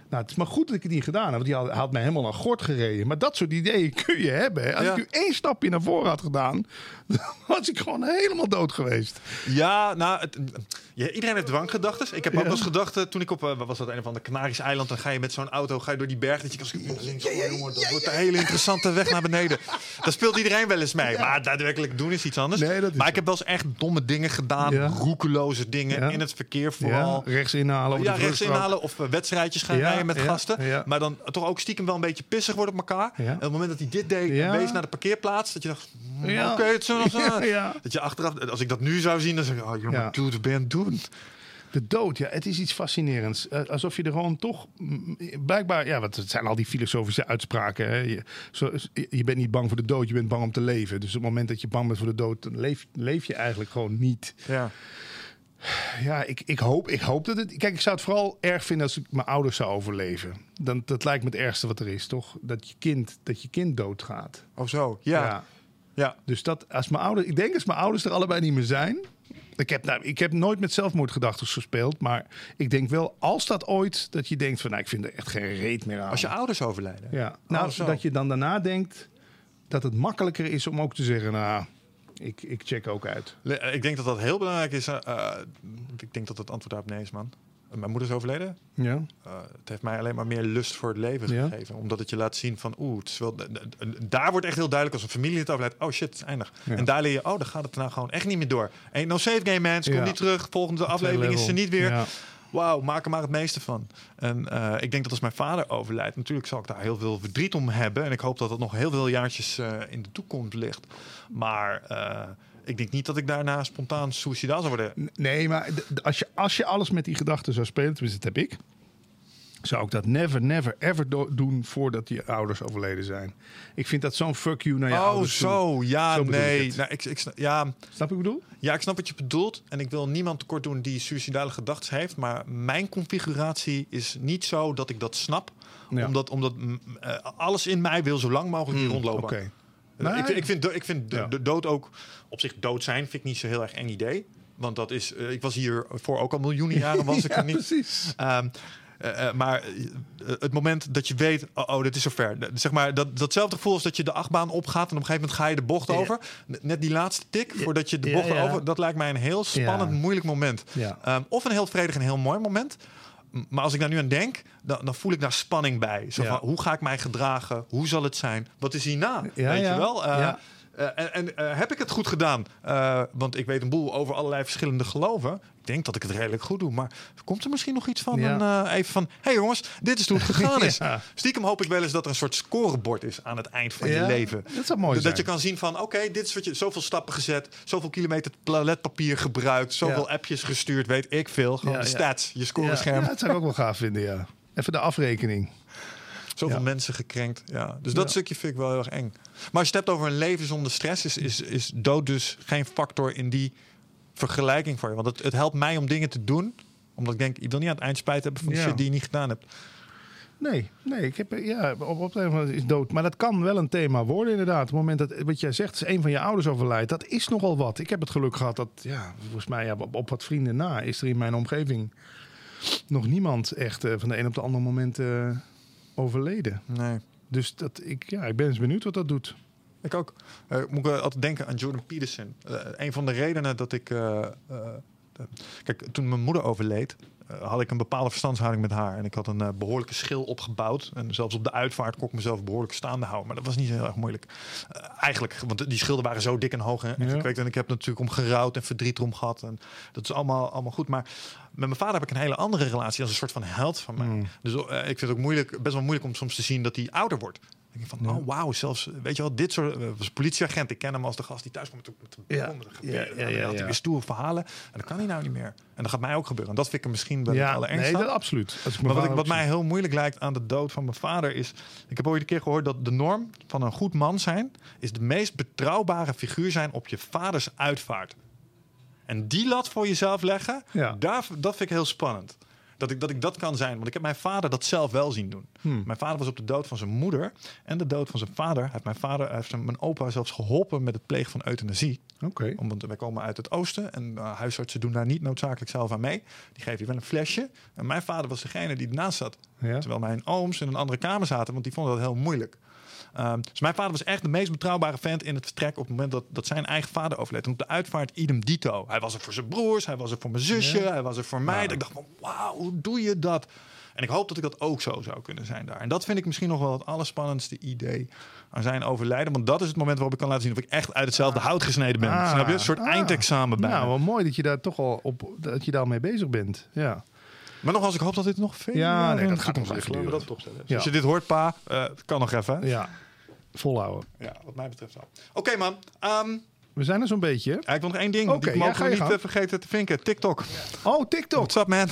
Nou, het is maar goed dat ik het niet gedaan heb, want die had, mij helemaal aan gort gereden. Maar dat soort ideeën kun je hebben. Als Ja. ik nu één stapje naar voren had gedaan, dan was ik gewoon helemaal dood geweest. Ja, nou, het, ja, iedereen heeft dwanggedachten. Ik heb ook wel eens gedacht, toen ik op, eh, wat was dat, een of ander Canarische eiland, dan ga je met zo'n auto ga je door die berg. Dat je als links, oh, jongen, dat wordt een hele interessante weg naar beneden. Daar speelt iedereen wel eens mee. Maar daadwerkelijk doen is iets anders. Nee, dat is maar ik heb wel eens echt domme dingen gedaan, roekeloze dingen in het verkeer vooral. Rechts inhalen. Ja, de rechts inhalen of eh, wedstrijdjes gaan rijden met gasten. Maar dan toch ook stiekem wel een beetje pissig worden op elkaar. En op het moment dat hij dit deed Ja. wees naar de parkeerplaats, dat je dacht, mm, Ja. oké, het zo. Dat je achteraf, als ik dat nu zou zien, dan zeg ik, oh jongen, dude, wat ben het doen? De dood, ja, het is iets fascinerends. Eh, alsof je er gewoon toch, blijkbaar, ja, wat het zijn al die filosofische uitspraken. Hè? Je, zo, je bent niet bang voor de dood, je bent bang om te leven. Dus op het moment dat je bang bent voor de dood, dan leef, leef je eigenlijk gewoon niet. Ja. Ja, ik, ik, hoop, ik hoop dat het. Kijk, ik zou het vooral erg vinden als ik mijn ouders zou overleven. Dan, dat lijkt me het ergste wat er is, toch? Dat je kind, dat je kind doodgaat. Of zo, ja. ja. Dus dat als mijn ouders, ik denk als mijn ouders er allebei niet meer zijn. Ik heb, nou, ik heb nooit met zelfmoordgedachten gespeeld, maar ik denk wel als dat ooit dat je denkt van, nou, ik vind er echt geen reet meer aan. Als je ouders overlijden. ja, nou, Oh, zo. dat je dan daarna denkt dat het makkelijker is om ook te zeggen, nou, ik, ik check ook uit. Eh, Ik denk dat dat heel belangrijk is. eh, eh, ik denk dat het antwoord daarop nee is, man. Mijn moeder is overleden. Ja, Eh, het heeft mij alleen maar meer lust voor het leven Ja. gegeven. Omdat het je laat zien van, oeh, het is wel, daar wordt echt heel duidelijk als een familie het overlijdt. Oh shit, het is eindig. Ja. En daar leer je, oh, dan gaat het nou gewoon echt niet meer door. Ain't no save game, man. Ze Ja. komt niet terug. Volgende aflevering is ze niet weer. Wauw, maak er maar het meeste van. En eh, ik denk dat als mijn vader overlijdt, natuurlijk zal ik daar heel veel verdriet om hebben. En ik hoop dat het nog heel veel jaartjes eh, in de toekomst ligt. Maar ik denk niet dat ik daarna spontaan suicidaal zou worden. Nee, maar als je, als je alles met die gedachten zou spelen, tenminste dat heb ik, zou ik dat never, never, ever do- doen voordat je ouders overleden zijn. Ik vind dat zo'n fuck you naar je Oh, ouders zo. Ja, Zo bedoel ik nee. Nou, ik, ik, ja, Snap ik bedoel? Ja, ik snap wat je bedoelt. En ik wil niemand tekort doen die suicidale gedachten heeft. Maar mijn configuratie is niet zo dat ik dat snap. Ja. Omdat, omdat mm, eh, alles in mij wil zo lang mogelijk hier rondlopen. Oké. Eh, ik, vind- ik vind, ik vind de, Ja. de dood ook op zich dood zijn vind ik niet zo heel erg eng idee. Want dat is, eh, ik was hier voor ook al miljoenen jaren was ik Ja, er niet. precies. Ehm, eh, eh, maar het moment dat je weet, oh, oh dit is zover. Zeg maar, dat, datzelfde gevoel als dat je de achtbaan opgaat en op een gegeven moment ga je de bocht over. Net die laatste tik voordat je de bocht over, dat lijkt mij een heel spannend, moeilijk moment. Ja. Ehm, of een heel vredig en heel mooi moment. Maar als ik daar nu aan denk, dan, dan voel ik daar spanning bij. Zo van, hoe ga ik mij gedragen? Hoe zal het zijn? Wat is hierna? Ja, weet ja. je wel? Eh, en en eh, heb ik het goed gedaan? Eh, want ik weet een boel over allerlei verschillende geloven. Ik denk dat ik het redelijk goed doe. Maar komt er misschien nog iets van? Ja. Een, even van, hé hey jongens, dit is hoe het gegaan is. Ja. Stiekem hoop ik wel eens dat er een soort scorebord is aan het eind van je leven. dat zou mooi dat zijn. je kan zien van, oké, dit is wat je... Zoveel stappen gezet, zoveel kilometer toiletpapier gebruikt... zoveel appjes gestuurd, weet ik veel. Gewoon de stats, je scorescherm. ja, dat zou ik ook wel gaaf vinden, ja. Even de afrekening. Zoveel Ja. mensen gekrenkt. Ja. Dus dat Ja. stukje vind ik wel heel erg eng. Maar als je het hebt over een leven zonder stress, is, is, is dood dus geen factor in die vergelijking voor je. Want het, het helpt mij om dingen te doen. Omdat ik denk, je wil niet aan het eind spijt hebben van de shit die je niet gedaan hebt. Nee, nee, ik heb, ja, op, op een is dood. Maar dat kan wel een thema worden, inderdaad. Op het moment dat, wat jij zegt, is een van je ouders overlijdt, dat is nogal wat. Ik heb het geluk gehad dat, ja, volgens mij, ja, op, op wat vrienden na, is er in mijn omgeving nog niemand echt eh, van de een op de andere moment eh, overleden. Nee. Dus dat, ik, ja, ik ben eens benieuwd wat dat doet. Ik ook. Eh, moet ik altijd denken aan Jordan Peterson. Eh, een van de redenen dat ik. eh, kijk, toen mijn moeder overleed, had ik een bepaalde verstandshouding met haar. En ik had een eh, behoorlijke schil opgebouwd. En zelfs op de uitvaart kon ik mezelf behoorlijk staande houden. Maar dat was niet heel erg moeilijk. Eh, eigenlijk, want die schilden waren zo dik en hoog en, en Ja. gekweekt. En ik heb natuurlijk om gerouwd en verdriet erom gehad. En dat is allemaal, allemaal goed. Maar met mijn vader heb ik een hele andere relatie als een soort van held van mij. Mm. Dus eh, ik vind het ook moeilijk, best wel moeilijk om soms te zien dat hij ouder wordt. Van, oh wauw, zelfs, weet je wel, dit soort, eh, was politieagent, ik ken hem als de gast die thuis komt met, een Ja. Ja, ja, ja, had hij ja. weer stoere verhalen. En dat kan hij nou niet meer. En dat gaat mij ook gebeuren. En dat vind ik misschien wel het Ja, allerergste nee, dat absoluut. Maar wat, ik, wat mij heel moeilijk lijkt aan de dood van mijn vader is... Ik heb ooit een keer gehoord dat de norm van een goed man zijn... is de meest betrouwbare figuur zijn op je vaders uitvaart. En die lat voor jezelf leggen, Ja. daar, dat vind ik heel spannend. Dat ik, dat ik dat kan zijn. Want ik heb mijn vader dat zelf wel zien doen. Hmm. Mijn vader was op de dood van zijn moeder en de dood van zijn vader. Hij heeft mijn vader, hij heeft mijn opa zelfs geholpen met het plegen van euthanasie. Oké. Want wij komen uit het oosten en uh, huisartsen doen daar niet noodzakelijk zelf aan mee. Die geven je wel een flesje. En mijn vader was degene die ernaast zat. Ja. Terwijl mijn ooms in een andere kamer zaten, want die vonden dat heel moeilijk. Ehm, dus mijn vader was echt de meest betrouwbare vent in het vertrek op het moment dat, dat zijn eigen vader overleed. En op de uitvaart idem dito. Hij was er voor zijn broers, hij was er voor mijn zusje, hij was er voor mij. Dat Ik dacht van, wauw, hoe doe je dat? En ik hoop dat ik dat ook zo zou kunnen zijn daar. En dat vind ik misschien nog wel het allerspannendste idee aan zijn overlijden. Want dat is het moment waarop ik kan laten zien of ik echt uit hetzelfde hout gesneden ben. Ah, Snap je? Een soort ah. eindexamen bij. Nou, wel mooi dat je daar toch al op dat je daar al mee bezig bent. Ja. Maar nogals, ik hoop dat dit nog veel Ja, nee, dat gaat nog even duren. Dat opstellen. Dus. Als je dit hoort, pa, eh, het kan nog even. Ja. Volhouden. Ja, wat mij betreft wel. Oké, man. Ehm, We zijn er zo'n beetje. ja, ik wil nog één ding. Oké, die ja, mogen niet eh, vergeten te vinken. TikTok. Oh, TikTok. What's up, man?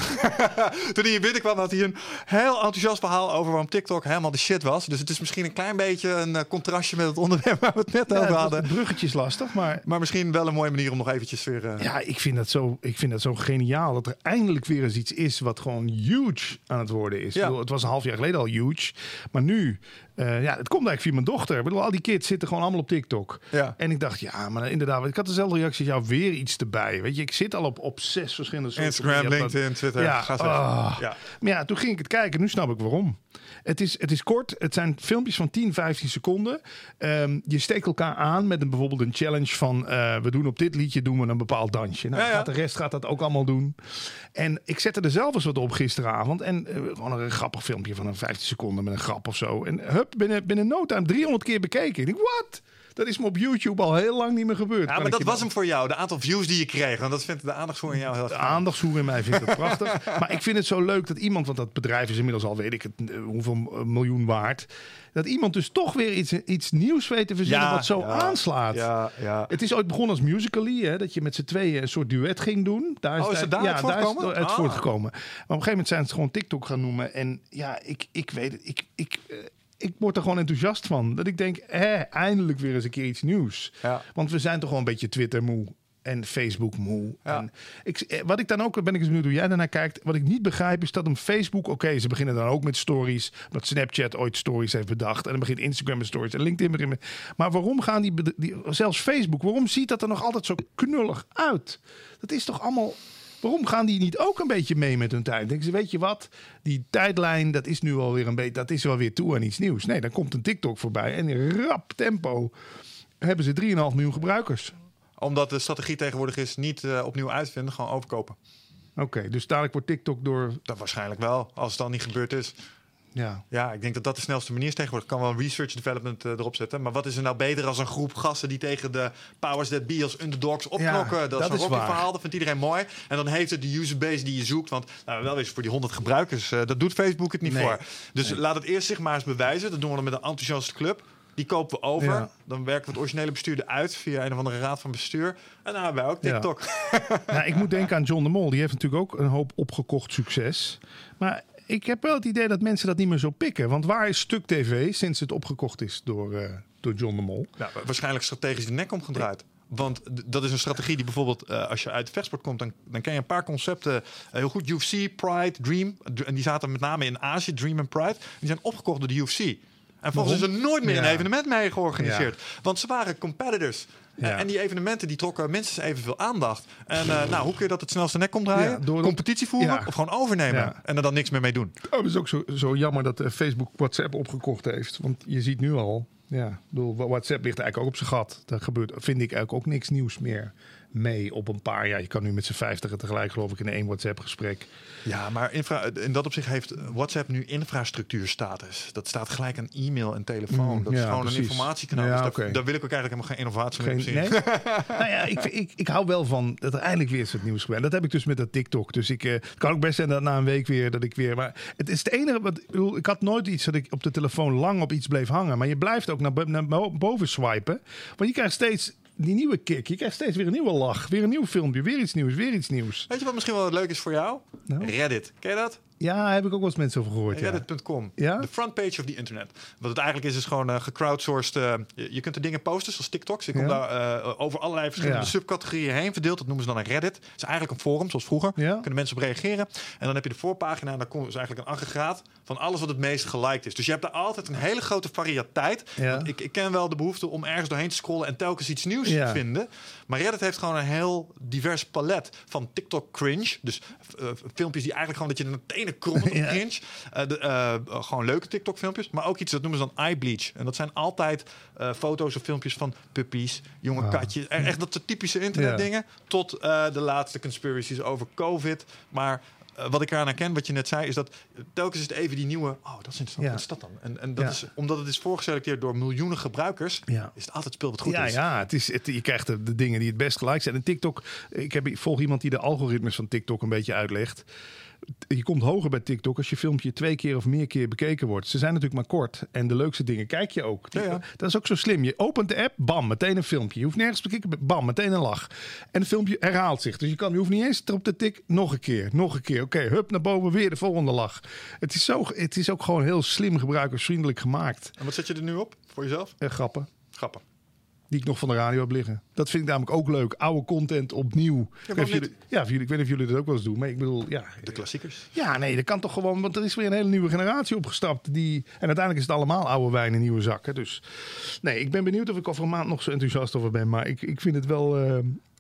Toen hij hier binnenkwam, had hij een heel enthousiast verhaal over waarom TikTok helemaal de shit was. Dus het is misschien een klein beetje een eh, contrastje met het onderwerp waar we het net Ja, over hadden. het bruggetje is lastig, maar Maar misschien wel een mooie manier om nog eventjes weer... eh, ja, ik vind dat zo, ik vind dat zo geniaal dat er eindelijk weer eens iets is wat gewoon huge aan het worden is. Ja. Bedoel, het was een half jaar geleden al huge, maar nu, eh, ja, het komt eigenlijk via mijn dochter. Ik bedoel, al die kids zitten gewoon allemaal op TikTok. Ja. En ik dacht, ja, maar inderdaad, ik had dezelfde reactie als jou, weer iets erbij. Weet je, ik zit al op, op zes verschillende social Instagram, LinkedIn, Twitter. Ja, ah. Ja. Maar ja, toen ging ik het kijken. Nu snap ik waarom. Het is, het is kort. Het zijn filmpjes van 10, 15 seconden. Ehm, je steekt elkaar aan met een, bijvoorbeeld een challenge van... eh, we doen op dit liedje doen we een bepaald dansje. Nou, Ja, ja. Gaat de rest gaat dat ook allemaal doen. En ik zette er zelf eens wat op gisteravond. En eh, gewoon een grappig filmpje van een 15 seconden met een grap of zo. En hup, binnen, binnen no time 300 keer bekeken. Ik denk, wat? Dat is me op YouTube al heel lang niet meer gebeurd. Ja, maar dat was wel- hem voor jou. De aantal views die je kreeg. Want dat vindt de aandachtsvoer in jou heel de erg fijn. aandachtshoer in mij vindt het prachtig. Maar ik vind het zo leuk dat iemand, want dat bedrijf is inmiddels al weet ik het, hoeveel eh, miljoen waard. Dat iemand dus toch weer iets, iets nieuws weet te verzinnen wat zo ja, aanslaat. Ja, ja. Het is ooit begonnen als musical.ly, hè, dat je met z'n tweeën een soort duet ging doen. Daar Oh, is het daar- ja, daar is voortgekomen? het uit Ah. voortgekomen. Maar op een gegeven moment zijn ze het gewoon TikTok gaan noemen. En ja, ik, ik weet het. Ik, ik, eh, ik word er gewoon enthousiast van. Dat ik denk, hè, eindelijk weer eens een keer iets nieuws. Ja. Want we zijn toch wel een beetje Twitter moe. En Facebook moe. Ja. En ik, eh, wat ik dan ook, ben ik eens benieuwd hoe jij daarnaar kijkt. Wat ik niet begrijp is dat een Facebook, oké, ze beginnen dan ook met stories. Dat Snapchat ooit stories heeft bedacht. En dan begint Instagram met stories en LinkedIn begint met. Maar waarom gaan die, die, zelfs Facebook, waarom ziet dat er nog altijd zo knullig uit? Dat is toch allemaal. Waarom gaan die niet ook een beetje mee met hun tijd? Denken ze, weet je wat, die tijdlijn, dat is nu alweer een beetje, dat is wel weer toe aan iets nieuws. Nee, dan komt een TikTok voorbij en in rap tempo hebben ze 3,5 miljoen gebruikers. Omdat de strategie tegenwoordig is niet eh, opnieuw uitvinden, gewoon overkopen. Oké, dus dadelijk wordt TikTok door. Dat waarschijnlijk wel, als het dan niet gebeurd is. Ja. Ja, ik denk dat dat de snelste manier is tegenwoordig. Ik kan wel research development eh, erop zetten. Maar wat is er nou beter als een groep gasten die tegen de powers that be als underdogs opknokken? Ja, dat, dat is een. Rocky verhaal, dat vindt iedereen mooi. En dan heeft het de userbase die je zoekt. Want nou, wel eens voor die 100 gebruikers, eh, dat doet Facebook het niet Nee. voor. Dus laat het eerst zich maar eens bewijzen. Dat doen we dan met een enthousiaste club. Die kopen we over. Ja. Dan werken we het originele bestuur eruit via een of andere raad van bestuur. En dan hebben wij ook Ja. TikTok. Nou, ik moet denken aan John de Mol. Die heeft natuurlijk ook een hoop opgekocht succes. Maar ik heb wel het idee dat mensen dat niet meer zo pikken. Want waar is Stuk TV sinds het opgekocht is door, eh, door John de Mol? Nou, waarschijnlijk strategisch de nek omgedraaid. Want dat is een strategie die bijvoorbeeld, eh, als je uit de vechtsport komt, dan, dan ken je een paar concepten eh, heel goed. UFC, Pride, Dream. En die zaten met name in Azië, Dream en Pride. Die zijn opgekocht door de UFC. En volgens is er nooit meer een evenement mee georganiseerd. Want ze waren competitors. Ja. En- die evenementen die trokken minstens evenveel aandacht. En eh, nou, hoe kun je dat het snelste nek omdraaien? Ja, door- Competitie voeren Ja. of gewoon overnemen. En er dan niks meer mee doen. Oh, het is ook zo, zo jammer dat eh, Facebook WhatsApp opgekocht heeft. Want je ziet nu al, ja, bedoel, WhatsApp ligt eigenlijk ook op zijn gat. Daar gebeurt, vind ik eigenlijk ook niks nieuws meer mee op een paar jaar. Je kan nu met z'n vijftigen tegelijk, geloof ik, in één WhatsApp-gesprek. Ja, maar infra, in dat opzicht heeft WhatsApp nu infrastructuurstatus. Dat staat gelijk aan e-mail en telefoon. Mm, dat is ja, gewoon precies. een informatiekanaal. Ja, dus daar, wil ik ook eigenlijk helemaal geen innovatie meer Geen, zien. nee? nou ja, ik, ik, ik hou wel van dat er eindelijk weer eens wat nieuws gebeurt. Dat heb ik dus met dat TikTok. Dus ik eh, het kan ook best zijn dat na een week weer dat ik weer. Maar het is het enige wat. Ik, bedoel, ik had nooit iets dat ik op de telefoon lang op iets bleef hangen. Maar je blijft ook naar, naar bo- boven swipen. Want je krijgt steeds die nieuwe kick. Je krijgt steeds weer een nieuwe lach. Weer een nieuw filmpje. Weer iets nieuws. Weer iets nieuws. Weet je wat misschien wel leuk is voor jou? Nou? Reddit. Ken je dat? Ja, heb ik ook wel eens mensen over gehoord. Ja. Reddit.com. Ja? De front page of the internet. Wat het eigenlijk is, is gewoon eh gecrowdsourced. eh, je, je kunt er dingen posten, zoals TikToks. Je komt Ja. daar eh, over allerlei verschillende Ja. subcategorieën heen verdeeld. Dat noemen ze dan een Reddit. Het is eigenlijk een forum, zoals vroeger. Kunnen mensen op reageren. En dan heb je de voorpagina en daar komt dus eigenlijk een aggregaat van alles wat het meest geliked is. Dus je hebt daar altijd een hele grote variëteit. Ik, ik ken wel de behoefte om ergens doorheen te scrollen en telkens iets nieuws te vinden. Maar Reddit heeft gewoon een heel divers palet van TikTok cringe. Dus filmpjes die eigenlijk gewoon dat je de tenen Ja. cringe. Eh, de, eh, gewoon leuke TikTok filmpjes. Maar ook iets dat noemen ze dan eye bleach. En dat zijn altijd foto's of filmpjes van puppies, jonge Ah. katjes. En Echt dat soort typische internetdingen. Tot eh, de laatste conspiracies over COVID. Maar wat ik eraan herken, wat je net zei, is dat telkens is het even die nieuwe. Oh, dat is interessant. Ja. Wat is dat dan? En, en dat Ja. is omdat het is voorgeselecteerd door miljoenen gebruikers. Ja. Is het altijd speel wat goed ja, is. ja het is, het, je krijgt de, de dingen die het best gelijk zijn. En TikTok, ik, heb, ik volg iemand die de algoritmes van TikTok een beetje uitlegt. Je komt hoger bij TikTok als je filmpje twee keer of meer keer bekeken wordt. Ze zijn natuurlijk maar kort. En de leukste dingen kijk je ook. Ja, ja. Dat is ook zo slim. Je opent de app, bam, meteen een filmpje. Je hoeft nergens te kijken, bam, meteen een lach. En het filmpje herhaalt zich. Dus je, kan, je hoeft niet eens erop te tik, nog een keer, nog een keer. Oké, hup, naar boven, weer de volgende lach. Het is, zo, het is ook gewoon heel slim gebruikersvriendelijk gemaakt. En wat zet je er nu op voor jezelf? Eh, grappen Grappen. Die ik nog van de radio heb liggen. Dat vind ik namelijk ook leuk. Oude content opnieuw. ik, jullie, ja, of jullie, ik weet niet of jullie dat ook wel eens doen. Maar ik bedoel, ja. De klassiekers. Ja, nee, dat kan toch gewoon. Want er is weer een hele nieuwe generatie opgestapt. Die, en uiteindelijk is het allemaal oude wijn in nieuwe zakken. Dus nee, ik ben benieuwd of ik over een maand nog zo enthousiast over ben. Maar ik, ik vind het wel. eh,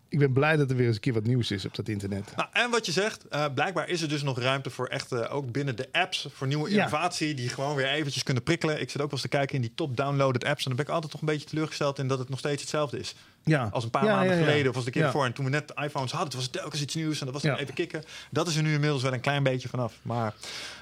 ik ben blij dat er weer eens een keer wat nieuws is op dat internet. Nou, en wat je zegt, eh, blijkbaar is er dus nog ruimte voor echt, eh, ook binnen de apps, voor nieuwe Ja. innovatie die gewoon weer eventjes kunnen prikkelen. Ik zit ook wel eens te kijken in die top-downloaded apps en dan ben ik altijd toch een beetje teleurgesteld in dat het nog steeds hetzelfde is. Ja. Als een paar Ja, maanden ja, geleden of als de keer voor. En toen we net de iPhones hadden, was het telkens iets nieuws en dat was dan even kicken. Dat is er nu inmiddels wel een klein beetje vanaf. Maar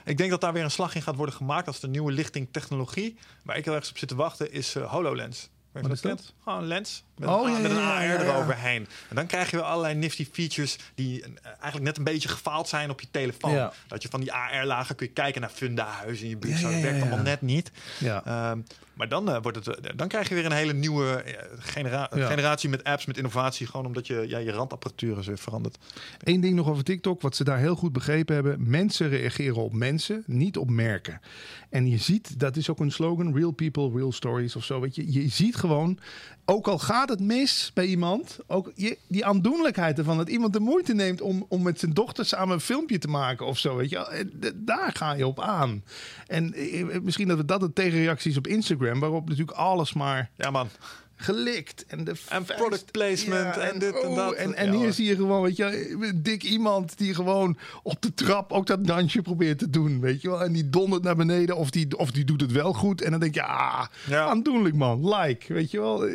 ik denk dat daar weer een slag in gaat worden gemaakt als de nieuwe lichting technologie. Waar ik heel erg op zit te wachten is eh, HoloLens. Wat is? Gewoon een lens met, Oh, een, ja, met een AR ja, eroverheen. En dan krijg je weer allerlei nifty features die eh, eigenlijk net een beetje gefaald zijn op je telefoon. Dat je van die AR-lagen kun je kijken naar fundahuizen in je buurt. Dat werkt allemaal net niet. Ja. Ehm, maar dan, eh, wordt het, eh, dan krijg je weer een hele nieuwe eh, genera- Ja. generatie met apps, met innovatie. Gewoon omdat je, ja, je randapparatuur is weer veranderd. Eén ding nog over TikTok, wat ze daar heel goed begrepen hebben. Mensen reageren op mensen, niet op merken. En je ziet, dat is ook een slogan, real people, real stories of zo. Weet je, je ziet gewoon, ook al gaat het mis bij iemand, ook die aandoenlijkheid ervan. Dat iemand de moeite neemt om, om met zijn dochter samen een filmpje te maken of zo. Weet je, Eh, daar ga je op aan. En eh, misschien dat we dat de tegenreacties op Instagram, waarop natuurlijk alles maar Ja, man. Gelikt. En, de En product placement en dit en dat. En, en Ja, hier zie je gewoon, weet je, dik iemand die gewoon op de trap ook dat dansje probeert te doen, weet je wel. En die dondert naar beneden of die, of die doet het wel goed. En dan denk je, ah, Ja. aandoenlijk man, like, weet je wel.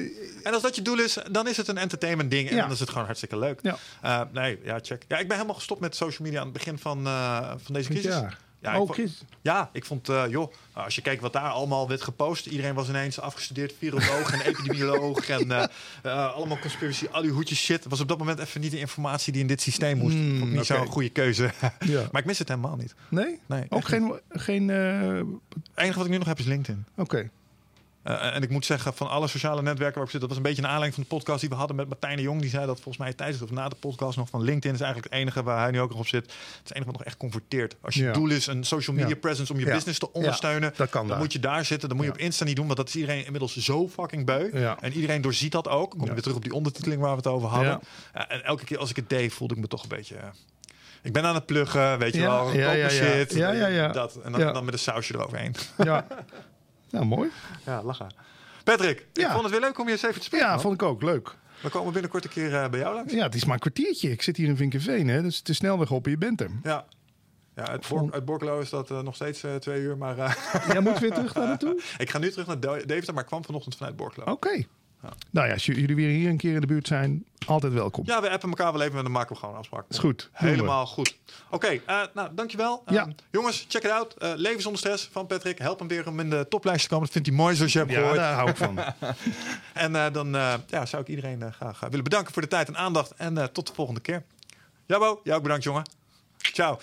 En als dat je doel is, dan is het een entertainment ding. En dan is het gewoon hartstikke leuk. Ja. Eh, nee, ja, check. Ja, ik ben helemaal gestopt met social media aan het begin van, eh, van deze crisis. Ja. Ik vond-. Ja, ik vond, joh, als je kijkt wat daar allemaal werd gepost. Iedereen was ineens afgestudeerd viroloog en epidemioloog. En eh, eh, allemaal conspiracy, al die hoedjes shit. Was op dat moment even niet de informatie die in dit systeem moest. Mm, Vond ik niet oké. zo'n goede keuze. Ja. maar ik mis het helemaal niet. Nee? Nee, Ook geen, geen eh, Het enige wat ik nu nog heb is LinkedIn. oké. Eh, en ik moet zeggen, van alle sociale netwerken waar ik zit, dat was een beetje een aanleiding van de podcast die we hadden met Martijn de Jong. Die zei dat volgens mij tijdens of na de podcast nog van LinkedIn is eigenlijk het enige waar hij nu ook nog op zit. Het is het enige wat nog echt converteert. Als je Ja. doel is een social media Ja. presence om je business te ondersteunen, Ja, dat kan dan daar. moet je daar zitten. Dan moet je op Insta niet doen, want dat is iedereen inmiddels zo fucking beu. En iedereen doorziet dat ook. Kom weer terug op die ondertiteling waar we het over hadden. Ja. Ja, en elke keer als ik het deed, voelde ik me toch een beetje. eh, ik ben aan het pluggen, weet je Ja, wel. ja, ja, ja. shit. Ja, ja, ja. Dat. En dan met een sausje eroverheen. Ja. nou, mooi. Ja, lachen. Patrick, ik vond het weer leuk om je eens even te spreken. Ja, man. vond ik ook. Leuk. We komen binnenkort een keer eh, bij jou langs. Ja, het is maar een kwartiertje. Ik zit hier in Vinkenveen, hè. Dus het is snelweg op en je bent er. Ja. Ja, uit, Bork, uit Borkelo is dat eh, nog steeds eh, twee uur. Maar Jij moet weer terug daar naartoe? ik ga nu terug naar Deventer, maar ik kwam vanochtend vanuit Borkelo. Oké. Nou ja, als jullie weer hier een keer in de buurt zijn, altijd welkom. Ja, we appen elkaar wel even en dan maken we gewoon een afspraak. Is goed. Helemaal goed. Oké, eh, nou dankjewel. Ja. Ehm, jongens, check it out. Eh, Leven zonder stress van Patrick. Help hem weer om in de toplijst te komen. Dat vindt hij mooi zoals je hebt Ja, gehoord. daar hou ik van. En eh, dan ja, zou ik iedereen graag willen bedanken voor de tijd en aandacht. En tot de volgende keer. Jabo, jou ook bedankt jongen. Ciao.